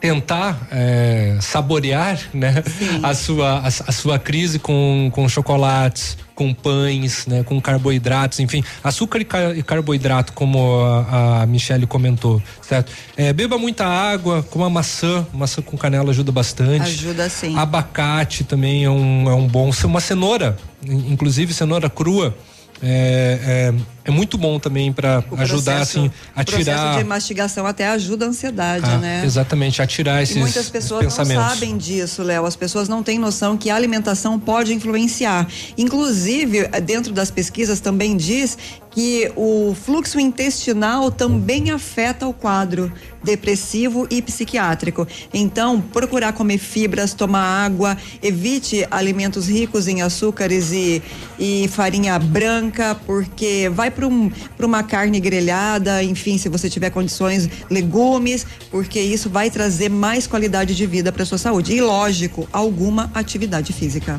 tentar é, saborear né, a sua, a, a, sua crise com, com chocolates, com pães, né, com carboidratos, enfim, açúcar e, car, e carboidrato, como a, a Michele comentou, certo? É, beba muita água, coma maçã, maçã com canela ajuda bastante. Ajuda sim. Abacate também é um, é um bom, uma cenoura, inclusive cenoura crua é, é, é, muito bom também para ajudar assim a tirar. O processo de mastigação até ajuda a ansiedade, ah, né? Exatamente, a tirar esses e muitas pessoas pensamentos. não sabem disso, Léo. As pessoas não têm noção que a alimentação pode influenciar. Inclusive, dentro das pesquisas também diz que o fluxo intestinal também afeta o quadro depressivo e psiquiátrico. Então, procurar comer fibras, tomar água, evite alimentos ricos em açúcares e, e farinha branca, porque vai para um, uma carne grelhada, enfim, se você tiver condições, legumes, porque isso vai trazer mais qualidade de vida para sua saúde. E, lógico, alguma atividade física.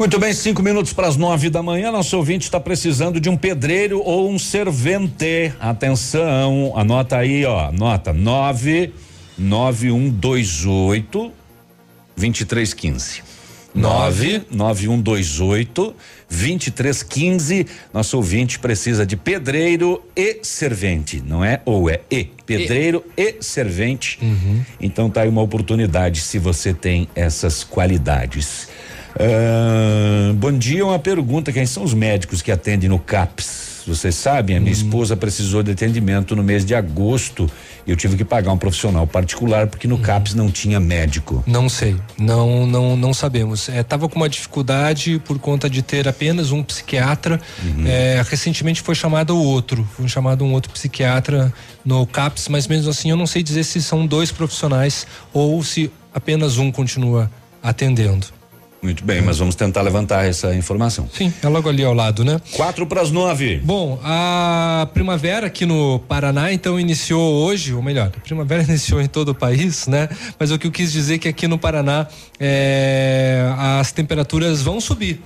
Muito bem, cinco minutos para as nove da manhã. Nosso ouvinte está precisando de um pedreiro ou um servente. Atenção, anota aí, ó. Anota nove nove um dois oito vinte e três quinze. Nove nove um dois oito vinte e três quinze. Nosso ouvinte precisa de pedreiro e servente, não é ou é e pedreiro e, e servente. Uhum. Então tá aí uma oportunidade se você tem essas qualidades. Uh, bom dia, uma pergunta: quem são os médicos que atendem no CAPS? Vocês sabem, a minha hum. esposa precisou de atendimento no mês de agosto e eu tive que pagar um profissional particular porque no hum. CAPS não tinha médico. Não sei, não não não sabemos. É, tava com uma dificuldade por conta de ter apenas um psiquiatra. Uhum. É, recentemente foi chamado outro, foi chamado um outro psiquiatra no CAPS, mas mesmo assim eu não sei dizer se são dois profissionais ou se apenas um continua atendendo. Muito bem, mas vamos tentar levantar essa informação. Sim, é logo ali ao lado, né? Quatro para as nove. Bom, a primavera aqui no Paraná, então, iniciou hoje, ou melhor, a primavera (laughs) iniciou em todo o país, né? Mas o que eu quis dizer é que aqui no Paraná é, as temperaturas vão subir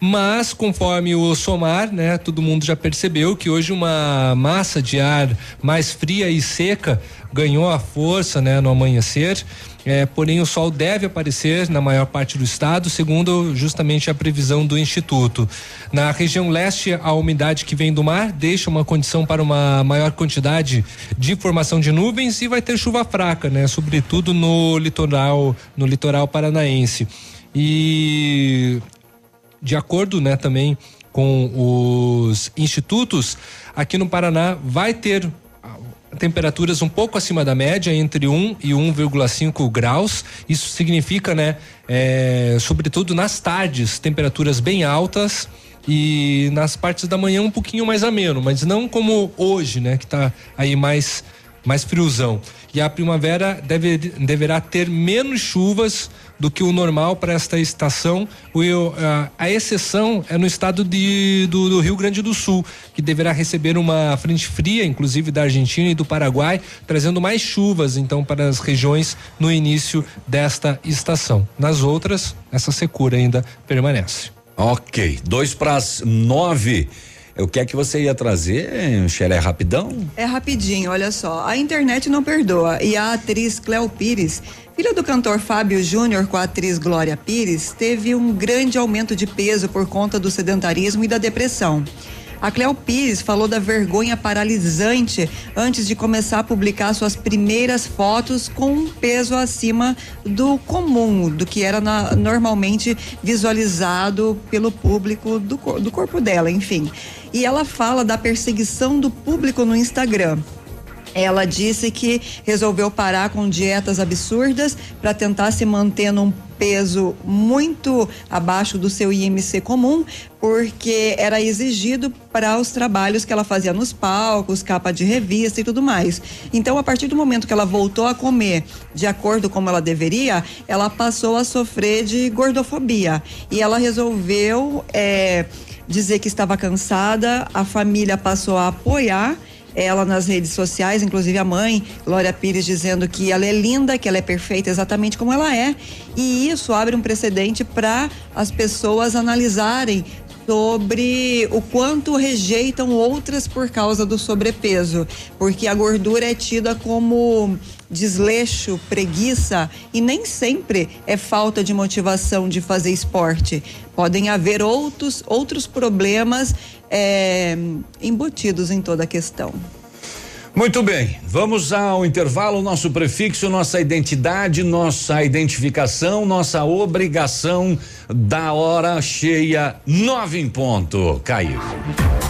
mas conforme o somar, né, todo mundo já percebeu que hoje uma massa de ar mais fria e seca ganhou a força, né, no amanhecer. É, porém, o sol deve aparecer na maior parte do estado, segundo justamente a previsão do Instituto. Na região leste, a umidade que vem do mar deixa uma condição para uma maior quantidade de formação de nuvens e vai ter chuva fraca, né? Sobretudo no litoral, no litoral paranaense. E de acordo, né, também com os institutos, aqui no Paraná vai ter temperaturas um pouco acima da média, entre 1 e 1,5 graus. Isso significa, né, é, sobretudo nas tardes, temperaturas bem altas e nas partes da manhã um pouquinho mais ameno, mas não como hoje, né, que está aí mais mais friozão. E a primavera deve, deverá ter menos chuvas do que o normal para esta estação. O, a, a, exceção é no estado de, do, do, Rio Grande do Sul, que deverá receber uma frente fria, inclusive da Argentina e do Paraguai, trazendo mais chuvas então para as regiões no início desta estação. Nas outras, essa secura ainda permanece. Ok, dois para as nove. O que é que você ia trazer, Xeré, é rapidão? É rapidinho, olha só. A internet não perdoa e a atriz Cleo Pires, filha do cantor Fábio Júnior com a atriz Glória Pires, teve um grande aumento de peso por conta do sedentarismo e da depressão. A Cleo Pires falou da vergonha paralisante antes de começar a publicar suas primeiras fotos com um peso acima do comum, do que era na, normalmente visualizado pelo público do, do corpo dela, enfim. E ela fala da perseguição do público no Instagram. Ela disse que resolveu parar com dietas absurdas para tentar se manter num peso muito abaixo do seu IMC comum, porque era exigido para os trabalhos que ela fazia nos palcos, capa de revista e tudo mais. Então, a partir do momento que ela voltou a comer de acordo como ela deveria, ela passou a sofrer de gordofobia. E ela resolveu é, dizer que estava cansada, a família passou a apoiar ela nas redes sociais, inclusive a mãe, Glória Pires, dizendo que ela é linda, que ela é perfeita exatamente como ela é. E isso abre um precedente para as pessoas analisarem sobre o quanto rejeitam outras por causa do sobrepeso, porque a gordura é tida como desleixo, preguiça e nem sempre é falta de motivação de fazer esporte. Podem haver outros outros problemas é, embutidos em toda a questão. Muito bem, vamos ao intervalo. Nosso prefixo, nossa identidade, nossa identificação, nossa obrigação da hora cheia, nove em ponto. Caiu.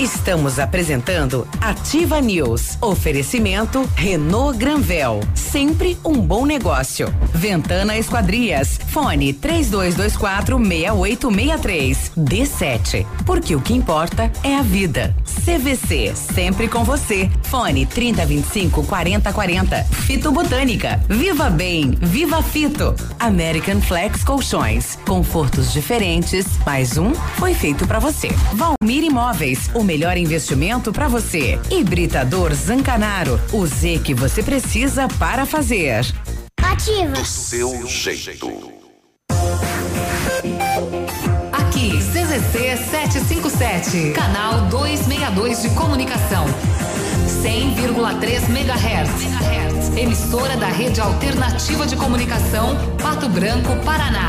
Estamos apresentando Ativa News. Oferecimento Renault Granvel. Sempre um bom negócio. Ventana Esquadrias. Fone 3224 6863. D7. Porque o que importa é a vida. CVC. Sempre com você. Fone 3025 4040. Fito Botânica. Viva Bem. Viva Fito. American Flex Colchões. Confortos diferentes. Mais um foi feito para você. Valmir Imóveis, o melhor investimento para você. Hibridador Zancanaro, o Z que você precisa para fazer. Ativa. Do seu jeito. Aqui, CZC 757, canal 262 de comunicação. 100,3 MHz. Emissora da Rede Alternativa de Comunicação, Pato Branco, Paraná.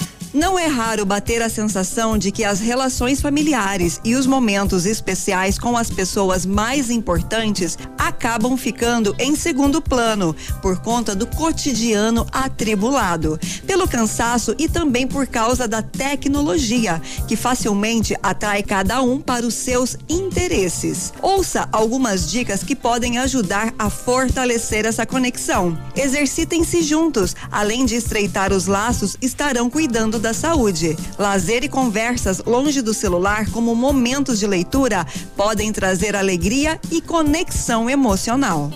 Não é raro bater a sensação de que as relações familiares e os momentos especiais com as pessoas mais importantes acabam ficando em segundo plano por conta do cotidiano atribulado, pelo cansaço e também por causa da tecnologia, que facilmente atrai cada um para os seus interesses. Ouça algumas dicas que podem ajudar a fortalecer essa conexão. Exercitem-se juntos, além de estreitar os laços, estarão cuidando da saúde. Lazer e conversas longe do celular, como momentos de leitura, podem trazer alegria e conexão emocional.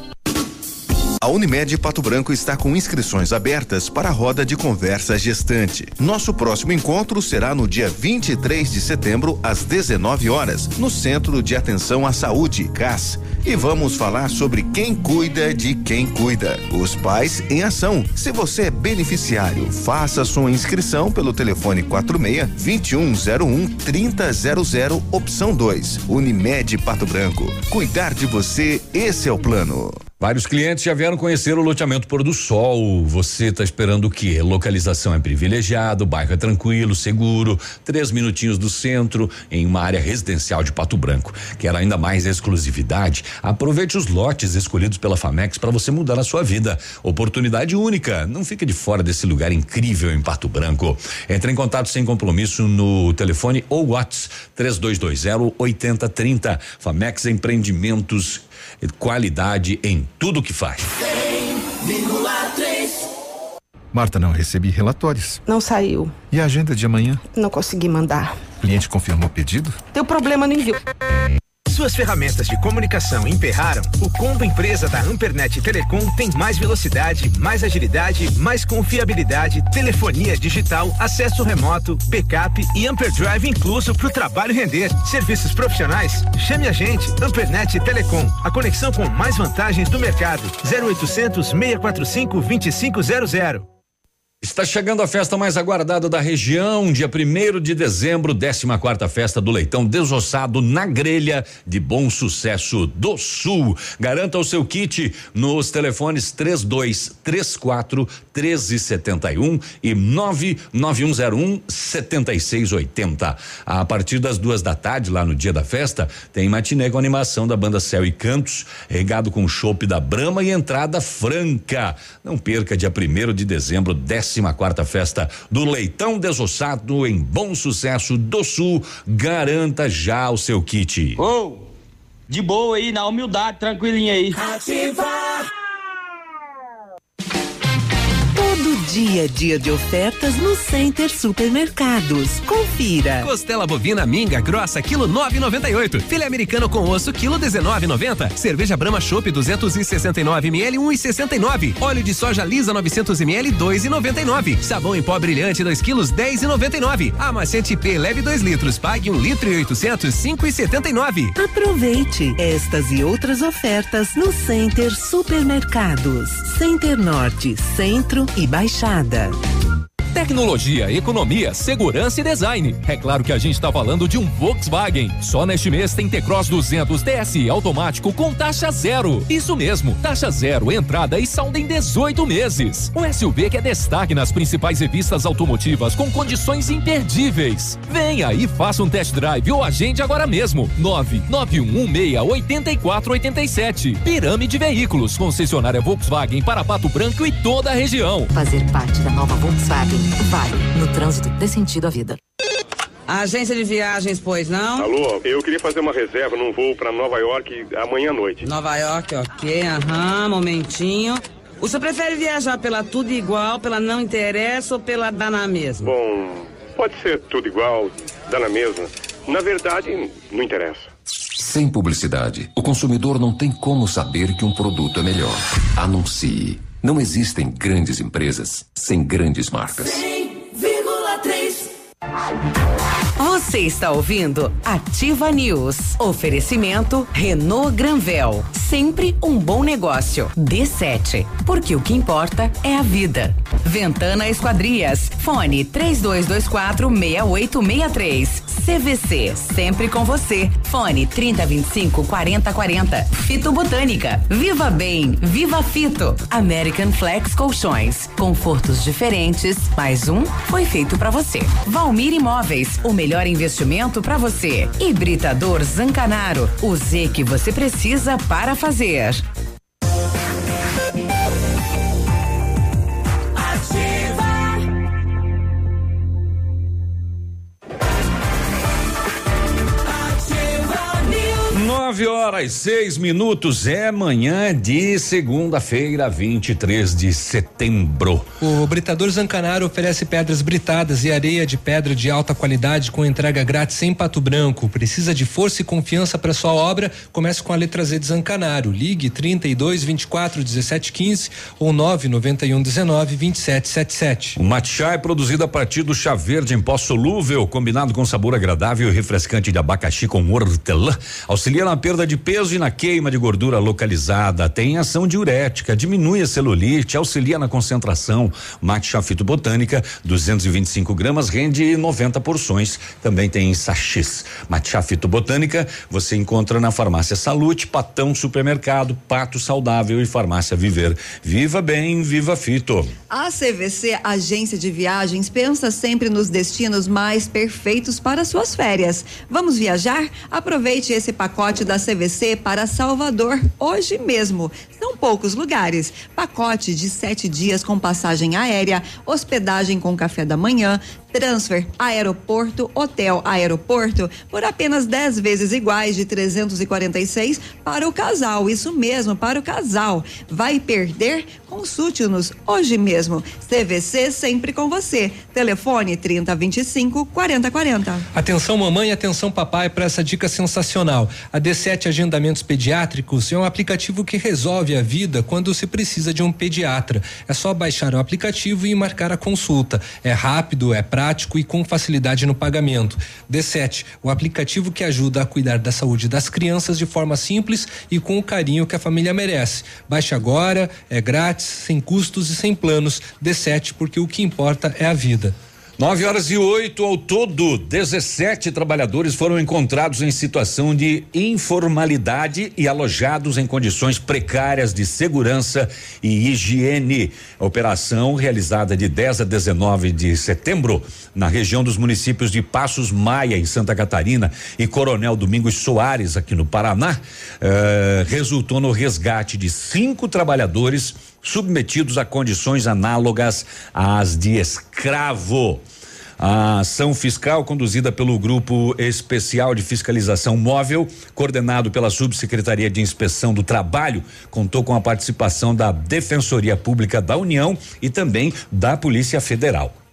A Unimed Pato Branco está com inscrições abertas para a roda de conversa gestante. Nosso próximo encontro será no dia 23 de setembro, às 19 horas, no Centro de Atenção à Saúde, CAS. E vamos falar sobre quem cuida de quem cuida. Os pais em ação. Se você é beneficiário, faça sua inscrição pelo telefone 46 2101 3000, opção 2. Unimed Pato Branco. Cuidar de você, esse é o plano. Vários clientes já vieram conhecer o loteamento Pôr do Sol. Você está esperando o quê? Localização é privilegiado, bairro é tranquilo, seguro, três minutinhos do centro, em uma área residencial de Pato Branco. Quer ainda mais exclusividade? Aproveite os lotes escolhidos pela Famex para você mudar a sua vida. Oportunidade única. Não fique de fora desse lugar incrível em Pato Branco. Entre em contato sem compromisso no telefone ou WhatsApp 3220 8030. Famex Empreendimentos qualidade em tudo que faz. Marta, não recebi relatórios. Não saiu. E a agenda de amanhã? Não consegui mandar. cliente confirmou o pedido? Teu problema no envio. Suas ferramentas de comunicação emperraram? O combo empresa da Ampernet Telecom tem mais velocidade, mais agilidade, mais confiabilidade, telefonia digital, acesso remoto, backup e Amperdrive incluso para o trabalho render. Serviços profissionais? Chame a gente, Ampernet Telecom. A conexão com mais vantagens do mercado. 0800 645 2500. Está chegando a festa mais aguardada da região, dia 1 de dezembro, 14 quarta festa do leitão desossado na grelha de Bom Sucesso do Sul. Garanta o seu kit nos telefones 3234 1371 e 99101 7680. A partir das duas da tarde, lá no dia da festa, tem matinê com animação da banda Céu e Cantos, regado com chopp da Brama e entrada franca. Não perca dia 1 de dezembro, 14 quarta festa do Leitão Desossado em Bom Sucesso do Sul. Garanta já o seu kit. Oh, de boa aí, na humildade, tranquilinha aí. Ativa! Dia, dia de ofertas no Center Supermercados. Confira. Costela bovina minga grossa, quilo 9,98. Filé americano com osso, quilo 19,90. Cerveja Brahma Chopp 269 ml, 1,69. Óleo de soja lisa 900 ml, 2,99. Sabão em pó brilhante 2 quilos, 10,99. Amaciante P leve 2 litros, pague 1 litro e 800, 5,79. Aproveite estas e outras ofertas no Center Supermercados. Center Norte, Centro e Baixada. Baixada. Tecnologia, economia, segurança e design. É claro que a gente está falando de um Volkswagen. Só neste mês tem T-Cross 200 TSI automático com taxa zero. Isso mesmo, taxa zero, entrada e saldo em 18 meses. Um SUV que é destaque nas principais revistas automotivas com condições imperdíveis. Venha e faça um test drive ou agende agora mesmo. 991168487. Pirâmide Veículos, concessionária Volkswagen para Pato Branco e toda a região. Fazer parte da nova Volkswagen Vale. No trânsito, dê sentido à vida. agência de viagens, pois não? Alô, eu queria fazer uma reserva num voo para Nova York amanhã à noite. Nova York, ok, aham, momentinho. O senhor prefere viajar pela tudo igual, pela não interessa ou pela dá na mesma? Bom, pode ser tudo igual, dá na mesma. Na verdade, não interessa. Sem publicidade, o consumidor não tem como saber que um produto é melhor. Anuncie. Não existem grandes empresas sem grandes marcas. 100,3 Você está ouvindo Ativa News. Oferecimento Renault Granvel. Sempre um bom negócio. D7. Porque o que importa é a vida. Ventana Esquadrias. Fone 3224 6863. CVC. Sempre com você. Fone 3025 4040. Fito Botânica. Viva Bem. Viva Fito. American Flex Colchões. Confortos diferentes. Mais um foi feito para você. Valmir Imóveis. O melhor investimento para você. Hibridador Zancanaro. O Z que você precisa para fazer. Nove horas seis minutos é manhã de segunda-feira, 23 de setembro. O Britador Zancanaro oferece pedras britadas e areia de pedra de alta qualidade com entrega grátis em Pato Branco. Precisa de força e confiança para sua obra? Comece com a letra Z de Zancanaro. Ligue 32 24 17 15 ou 991 19 27 77. O matcha é produzido a partir do chá verde em pó solúvel, combinado com sabor agradável e refrescante de abacaxi com hortelã. Auxilia na perda de peso e na queima de gordura localizada. Tem ação diurética, diminui a celulite, auxilia na concentração. Matcha fitobotânica, 225 gramas, rende 90 porções. Também tem sachês. Matcha fitobotânica você encontra na farmácia Salute, Patão Supermercado, Pato Saudável e Farmácia Viver. Viva bem, viva fito. A CVC, agência de viagens, pensa sempre nos destinos mais perfeitos para suas férias. Vamos viajar? Aproveite esse pacote da CVC para Salvador hoje mesmo. São poucos lugares. Pacote de sete dias com passagem aérea, hospedagem com café da manhã, Transfer, aeroporto, hotel, aeroporto, por apenas 10 vezes iguais de 346 para o casal. Isso mesmo, para o casal. Vai perder? Consulte-nos hoje mesmo. CVC sempre com você. Telefone 3025 4040. Atenção mamãe, atenção papai para essa dica sensacional. A D7 Agendamentos Pediátricos é um aplicativo que resolve a vida quando se precisa de um pediatra. É só baixar o aplicativo e marcar a consulta. É rápido, é prático e com facilidade no pagamento. D7, o aplicativo que ajuda a cuidar da saúde das crianças de forma simples e com o carinho que a família merece. Baixe agora, é grátis, sem custos e sem planos. D7, porque o que importa é a vida. 9 horas e oito ao todo, 17 trabalhadores foram encontrados em situação de informalidade e alojados em condições precárias de segurança e higiene. A operação, realizada de 10 a 19 de setembro, na região dos municípios de Passos Maia, em Santa Catarina, e Coronel Domingos Soares, aqui no Paraná, eh, resultou no resgate de cinco trabalhadores submetidos a condições análogas às de escravo. A ação fiscal conduzida pelo Grupo Especial de Fiscalização Móvel, coordenado pela Subsecretaria de Inspeção do Trabalho, contou com a participação da Defensoria Pública da União e também da Polícia Federal.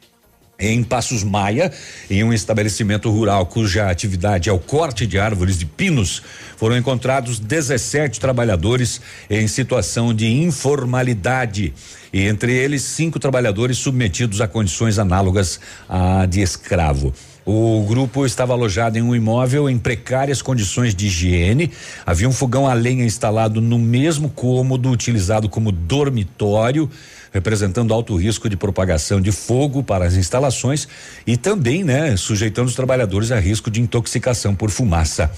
Em Passos Maia, em um estabelecimento rural cuja atividade é o corte de árvores de pinos, foram encontrados 17 trabalhadores em situação de informalidade. E entre eles, cinco trabalhadores submetidos a condições análogas à de escravo. O grupo estava alojado em um imóvel em precárias condições de higiene. Havia um fogão a lenha instalado no mesmo cômodo, utilizado como dormitório representando alto risco de propagação de fogo para as instalações e também, né, sujeitando os trabalhadores a risco de intoxicação por fumaça.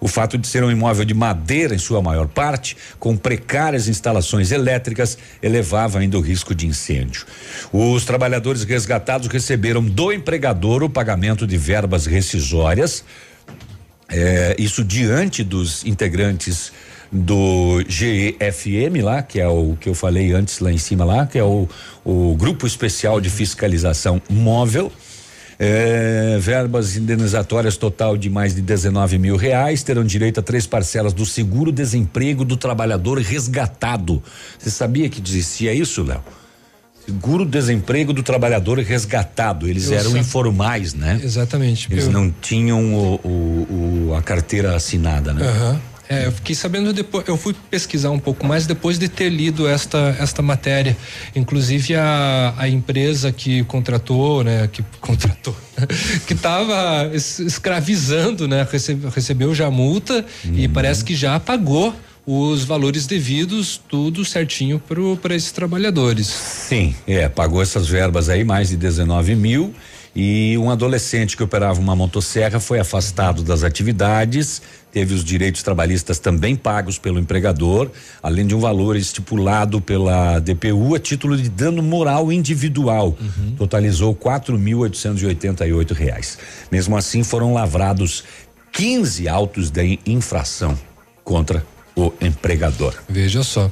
O fato de ser um imóvel de madeira em sua maior parte, com precárias instalações elétricas, elevava ainda o risco de incêndio. Os trabalhadores resgatados receberam do empregador o pagamento de verbas rescisórias. É, isso diante dos integrantes do GEFM lá, que é o que eu falei antes lá em cima lá, que é o, o Grupo Especial de Fiscalização Móvel. É, verbas indenizatórias total de mais de 19 mil reais terão direito a três parcelas do seguro desemprego do trabalhador resgatado. Você sabia que existia isso, Léo? Seguro desemprego do trabalhador resgatado. Eles eu eram sei. informais, né? Exatamente. Eles eu... não tinham o, o, o, a carteira assinada, né? Uhum. É, eu fiquei sabendo depois, eu fui pesquisar um pouco mais depois de ter lido esta esta matéria. Inclusive a, a empresa que contratou, né, que contratou, (laughs) que estava escravizando, né, recebe, recebeu já multa uhum. e parece que já pagou os valores devidos, tudo certinho para esses trabalhadores. Sim, é, pagou essas verbas aí, mais de 19 mil. E um adolescente que operava uma motosserra foi afastado das atividades, teve os direitos trabalhistas também pagos pelo empregador, além de um valor estipulado pela DPU a título de dano moral individual. Uhum. Totalizou quatro mil oitocentos e oitenta e oito reais. Mesmo assim, foram lavrados 15 autos de infração contra o empregador. Veja só.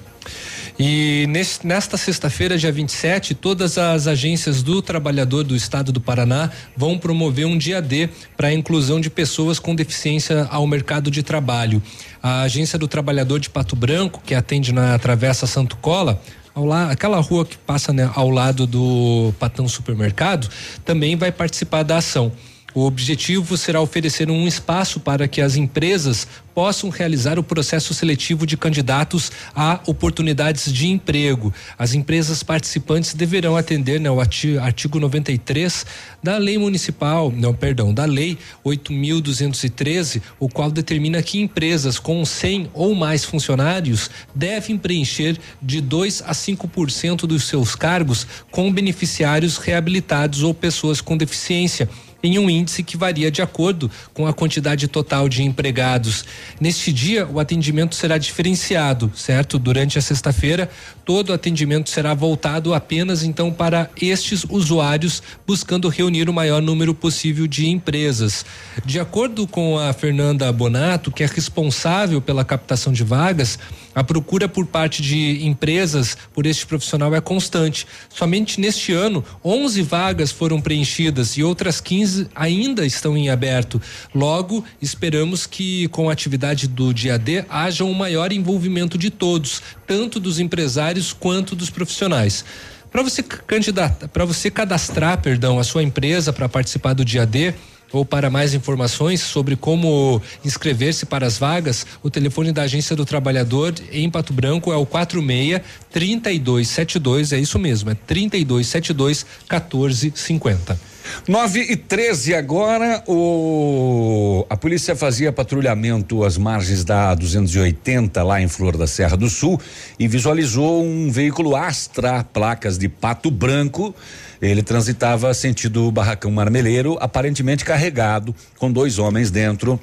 E nesse, nesta sexta-feira, dia 27, todas as agências do trabalhador do estado do Paraná vão promover um dia D para a inclusão de pessoas com deficiência ao mercado de trabalho. A agência do trabalhador de Pato Branco, que atende na Travessa Santo Cola, ao la, aquela rua que passa né, ao lado do Patão Supermercado, também vai participar da ação. O objetivo será oferecer um espaço para que as empresas possam realizar o processo seletivo de candidatos a oportunidades de emprego. As empresas participantes deverão atender né, o artigo 93 da Lei Municipal, não, perdão, da Lei 8.213, o qual determina que empresas com 100 ou mais funcionários devem preencher de 2 a 5% dos seus cargos com beneficiários reabilitados ou pessoas com deficiência em um índice que varia de acordo com a quantidade total de empregados. Neste dia, o atendimento será diferenciado, certo? Durante a sexta-feira, todo o atendimento será voltado apenas então para estes usuários, buscando reunir o maior número possível de empresas. De acordo com a Fernanda Bonato, que é responsável pela captação de vagas, a procura por parte de empresas por este profissional é constante. Somente neste ano, 11 vagas foram preenchidas e outras 15 ainda estão em aberto. Logo, esperamos que com a atividade do dia D haja um maior envolvimento de todos, tanto dos empresários quanto dos profissionais. Para você candidatar, para você cadastrar, perdão, a sua empresa para participar do dia D, ou para mais informações sobre como inscrever-se para as vagas, o telefone da Agência do Trabalhador em Pato Branco é o 46 3272, é isso mesmo, é 3272 1450. 9 e 13 agora, o a polícia fazia patrulhamento às margens da 280 lá em Flor da Serra do Sul e visualizou um veículo Astra, placas de Pato Branco, ele transitava sentido Barracão Marmeleiro, aparentemente carregado, com dois homens dentro.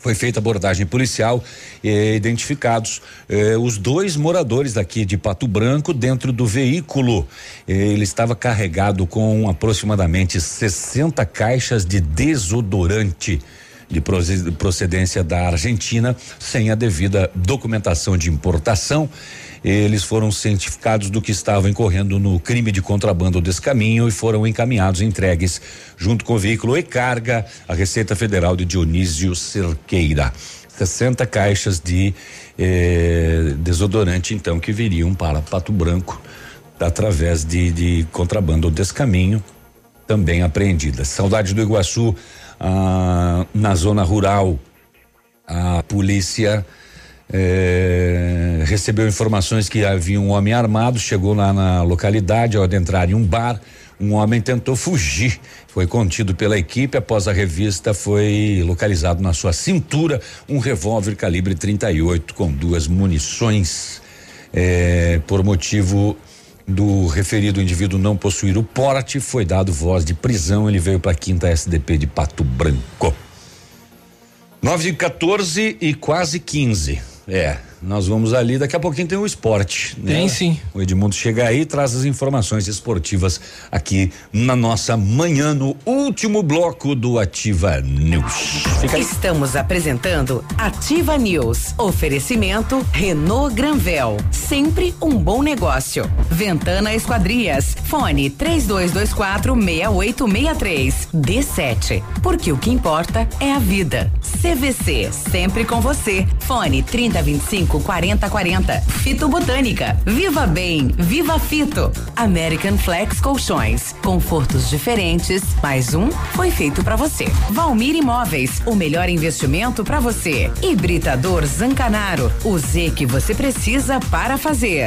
Foi feita abordagem policial e identificados eh, os dois moradores daqui de Pato Branco dentro do veículo. ele estava carregado com aproximadamente 60 caixas de desodorante de procedência da Argentina, sem a devida documentação de importação eles foram cientificados do que estavam incorrendo no crime de contrabando desse caminho e foram encaminhados entregues junto com o veículo e carga à Receita Federal de Dionísio Cerqueira. 60 caixas de eh, desodorante, então, que viriam para Pato Branco através de, de contrabando desse caminho, também apreendidas. Saudade do Iguaçu, ah, na zona rural, a polícia é, recebeu informações que havia um homem armado, chegou lá na localidade, ao adentrar em um bar, um homem tentou fugir, foi contido pela equipe. Após a revista, foi localizado na sua cintura um revólver calibre 38 com duas munições. É, por motivo do referido indivíduo não possuir o porte, foi dado voz de prisão. Ele veio para a quinta SDP de Pato Branco. 9 de 14 e quase 15. É, nós vamos ali, daqui a pouquinho tem o esporte. Né? Tem sim. O Edmundo chega aí e traz as informações esportivas aqui na nossa manhã, no último bloco do Ativa News. Estamos apresentando Ativa News. Oferecimento Renault Granvel. Sempre um bom negócio. Ventana Esquadrias. Fone 3224 6863. D7. Porque o que importa é a vida. CVC. Sempre com você. Fone 3025 4040. Fito Botânica. Viva Bem. Viva Fito. American Flex Colchões. Confortos diferentes. Mais um foi feito para você. Valmir Imóveis. O melhor investimento para você. Hibridador Zancanaro. O Z que você precisa para fazer.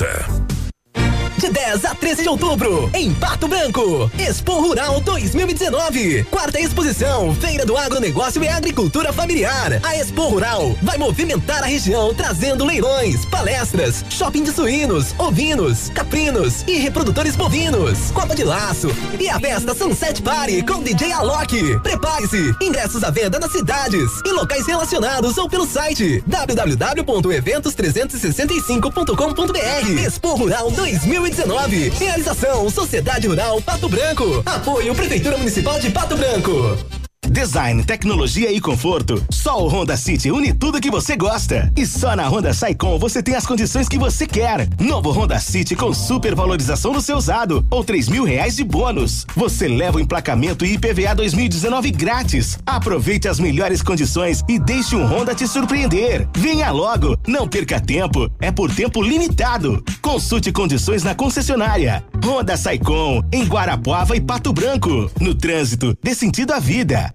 Санта. De 10 a 13 de outubro, em Pato Branco. Expo Rural 2019. Quarta exposição, Feira do Agronegócio e Agricultura Familiar. A Expo Rural vai movimentar a região, trazendo leilões, palestras, shopping de suínos, ovinos, caprinos e reprodutores bovinos. Copa de laço e a festa Sunset Party com DJ Alok. Prepare-se. Ingressos à venda nas cidades e locais relacionados ou pelo site www.eventos365.com.br. Expo Rural 2019. 2019. Realização Sociedade Rural Pato Branco. Apoio Prefeitura Municipal de Pato Branco. Design, tecnologia e conforto. Só o Honda City une tudo que você gosta. E só na Honda Saicom você tem as condições que você quer. Novo Honda City com super valorização do seu usado ou três mil reais de bônus. Você leva o emplacamento e IPVA 2019 grátis. Aproveite as melhores condições e deixe um Honda te surpreender. Venha logo, não perca tempo. É por tempo limitado. Consulte condições na concessionária. Honda Saicom em Guarapuava e Pato Branco. No trânsito, dê sentido à vida.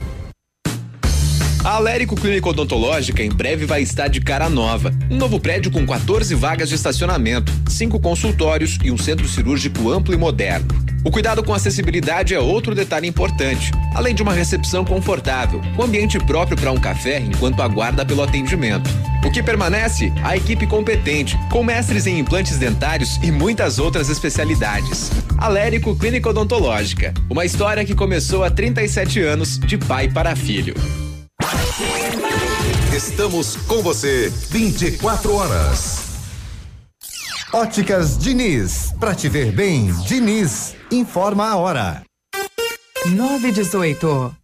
A Alérico Clínica Odontológica em breve vai estar de cara nova. Um novo prédio com 14 vagas de estacionamento, cinco consultórios e um centro cirúrgico amplo e moderno. O cuidado com acessibilidade é outro detalhe importante, além de uma recepção confortável, com ambiente próprio para um café enquanto aguarda pelo atendimento. O que permanece? A equipe competente, com mestres em implantes dentários e muitas outras especialidades. Alérico Clínica Odontológica, uma história que começou há 37 anos de pai para filho. Estamos com você 24 horas. Óticas Diniz, pra te ver bem, Diniz, informa a hora. 918.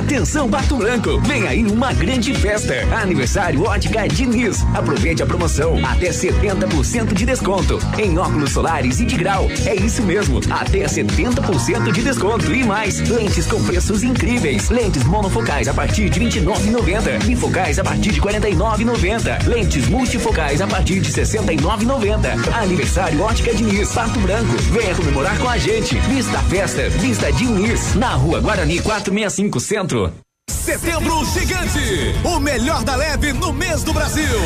Atenção Pato Branco, vem aí uma grande festa. Aniversário Ótica Diniz. Aproveite a promoção, até 70% de desconto em óculos solares e de grau. É isso mesmo, até 70% de desconto e mais. Lentes com preços incríveis. Lentes monofocais a partir de 29,90. Bifocais a partir de 49,90. Lentes multifocais a partir de 69,90. Aniversário Ótica Diniz, Pato Branco. Venha comemorar com a gente. Vista festa, Vista Diniz, na Rua Guarani 465 Centro encontro. Setembro Gigante, o melhor da leve no mês do Brasil.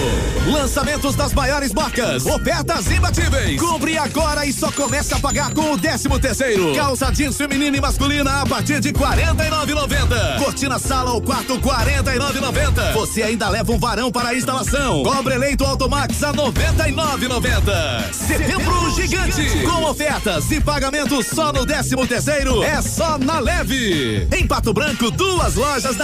Lançamentos das maiores marcas, ofertas imbatíveis. Compre agora e só começa a pagar com o 13 terceiro. Calça jeans feminina e masculina a partir de 49,90. Cortina sala ou quarto 49,90. Você ainda leva um varão para a instalação. Cobre eleito Automax a 99,90. Setembro Gigante, com ofertas e pagamentos só no 13 terceiro. É só na leve. Em Pato Branco, duas lojas da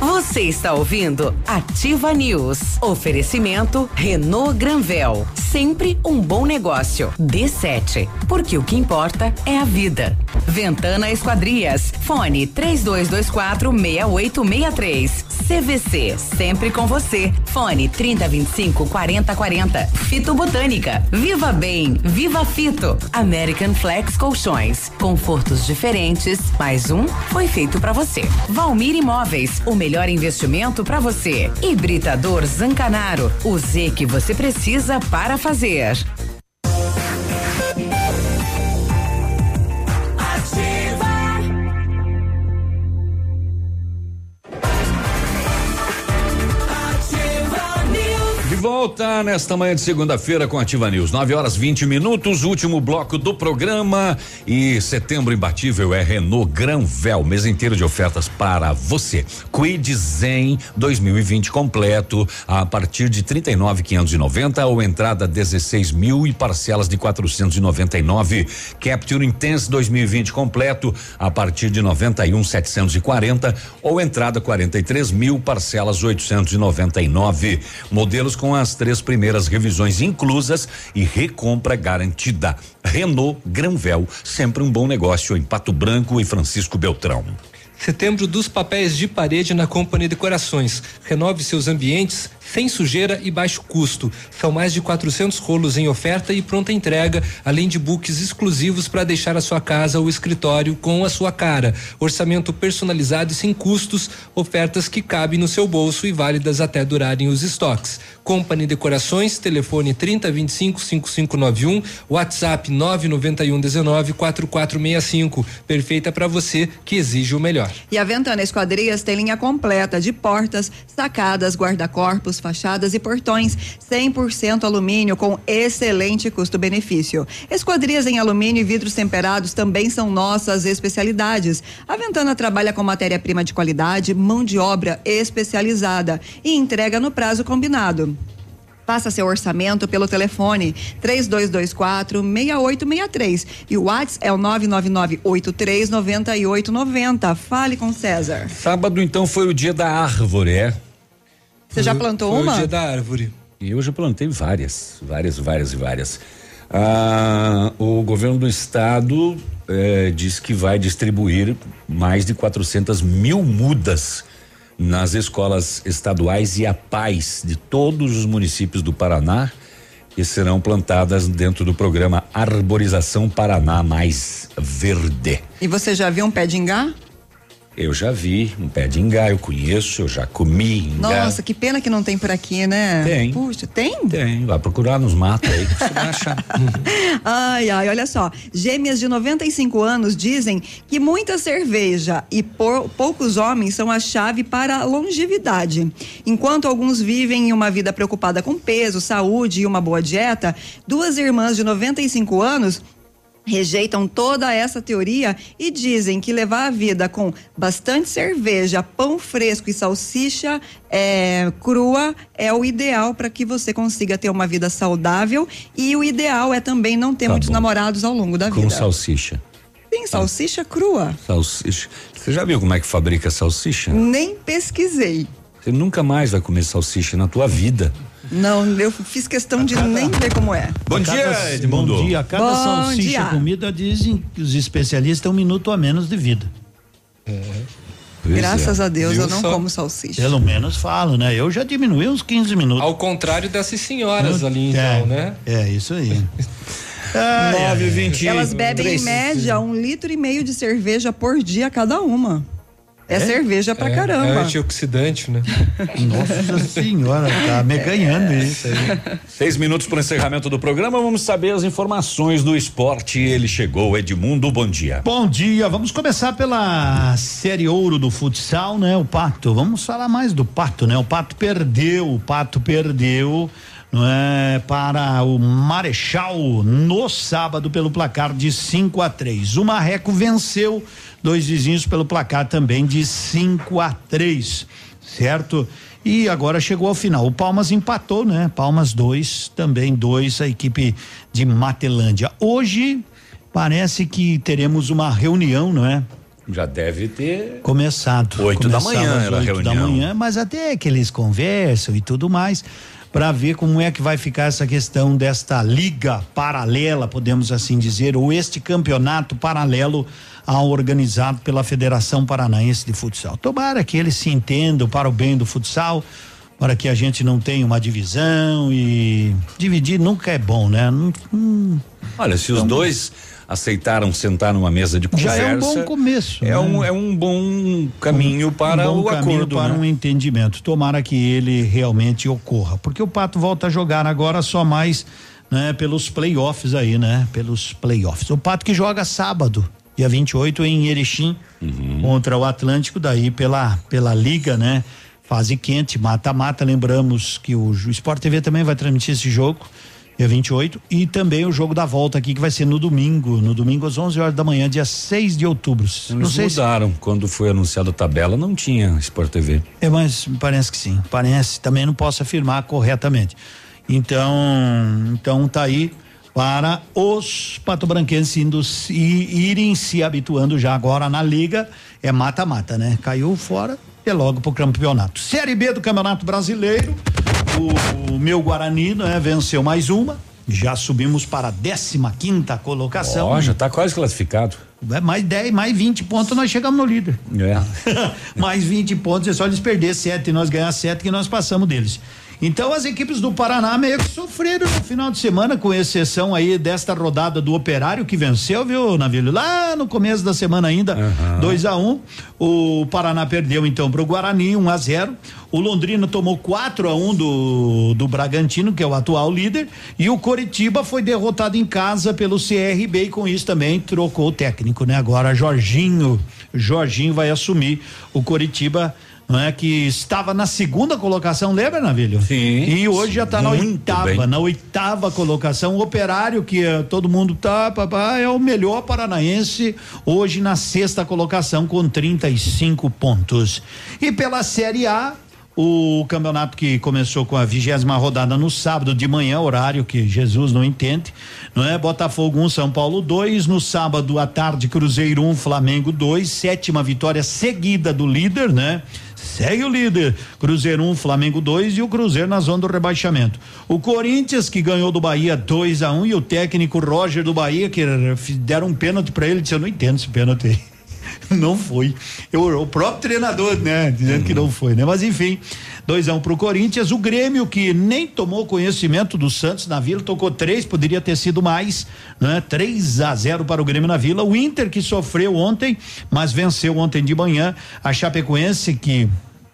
Você está ouvindo Ativa News. Oferecimento Renault Granvel. Sempre um bom negócio. D7. Porque o que importa é a vida. Ventana Esquadrias. Fone 3224 6863. CVC. Sempre com você. Fone 3025 4040. Fito Botânica. Viva Bem. Viva Fito. American Flex Colchões. Confortos diferentes. Mais um foi feito para você. Valmir Imóveis. O melhor investimento para você. Hibridador Zancanaro. O Z que você precisa para fazer. Volta nesta manhã de segunda-feira com Ativa News, 9 horas 20 minutos, último bloco do programa. E setembro imbatível é Renault Granvel, mês inteiro de ofertas para você. Quid Zen 2020 completo a partir de 39.590 ou entrada 16 mil e parcelas de 499. Capture Intense 2020 completo a partir de 91.740 ou entrada 43 mil parcelas 899. Modelos com as três primeiras revisões inclusas e recompra garantida. Renault Granvel, sempre um bom negócio em Pato Branco e Francisco Beltrão. Setembro dos papéis de parede na Companhia Decorações. Renove seus ambientes sem sujeira e baixo custo. São mais de 400 rolos em oferta e pronta entrega, além de books exclusivos para deixar a sua casa ou escritório com a sua cara. Orçamento personalizado e sem custos, ofertas que cabem no seu bolso e válidas até durarem os estoques. Company Decorações, telefone 3025 5591, WhatsApp 991 19 4465. Perfeita para você que exige o melhor. E a Ventana Esquadrias tem linha completa de portas, sacadas, guarda-corpos, fachadas e portões, 100% alumínio com excelente custo-benefício. Esquadrias em alumínio e vidros temperados também são nossas especialidades. A Ventana trabalha com matéria-prima de qualidade, mão de obra especializada e entrega no prazo combinado. Faça seu orçamento pelo telefone 3224 6863 e o WhatsApp é o 999 83 9890. Fale com César. Sábado, então, foi o dia da árvore, é? Você já plantou Foi uma? o dia da árvore. E eu já plantei várias, várias, várias e várias. Ah, o governo do estado eh, diz que vai distribuir mais de 400 mil mudas nas escolas estaduais e a paz de todos os municípios do Paraná que serão plantadas dentro do programa Arborização Paraná Mais Verde. E você já viu um pé de ingá? Eu já vi um pé de ingá, eu conheço, eu já comi ingá. Nossa, que pena que não tem por aqui, né? Tem. Puxa, tem? Tem, vai procurar nos matos aí que você vai achar. (laughs) Ai, ai, olha só. Gêmeas de 95 anos dizem que muita cerveja e por- poucos homens são a chave para a longevidade. Enquanto alguns vivem em uma vida preocupada com peso, saúde e uma boa dieta, duas irmãs de 95 anos rejeitam toda essa teoria e dizem que levar a vida com bastante cerveja, pão fresco e salsicha é, crua é o ideal para que você consiga ter uma vida saudável e o ideal é também não ter Tá muitos bom. namorados ao longo da Com vida. salsicha. Tem salsicha crua? Salsicha. Você já viu como é que fabrica salsicha? Nem pesquisei. Você nunca mais vai comer salsicha na tua vida. Não, eu fiz questão de nem ver como é. Bom Cada- Edmundo. Bom dia. Cada Bom salsicha dia. comida dizem que os especialistas têm um minuto a menos de vida. Graças a Deus Viu eu não só? como salsicha. Pelo menos falo, né? Eu já diminui uns 15 minutos. Ao contrário dessas senhoras ali, então, é, né? É, isso aí. (laughs) Ai, ai, ai. 9h20. Elas bebem em média um litro e meio de cerveja por dia cada uma. É, cerveja pra é, caramba. É antioxidante, né? (laughs) Nossa senhora, tá (laughs) me ganhando isso aí. Seis minutos para o encerramento do programa, vamos saber as informações do esporte. Ele chegou, Edmundo, bom dia. Bom dia, vamos começar pela Série Ouro do futsal, né? O Pato, vamos falar mais do Pato, né? O Pato perdeu, o Pato perdeu, não é, para o Marechal no sábado pelo placar de 5 a 3. O Marreco venceu dois vizinhos pelo placar também de 5 a 3, certo? E agora chegou ao final. O Palmas empatou, né? Palmas 2, também 2, a equipe de Matelândia. Hoje parece que teremos uma reunião, não é? Já deve ter. Começado. Oito da manhã era a oito da reunião. manhã, mas até que eles conversam e tudo mais para ver como é que vai ficar essa questão desta liga paralela, podemos assim dizer, ou este campeonato paralelo ao organizado pela Federação Paranaense de Futsal. Tomara que eles se entendam para o bem do futsal, para que a gente não tenha uma divisão e dividir nunca é bom, né? Não- hum, Olha, se os dois aceitaram sentar numa mesa de Já conversa. é um bom começo. É, né? um, é um bom caminho para um bom o caminho acordo. para né? um entendimento. Tomara que ele realmente ocorra, porque o Pato volta a jogar agora só mais, né, pelos playoffs aí, né? Pelos playoffs. O Pato que joga sábado, dia 28 em Erechim, Uhum. contra o Atlântico daí pela pela liga, né? Fase quente, mata-mata, lembramos que o, o Sport TV também vai transmitir esse jogo. Dia 28 e também o jogo da volta aqui que vai ser no domingo, no domingo às 11 horas da manhã, dia 6 de outubro. Não sei se mudaram. Quando foi anunciada a tabela, não tinha Sport TV. é, mas parece que sim. Parece, também não posso afirmar corretamente. Então, então tá aí para os patobranquenses indo se- irem se habituando já agora na liga. É mata-mata, né? Caiu fora, é logo pro campeonato. Série B do Campeonato Brasileiro. O, o meu Guarani, né, venceu mais uma. Já subimos para a 15 quinta colocação. Ó, já tá quase classificado. É mais 10, mais 20 pontos, nós chegamos no líder. É. (laughs) mais 20 pontos, é só eles perder sete e nós ganhar sete que nós passamos deles. Então as equipes do Paraná meio que sofreram no final de semana, com exceção aí desta rodada do Operário que venceu, viu, Navilho? Lá no começo da semana ainda, 2 a 1 um, O Paraná perdeu então pro Guarani, 1 um a 0 O Londrina tomou 4 a 1 um do, do Bragantino, que é o atual líder, e o Coritiba foi derrotado em casa pelo CRB e com isso também trocou o técnico, né? Agora Jorginho, Jorginho vai assumir o Coritiba não é que estava na segunda colocação, lembra, Navilho? Sim. E hoje já está na oitava, bem. na oitava colocação. O operário que eh, todo mundo tá, papá, é o melhor paranaense, hoje na sexta colocação com 35 pontos. E pela Série A, o campeonato que começou com a vigésima rodada no sábado de manhã, horário que Jesus não entende, não é? Botafogo 1, um, São Paulo 2, no sábado à tarde, Cruzeiro 1, um, Flamengo 2, sétima vitória seguida do líder, né? Segue o líder. Cruzeiro 1, um, Flamengo 2 e o Cruzeiro na zona do rebaixamento. O Corinthians que ganhou do Bahia 2 a 1 um, e o técnico Roger do Bahia que deram um pênalti para ele, disse eu não entendo esse pênalti. (laughs) Não foi. Eu, o próprio treinador, né? Dizendo uhum. que não foi, né? Mas enfim, 2 a 1 um pro Corinthians. O Grêmio, que nem tomou conhecimento do Santos na vila, tocou três, poderia ter sido mais, né? 3 a 0 para o Grêmio na vila. O Inter, que sofreu ontem, mas venceu ontem de manhã. A Chapecoense, que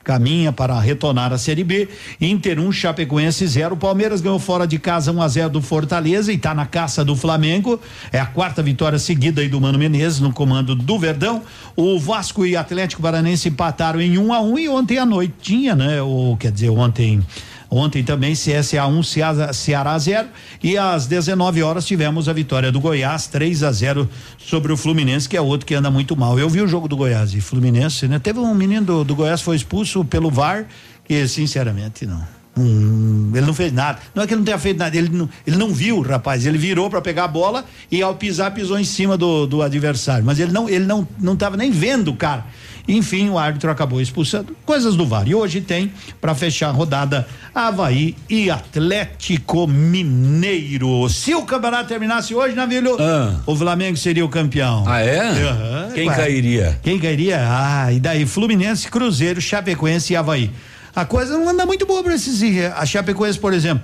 caminha para retornar a Série B. Inter 1, um, Chapecoense 0. Palmeiras ganhou fora de casa 1 um a 0 do Fortaleza e está na caça do Flamengo. É a quarta vitória seguida aí do Mano Menezes no comando do Verdão. O Vasco e Atlético Paranense empataram em 1 um a 1 e ontem à noite tinha, né? O quer dizer, ontem Ontem também CSA 1, um, Ceará 0 e às 19 horas tivemos a vitória do Goiás 3 a 0 sobre o Fluminense, que é outro que anda muito mal. Eu vi o jogo do Goiás e Fluminense, né? Teve um menino do, do Goiás foi expulso pelo VAR, que sinceramente não. Hum, ele não fez nada. Não é que ele não tenha feito nada, ele não, ele não viu, rapaz. Ele virou para pegar a bola e ao pisar pisou em cima do, do adversário. Mas ele não, ele não, não nem vendo cara. Enfim, o árbitro acabou expulsando. Coisas do VAR. E hoje tem, para fechar a rodada, Havaí e Atlético Mineiro. Se o campeonato terminasse hoje, Navilho, ah. o Flamengo seria o campeão. Ah, é? Uhum, Quem ué. cairia? Quem cairia? Ah, e daí Fluminense, Cruzeiro, Chapecoense e Havaí. A coisa não anda muito boa para esses. A Chapecoense, por exemplo,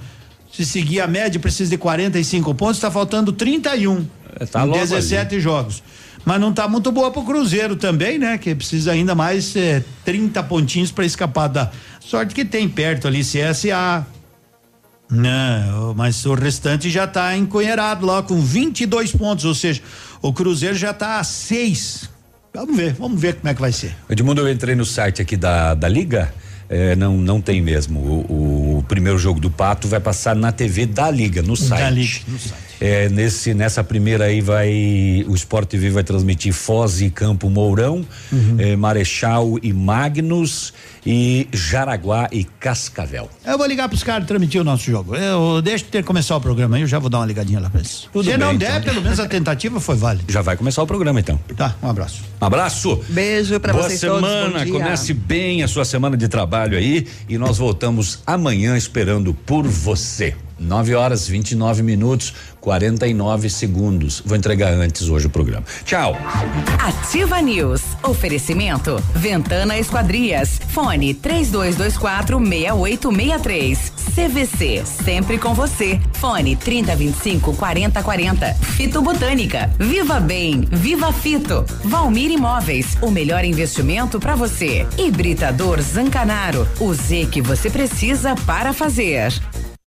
se seguir a média, precisa de 45 pontos, está faltando 31. É, tá em 17 ali. jogos. Mas não está muito boa pro Cruzeiro também, né? Que precisa ainda mais eh, 30 pontinhos para escapar da sorte que tem perto ali CSA. Não, mas o restante já está enconheirado lá com 22 pontos, ou seja, o Cruzeiro já está a seis. Vamos ver, vamos ver como é que vai ser. Edmundo, eu entrei no site aqui da, da Liga. É, não, não tem mesmo. O, o, primeiro jogo do Pato vai passar na TV da Liga, no site. Da Liga, no site. É, nesse, nessa primeira aí vai. O Sport TV vai transmitir Foz e Campo Mourão, uhum. é, Marechal e Magnus e Jaraguá e Cascavel. Eu vou ligar pros caras transmitir o nosso jogo. Eu deixo de ter começar o programa aí, eu já vou dar uma ligadinha lá pra eles. Tudo Se bem, não então. der, pelo menos a tentativa foi válida. Já vai começar o programa então. Tá, um abraço. Um abraço. Beijo pra Boa vocês semana, todos. Bom dia. comece bem a sua semana de trabalho aí e nós voltamos amanhã esperando por você. 9 horas 29 minutos 49 segundos. Vou entregar antes hoje o programa. Tchau. Ativa News. Oferecimento Ventana Esquadrias. Fone 3224 6863. CVC. Sempre com você. Fone 3025 4040. Fito Botânica. Viva Bem. Viva Fito. Valmir Imóveis. O melhor investimento para você. Hibridador Zancanaro. O Z que você precisa para fazer.